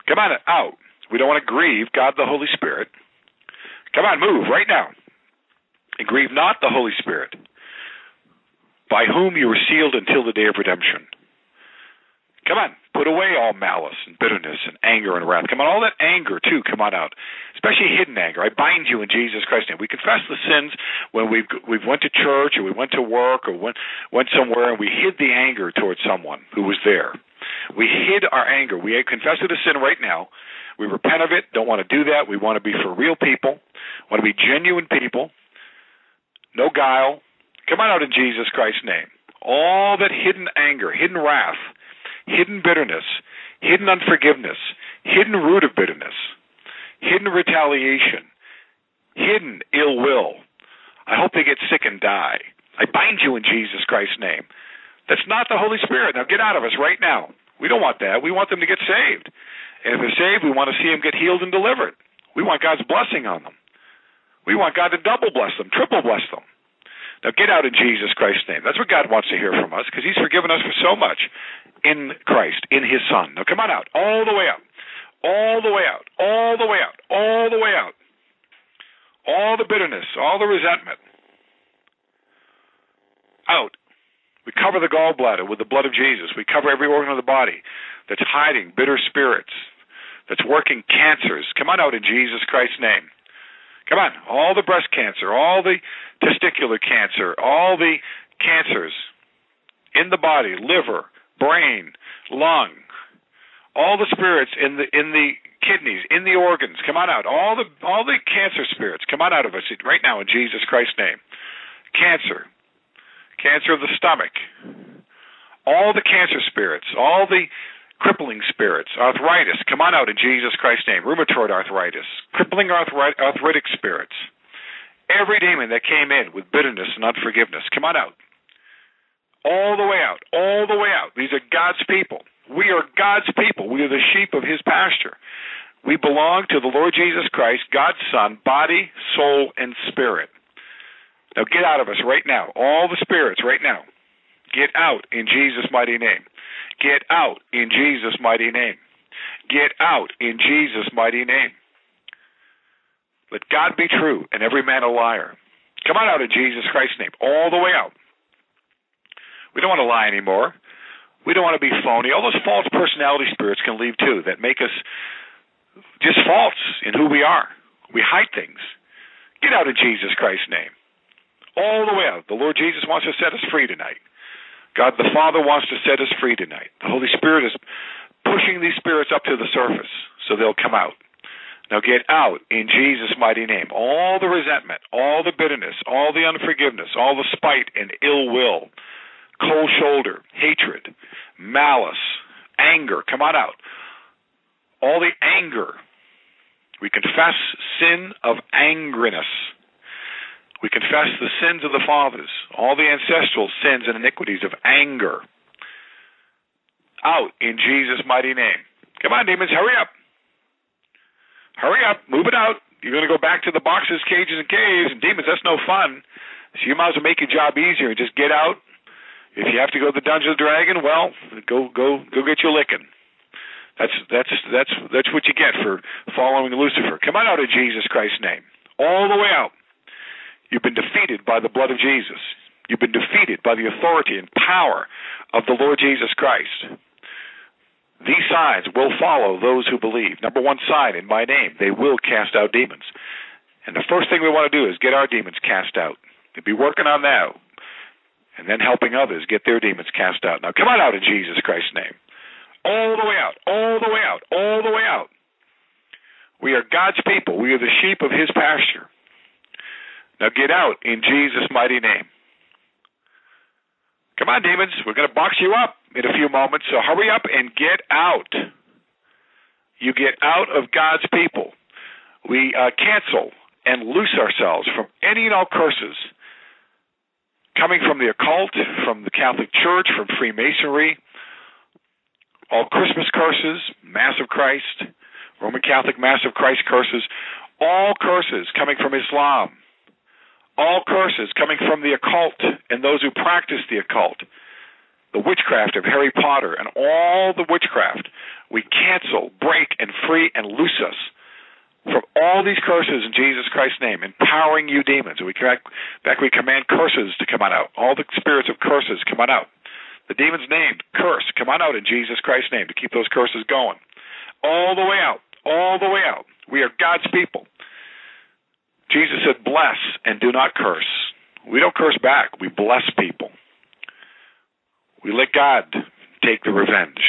Come on out. We don't want to grieve God the Holy Spirit. Come on, move right now. And grieve not the Holy Spirit, by whom you were sealed until the day of redemption. Come on, put away all malice and bitterness and anger and wrath. Come on, all that anger too, come on out, especially hidden anger. I bind you in Jesus Christ's name. We confess the sins when we've we've went to church or we went to work or went went somewhere and we hid the anger towards someone who was there. We hid our anger. We confess it a sin right now. We repent of it. Don't want to do that. We want to be for real people. Want to be genuine people. No guile. Come on out in Jesus Christ's name. All that hidden anger, hidden wrath hidden bitterness, hidden unforgiveness, hidden root of bitterness, hidden retaliation, hidden ill will. I hope they get sick and die. I bind you in Jesus Christ's name. That's not the Holy Spirit. Now get out of us right now. We don't want that. We want them to get saved. And if they're saved, we want to see them get healed and delivered. We want God's blessing on them. We want God to double bless them, triple bless them. Now get out in Jesus Christ's name. That's what God wants to hear from us because He's forgiven us for so much in Christ, in His Son. Now come on out, all the way out, all the way out, all the way out, all the way out. All the bitterness, all the resentment. Out. We cover the gallbladder with the blood of Jesus. We cover every organ of the body that's hiding bitter spirits, that's working cancers. Come on out in Jesus Christ's name. Come on, all the breast cancer, all the testicular cancer, all the cancers in the body, liver, brain, lung, all the spirits in the in the kidneys, in the organs, come on out. All the all the cancer spirits, come on out of us right now in Jesus Christ's name. Cancer, cancer of the stomach, all the cancer spirits, all the crippling spirits, arthritis, come on out in Jesus Christ's name. Rheumatoid arthritis, crippling arthrit- arthritic spirits. Every demon that came in with bitterness and unforgiveness, come on out all the way out, all the way out. These are God's people. We are God's people. We are the sheep of His pasture. We belong to the Lord Jesus Christ, God's Son, body, soul, and spirit. Now get out of us right now. All the spirits right now. Get out in Jesus' mighty name. Get out in Jesus' mighty name. Get out in Jesus' mighty name. Let God be true and every man a liar. Come on out in Jesus Christ's name. All the way out. We don't want to lie anymore. We don't want to be phony. All those false personality spirits can leave too that make us just false in who we are. We hide things. Get out in Jesus Christ's name. All the way out. The Lord Jesus wants to set us free tonight. God the Father wants to set us free tonight. The Holy Spirit is pushing these spirits up to the surface so they'll come out. Now get out in Jesus' mighty name. All the resentment, all the bitterness, all the unforgiveness, all the spite and ill will cold shoulder, hatred, malice, anger. Come on out. All the anger. We confess sin of angriness. We confess the sins of the fathers, all the ancestral sins and iniquities of anger. Out in Jesus' mighty name. Come on, demons, hurry up. Hurry up, move it out. You're going to go back to the boxes, cages, and caves, and demons, that's no fun. So you might as well make your job easier and just get out if you have to go to the Dungeon of the Dragon, well, go go go get your licking. That's that's that's that's what you get for following Lucifer. Come on out of Jesus Christ's name, all the way out. You've been defeated by the blood of Jesus. You've been defeated by the authority and power of the Lord Jesus Christ. These signs will follow those who believe. Number one sign in my name, they will cast out demons. And the first thing we want to do is get our demons cast out. we be working on that and then helping others get their demons cast out. Now, come on out in Jesus Christ's name. All the way out, all the way out, all the way out. We are God's people. We are the sheep of His pasture. Now get out in Jesus' mighty name. Come on, demons. We're going to box you up in a few moments, so hurry up and get out. You get out of God's people. We uh, cancel and loose ourselves from any and all curses coming from the occult, from the Catholic Church, from Freemasonry, all Christmas curses, Mass of Christ, Roman Catholic Mass of Christ curses, all curses coming from Islam, all curses coming from the occult and those who practice the occult, the witchcraft of Harry Potter, and all the witchcraft, we cancel, break, and free and loose us from all these curses in Jesus Christ's name, empowering you demons. We back, we command curses to come on out. All the spirits of curses come on out. The demon's named curse, come on out in Jesus Christ's name to keep those curses going. All the way out. All the way out. We are God's people. Jesus said, bless and do not curse. We don't curse back. We bless people. We let God take the revenge.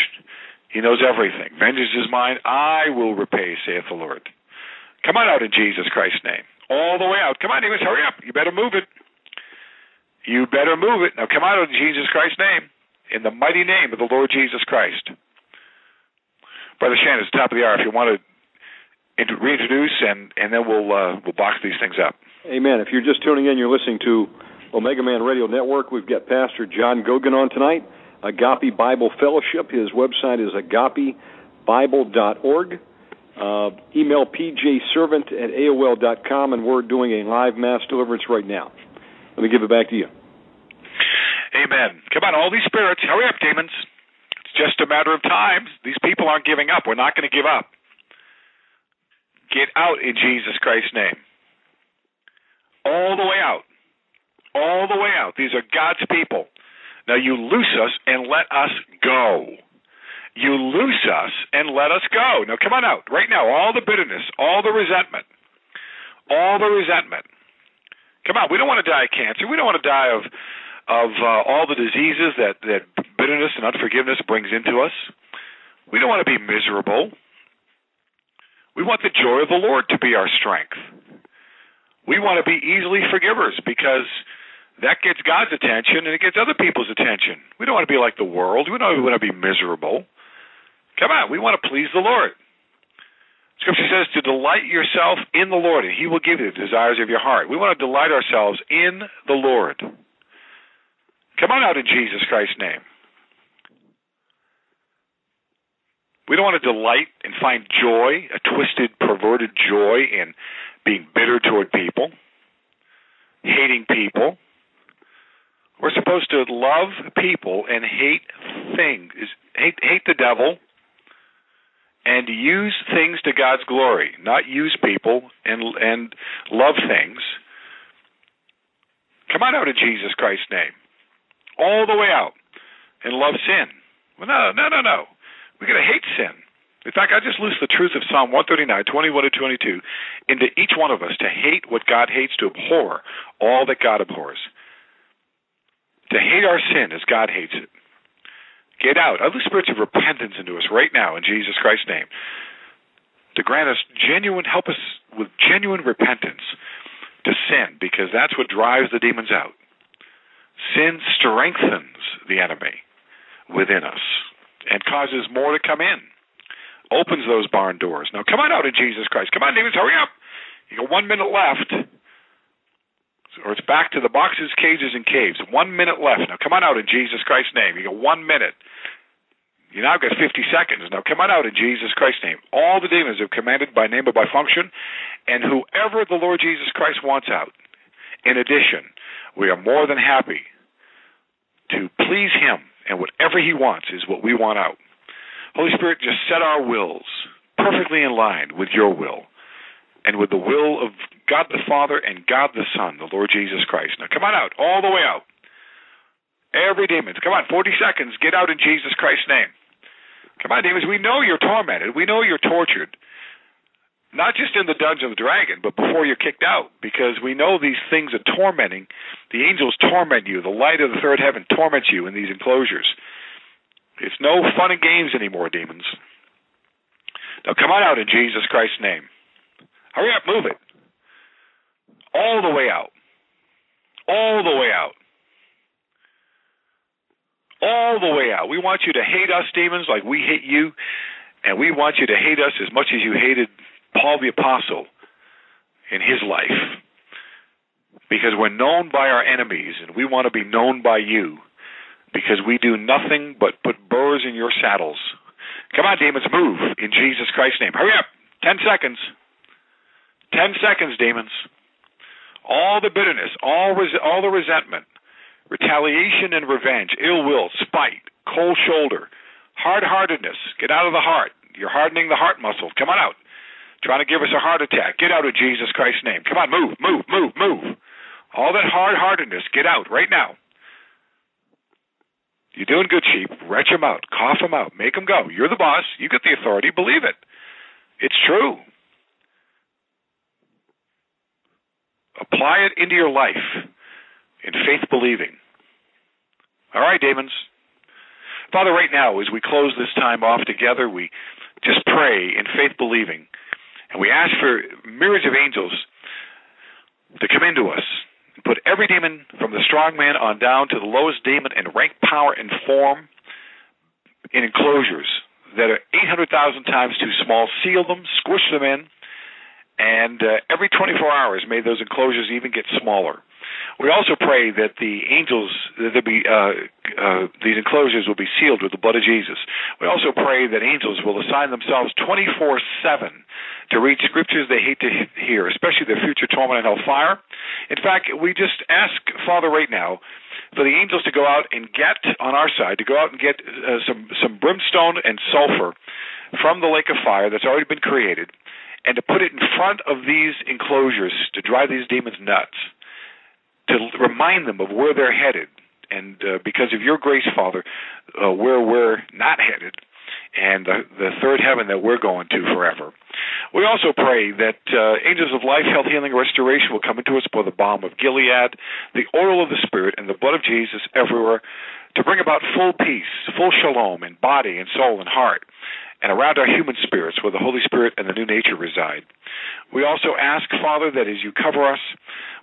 He knows everything. Vengeance is mine. I will repay, saith the Lord. Come on out in Jesus Christ's name. All the way out. Come on, demons, hurry up. You better move it. You better move it. Now come out in Jesus Christ's name. In the mighty name of the Lord Jesus Christ. Brother Shannon, it's the top of the hour. If you want to reintroduce, and and then we'll uh, we'll box these things up. Amen. If you're just tuning in, you're listening to Omega Man Radio Network. We've got Pastor John Goguen on tonight. Agape Bible Fellowship. His website is agapebible.org. Uh, email pjservant at aol.com, and we're doing a live mass deliverance right now. Let me give it back to you. Amen. Come on, all these spirits, hurry up, demons. It's just a matter of time. These people aren't giving up. We're not going to give up. Get out in Jesus Christ's name. All the way out. All the way out. These are God's people. Now you loose us and let us go. You loose us and let us go. Now come on out. Right now, all the bitterness, all the resentment, all the resentment. Come on, we don't want to die of cancer. We don't want to die of of uh, all the diseases that that bitterness and unforgiveness brings into us. We don't want to be miserable. We want the joy of the Lord to be our strength. We want to be easily forgivers because that gets God's attention and it gets other people's attention. We don't want to be like the world. We don't want to be miserable. Come on, we want to please the Lord. Scripture says to delight yourself in the Lord, and He will give you the desires of your heart. We want to delight ourselves in the Lord. Come on out in Jesus Christ's name. We don't want to delight and find joy, a twisted, perverted joy in being bitter toward people, hating people. We're supposed to love people and hate things, hate hate the devil, and use things to God's glory, not use people and and love things. Come on out in Jesus Christ's name, all the way out, and love sin. Well, no, no, no, no. We're going to hate sin. In fact, I just loosed the truth of Psalm 139, 21 to 22, into each one of us to hate what God hates, to abhor all that God abhors. To hate our sin as God hates it. Get out. Other spirits of repentance into us right now in Jesus Christ's name. To grant us genuine, help us with genuine repentance to sin, because that's what drives the demons out. Sin strengthens the enemy within us and causes more to come in. Opens those barn doors. Now come on out in Jesus Christ. Come on, demons, hurry up. You got one minute left or it's back to the boxes, cages, and caves. One minute left. Now come on out in Jesus Christ's name. You got one minute. You now got 50 seconds. Now come on out in Jesus Christ's name. All the demons are commanded by name or by function, and whoever the Lord Jesus Christ wants out. In addition, we are more than happy to please Him, and whatever He wants is what we want out. Holy Spirit, just set our wills perfectly in line with your will and with the will of God the Father and God the Son, the Lord Jesus Christ. Now come on out, all the way out. Every demon. Come on, 40 seconds. Get out in Jesus Christ's name. Come on, demons. We know you're tormented. We know you're tortured. Not just in the dungeon of the dragon, but before you're kicked out, because we know these things are tormenting. The angels torment you. The light of the third heaven torments you in these enclosures. It's no fun and games anymore, demons. Now come on out in Jesus Christ's name. Hurry up, move it. All the way out. All the way out. All the way out. We want you to hate us, demons, like we hate you, and we want you to hate us as much as you hated Paul the Apostle in his life because we're known by our enemies and we want to be known by you because we do nothing but put burrs in your saddles. Come on, demons, move in Jesus Christ's name. Hurry up. Ten seconds. Ten seconds, demons. All the bitterness, all res- all the resentment, retaliation and revenge, ill will, spite, cold shoulder, hard heartedness. Get out of the heart. You're hardening the heart muscle. Come on out. Trying to give us a heart attack. Get out of Jesus Christ's name. Come on, move, move, move, move. All that hard heartedness, get out right now. You're doing good, sheep. Retch them out. Cough them out. Make them go. You're the boss. You get the authority. Believe it. It's true. Apply it into your life in faith believing. All right, demons. Father, right now, as we close this time off together, we just pray in faith believing. And we ask for myriads of angels to come into us and put every demon from the strong man on down to the lowest demon in rank, power, and form in enclosures that are 800,000 times too small. Seal them, squish them in, and uh, every 24 hours, may those enclosures even get smaller. We also pray that the angels, that be uh, uh, these enclosures will be sealed with the blood of Jesus. We also pray that angels will assign themselves 24/7 to read scriptures they hate to hear, especially their future torment and hellfire. In fact, we just ask Father right now for the angels to go out and get on our side to go out and get uh, some some brimstone and sulfur from the lake of fire that's already been created and to put it in front of these enclosures to drive these demons nuts to remind them of where they're headed. And uh, because of your grace, Father, uh, where we're not headed, and the, the third heaven that we're going to forever. We also pray that uh, angels of life, health, healing, restoration will come into us by the balm of Gilead, the oil of the Spirit, and the blood of Jesus everywhere to bring about full peace, full shalom in body and soul and heart, and around our human spirits where the Holy Spirit and the new nature reside. We also ask, Father, that as you cover us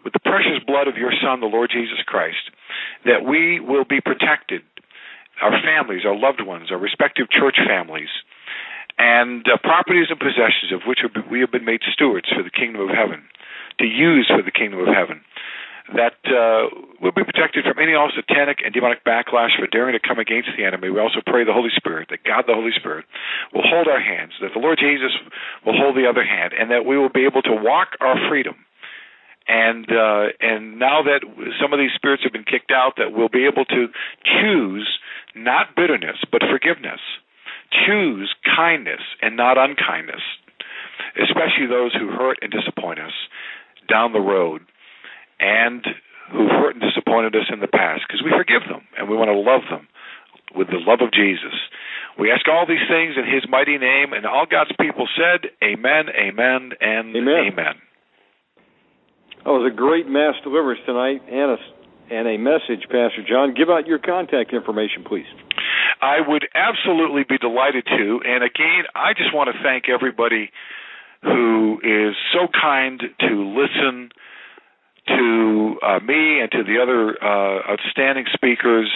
with the precious blood of your Son, the Lord Jesus Christ, that we will be protected, our families, our loved ones, our respective church families, and uh, properties and possessions of which we have been made stewards for the kingdom of heaven, to use for the kingdom of heaven. That uh, we'll be protected from any all satanic and demonic backlash for daring to come against the enemy. We also pray the Holy Spirit, that God the Holy Spirit will hold our hands, that the Lord Jesus will hold the other hand, and that we will be able to walk our freedom. And uh, and now that some of these spirits have been kicked out, that we'll be able to choose not bitterness but forgiveness, choose kindness and not unkindness, especially those who hurt and disappoint us down the road, and who've hurt and disappointed us in the past, because we forgive them and we want to love them with the love of Jesus. We ask all these things in His mighty name, and all God's people said, Amen, Amen, and Amen. amen. That was a great mass deliverance tonight and a, and a message, Pastor John. Give out your contact information, please. I would absolutely be delighted to. And again, I just want to thank everybody who is so kind to listen to uh, me and to the other uh, outstanding speakers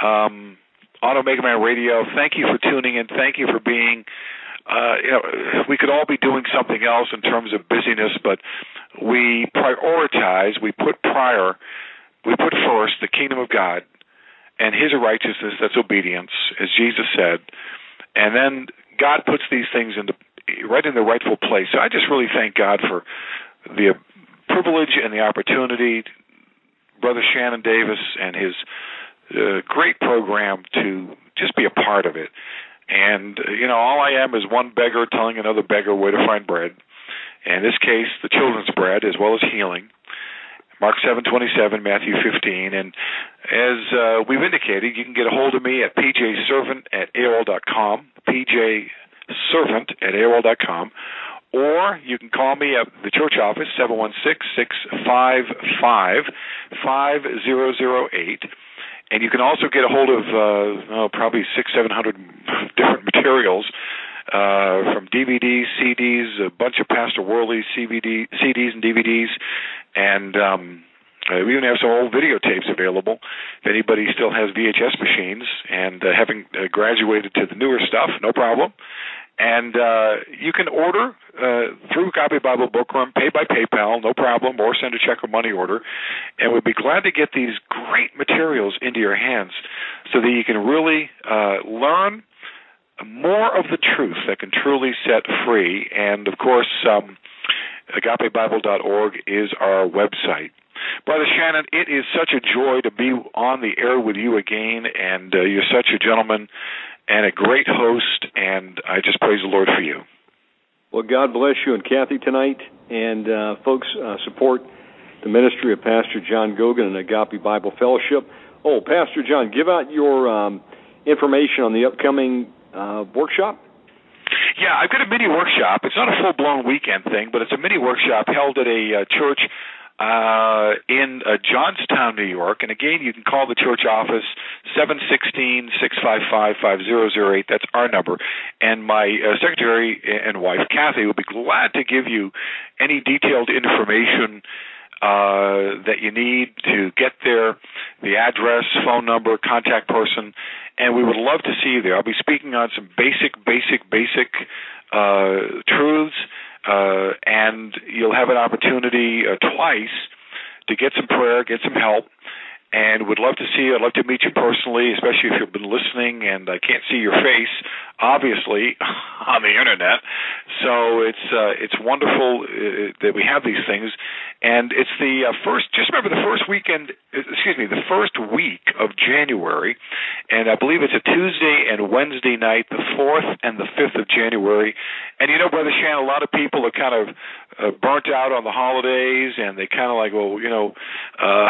um, Omega Man Radio. Thank you for tuning in. Thank you for being uh, you know, we could all be doing something else in terms of busyness, but we prioritize, we put prior, we put first the kingdom of God and His righteousness. That's obedience, as Jesus said, and then God puts these things into right in the rightful place. So I just really thank God for the privilege and the opportunity, Brother Shannon Davis and his uh, great program to just be a part of it. And, uh, you know, all I am is one beggar telling another beggar where to find bread. In this case, the children's bread as well as healing. Mark 7:27, Matthew 15, and as uh, we've indicated, you can get a hold of me at pjservant at aol.com, pjservant at aol.com, or you can call me at the church office, 716-655-5008. And you can also get a hold of uh, oh, probably six, seven hundred different materials uh, from DVDs, CDs, a bunch of Pastor Worley's CVD, CDs and DVDs, and um, uh, we even have some old videotapes available. If anybody still has VHS machines and uh, having uh, graduated to the newer stuff, no problem. And uh, you can order uh, through Agape Bible Bookroom, pay by PayPal, no problem, or send a check or money order. And we'd be glad to get these great materials into your hands so that you can really uh, learn more of the truth that can truly set free. And of course, um, agapebible.org is our website. Brother Shannon, it is such a joy to be on the air with you again, and uh, you're such a gentleman and a great host, and I just praise the Lord for you. Well, God bless you and Kathy tonight, and uh, folks, uh, support the ministry of Pastor John Goguen and Agape Bible Fellowship. Oh, Pastor John, give out your um, information on the upcoming uh, workshop. Yeah, I've got a mini workshop. It's not a full blown weekend thing, but it's a mini workshop held at a uh, church uh, in uh, Johnstown, New York. And again, you can call the church office seven sixteen six five five five zero zero eight. That's our number. And my uh, secretary and wife, Kathy, will be glad to give you any detailed information uh, that you need to get there, the address, phone number, contact person, and we would love to see you there. I'll be speaking on some basic, basic, basic uh, truths uh, and you'll have an opportunity uh, twice to get some prayer, get some help, and would love to see you. I'd love to meet you personally, especially if you've been listening and I can't see your face, obviously, on the internet. So it's uh, it's wonderful uh, that we have these things, and it's the uh, first. Just remember the first weekend. Excuse me, the first week of January, and I believe it's a Tuesday and Wednesday night, the fourth and the fifth of January. And you know, Brother Shan, a lot of people are kind of uh, burnt out on the holidays, and they kind of like, well, you know, uh,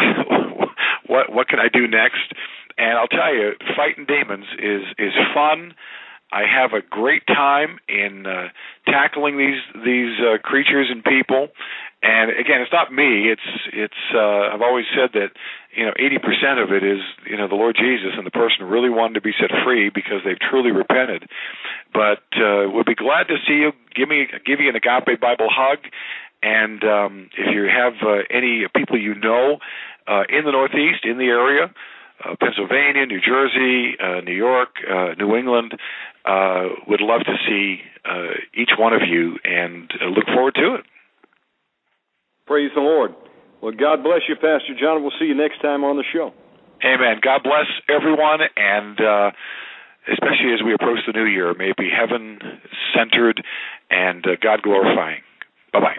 what what can I do next? And I'll tell you, fighting demons is is fun. I have a great time in uh, tackling these these uh, creatures and people. And again, it's not me. It's it's. Uh, I've always said that you know, 80% of it is you know the Lord Jesus and the person really wanted to be set free because they've truly repented. But uh, we'll be glad to see you. Give me give you an Agape Bible hug. And um, if you have uh, any people you know uh, in the Northeast, in the area, uh, Pennsylvania, New Jersey, uh, New York, uh, New England, uh, would love to see uh, each one of you and uh, look forward to it. Praise the Lord. Well, God bless you, Pastor John. We'll see you next time on the show. Amen. God bless everyone, and uh, especially as we approach the new year, may it be heaven centered and uh, God glorifying. Bye bye.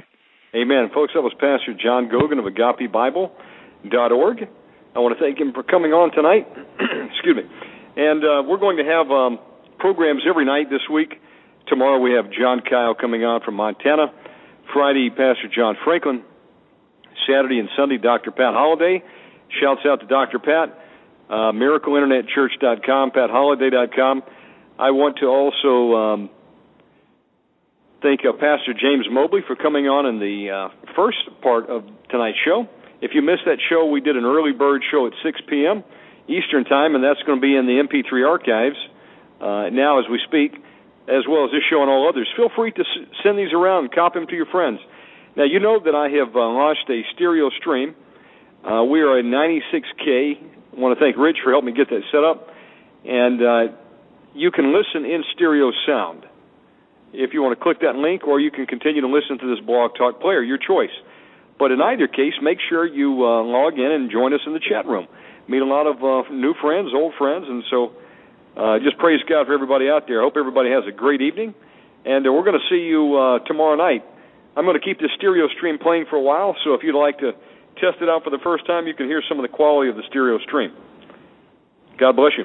Amen. Folks, that was Pastor John Goguen of AgapeBible.org. I want to thank him for coming on tonight. Excuse me. And uh, we're going to have um, programs every night this week. Tomorrow we have John Kyle coming on from Montana. Friday, Pastor John Franklin. Saturday and Sunday, Dr. Pat Holliday. Shouts out to Dr. Pat. Uh, MiracleInternetChurch.com, PatHolliday.com. I want to also um, thank uh, Pastor James Mobley for coming on in the uh, first part of tonight's show. If you missed that show, we did an early bird show at 6 p.m. Eastern Time, and that's going to be in the MP3 archives uh, now as we speak, as well as this show and all others. Feel free to s- send these around copy them to your friends. Now, you know that I have uh, launched a stereo stream. Uh, we are at 96K. I want to thank Rich for helping me get that set up. And uh, you can listen in stereo sound if you want to click that link, or you can continue to listen to this Blog Talk player, your choice. But in either case, make sure you uh, log in and join us in the chat room. Meet a lot of uh, new friends, old friends, and so uh, just praise God for everybody out there. I hope everybody has a great evening, and uh, we're going to see you uh, tomorrow night. I'm going to keep the stereo stream playing for a while, so if you'd like to test it out for the first time, you can hear some of the quality of the stereo stream. God bless you.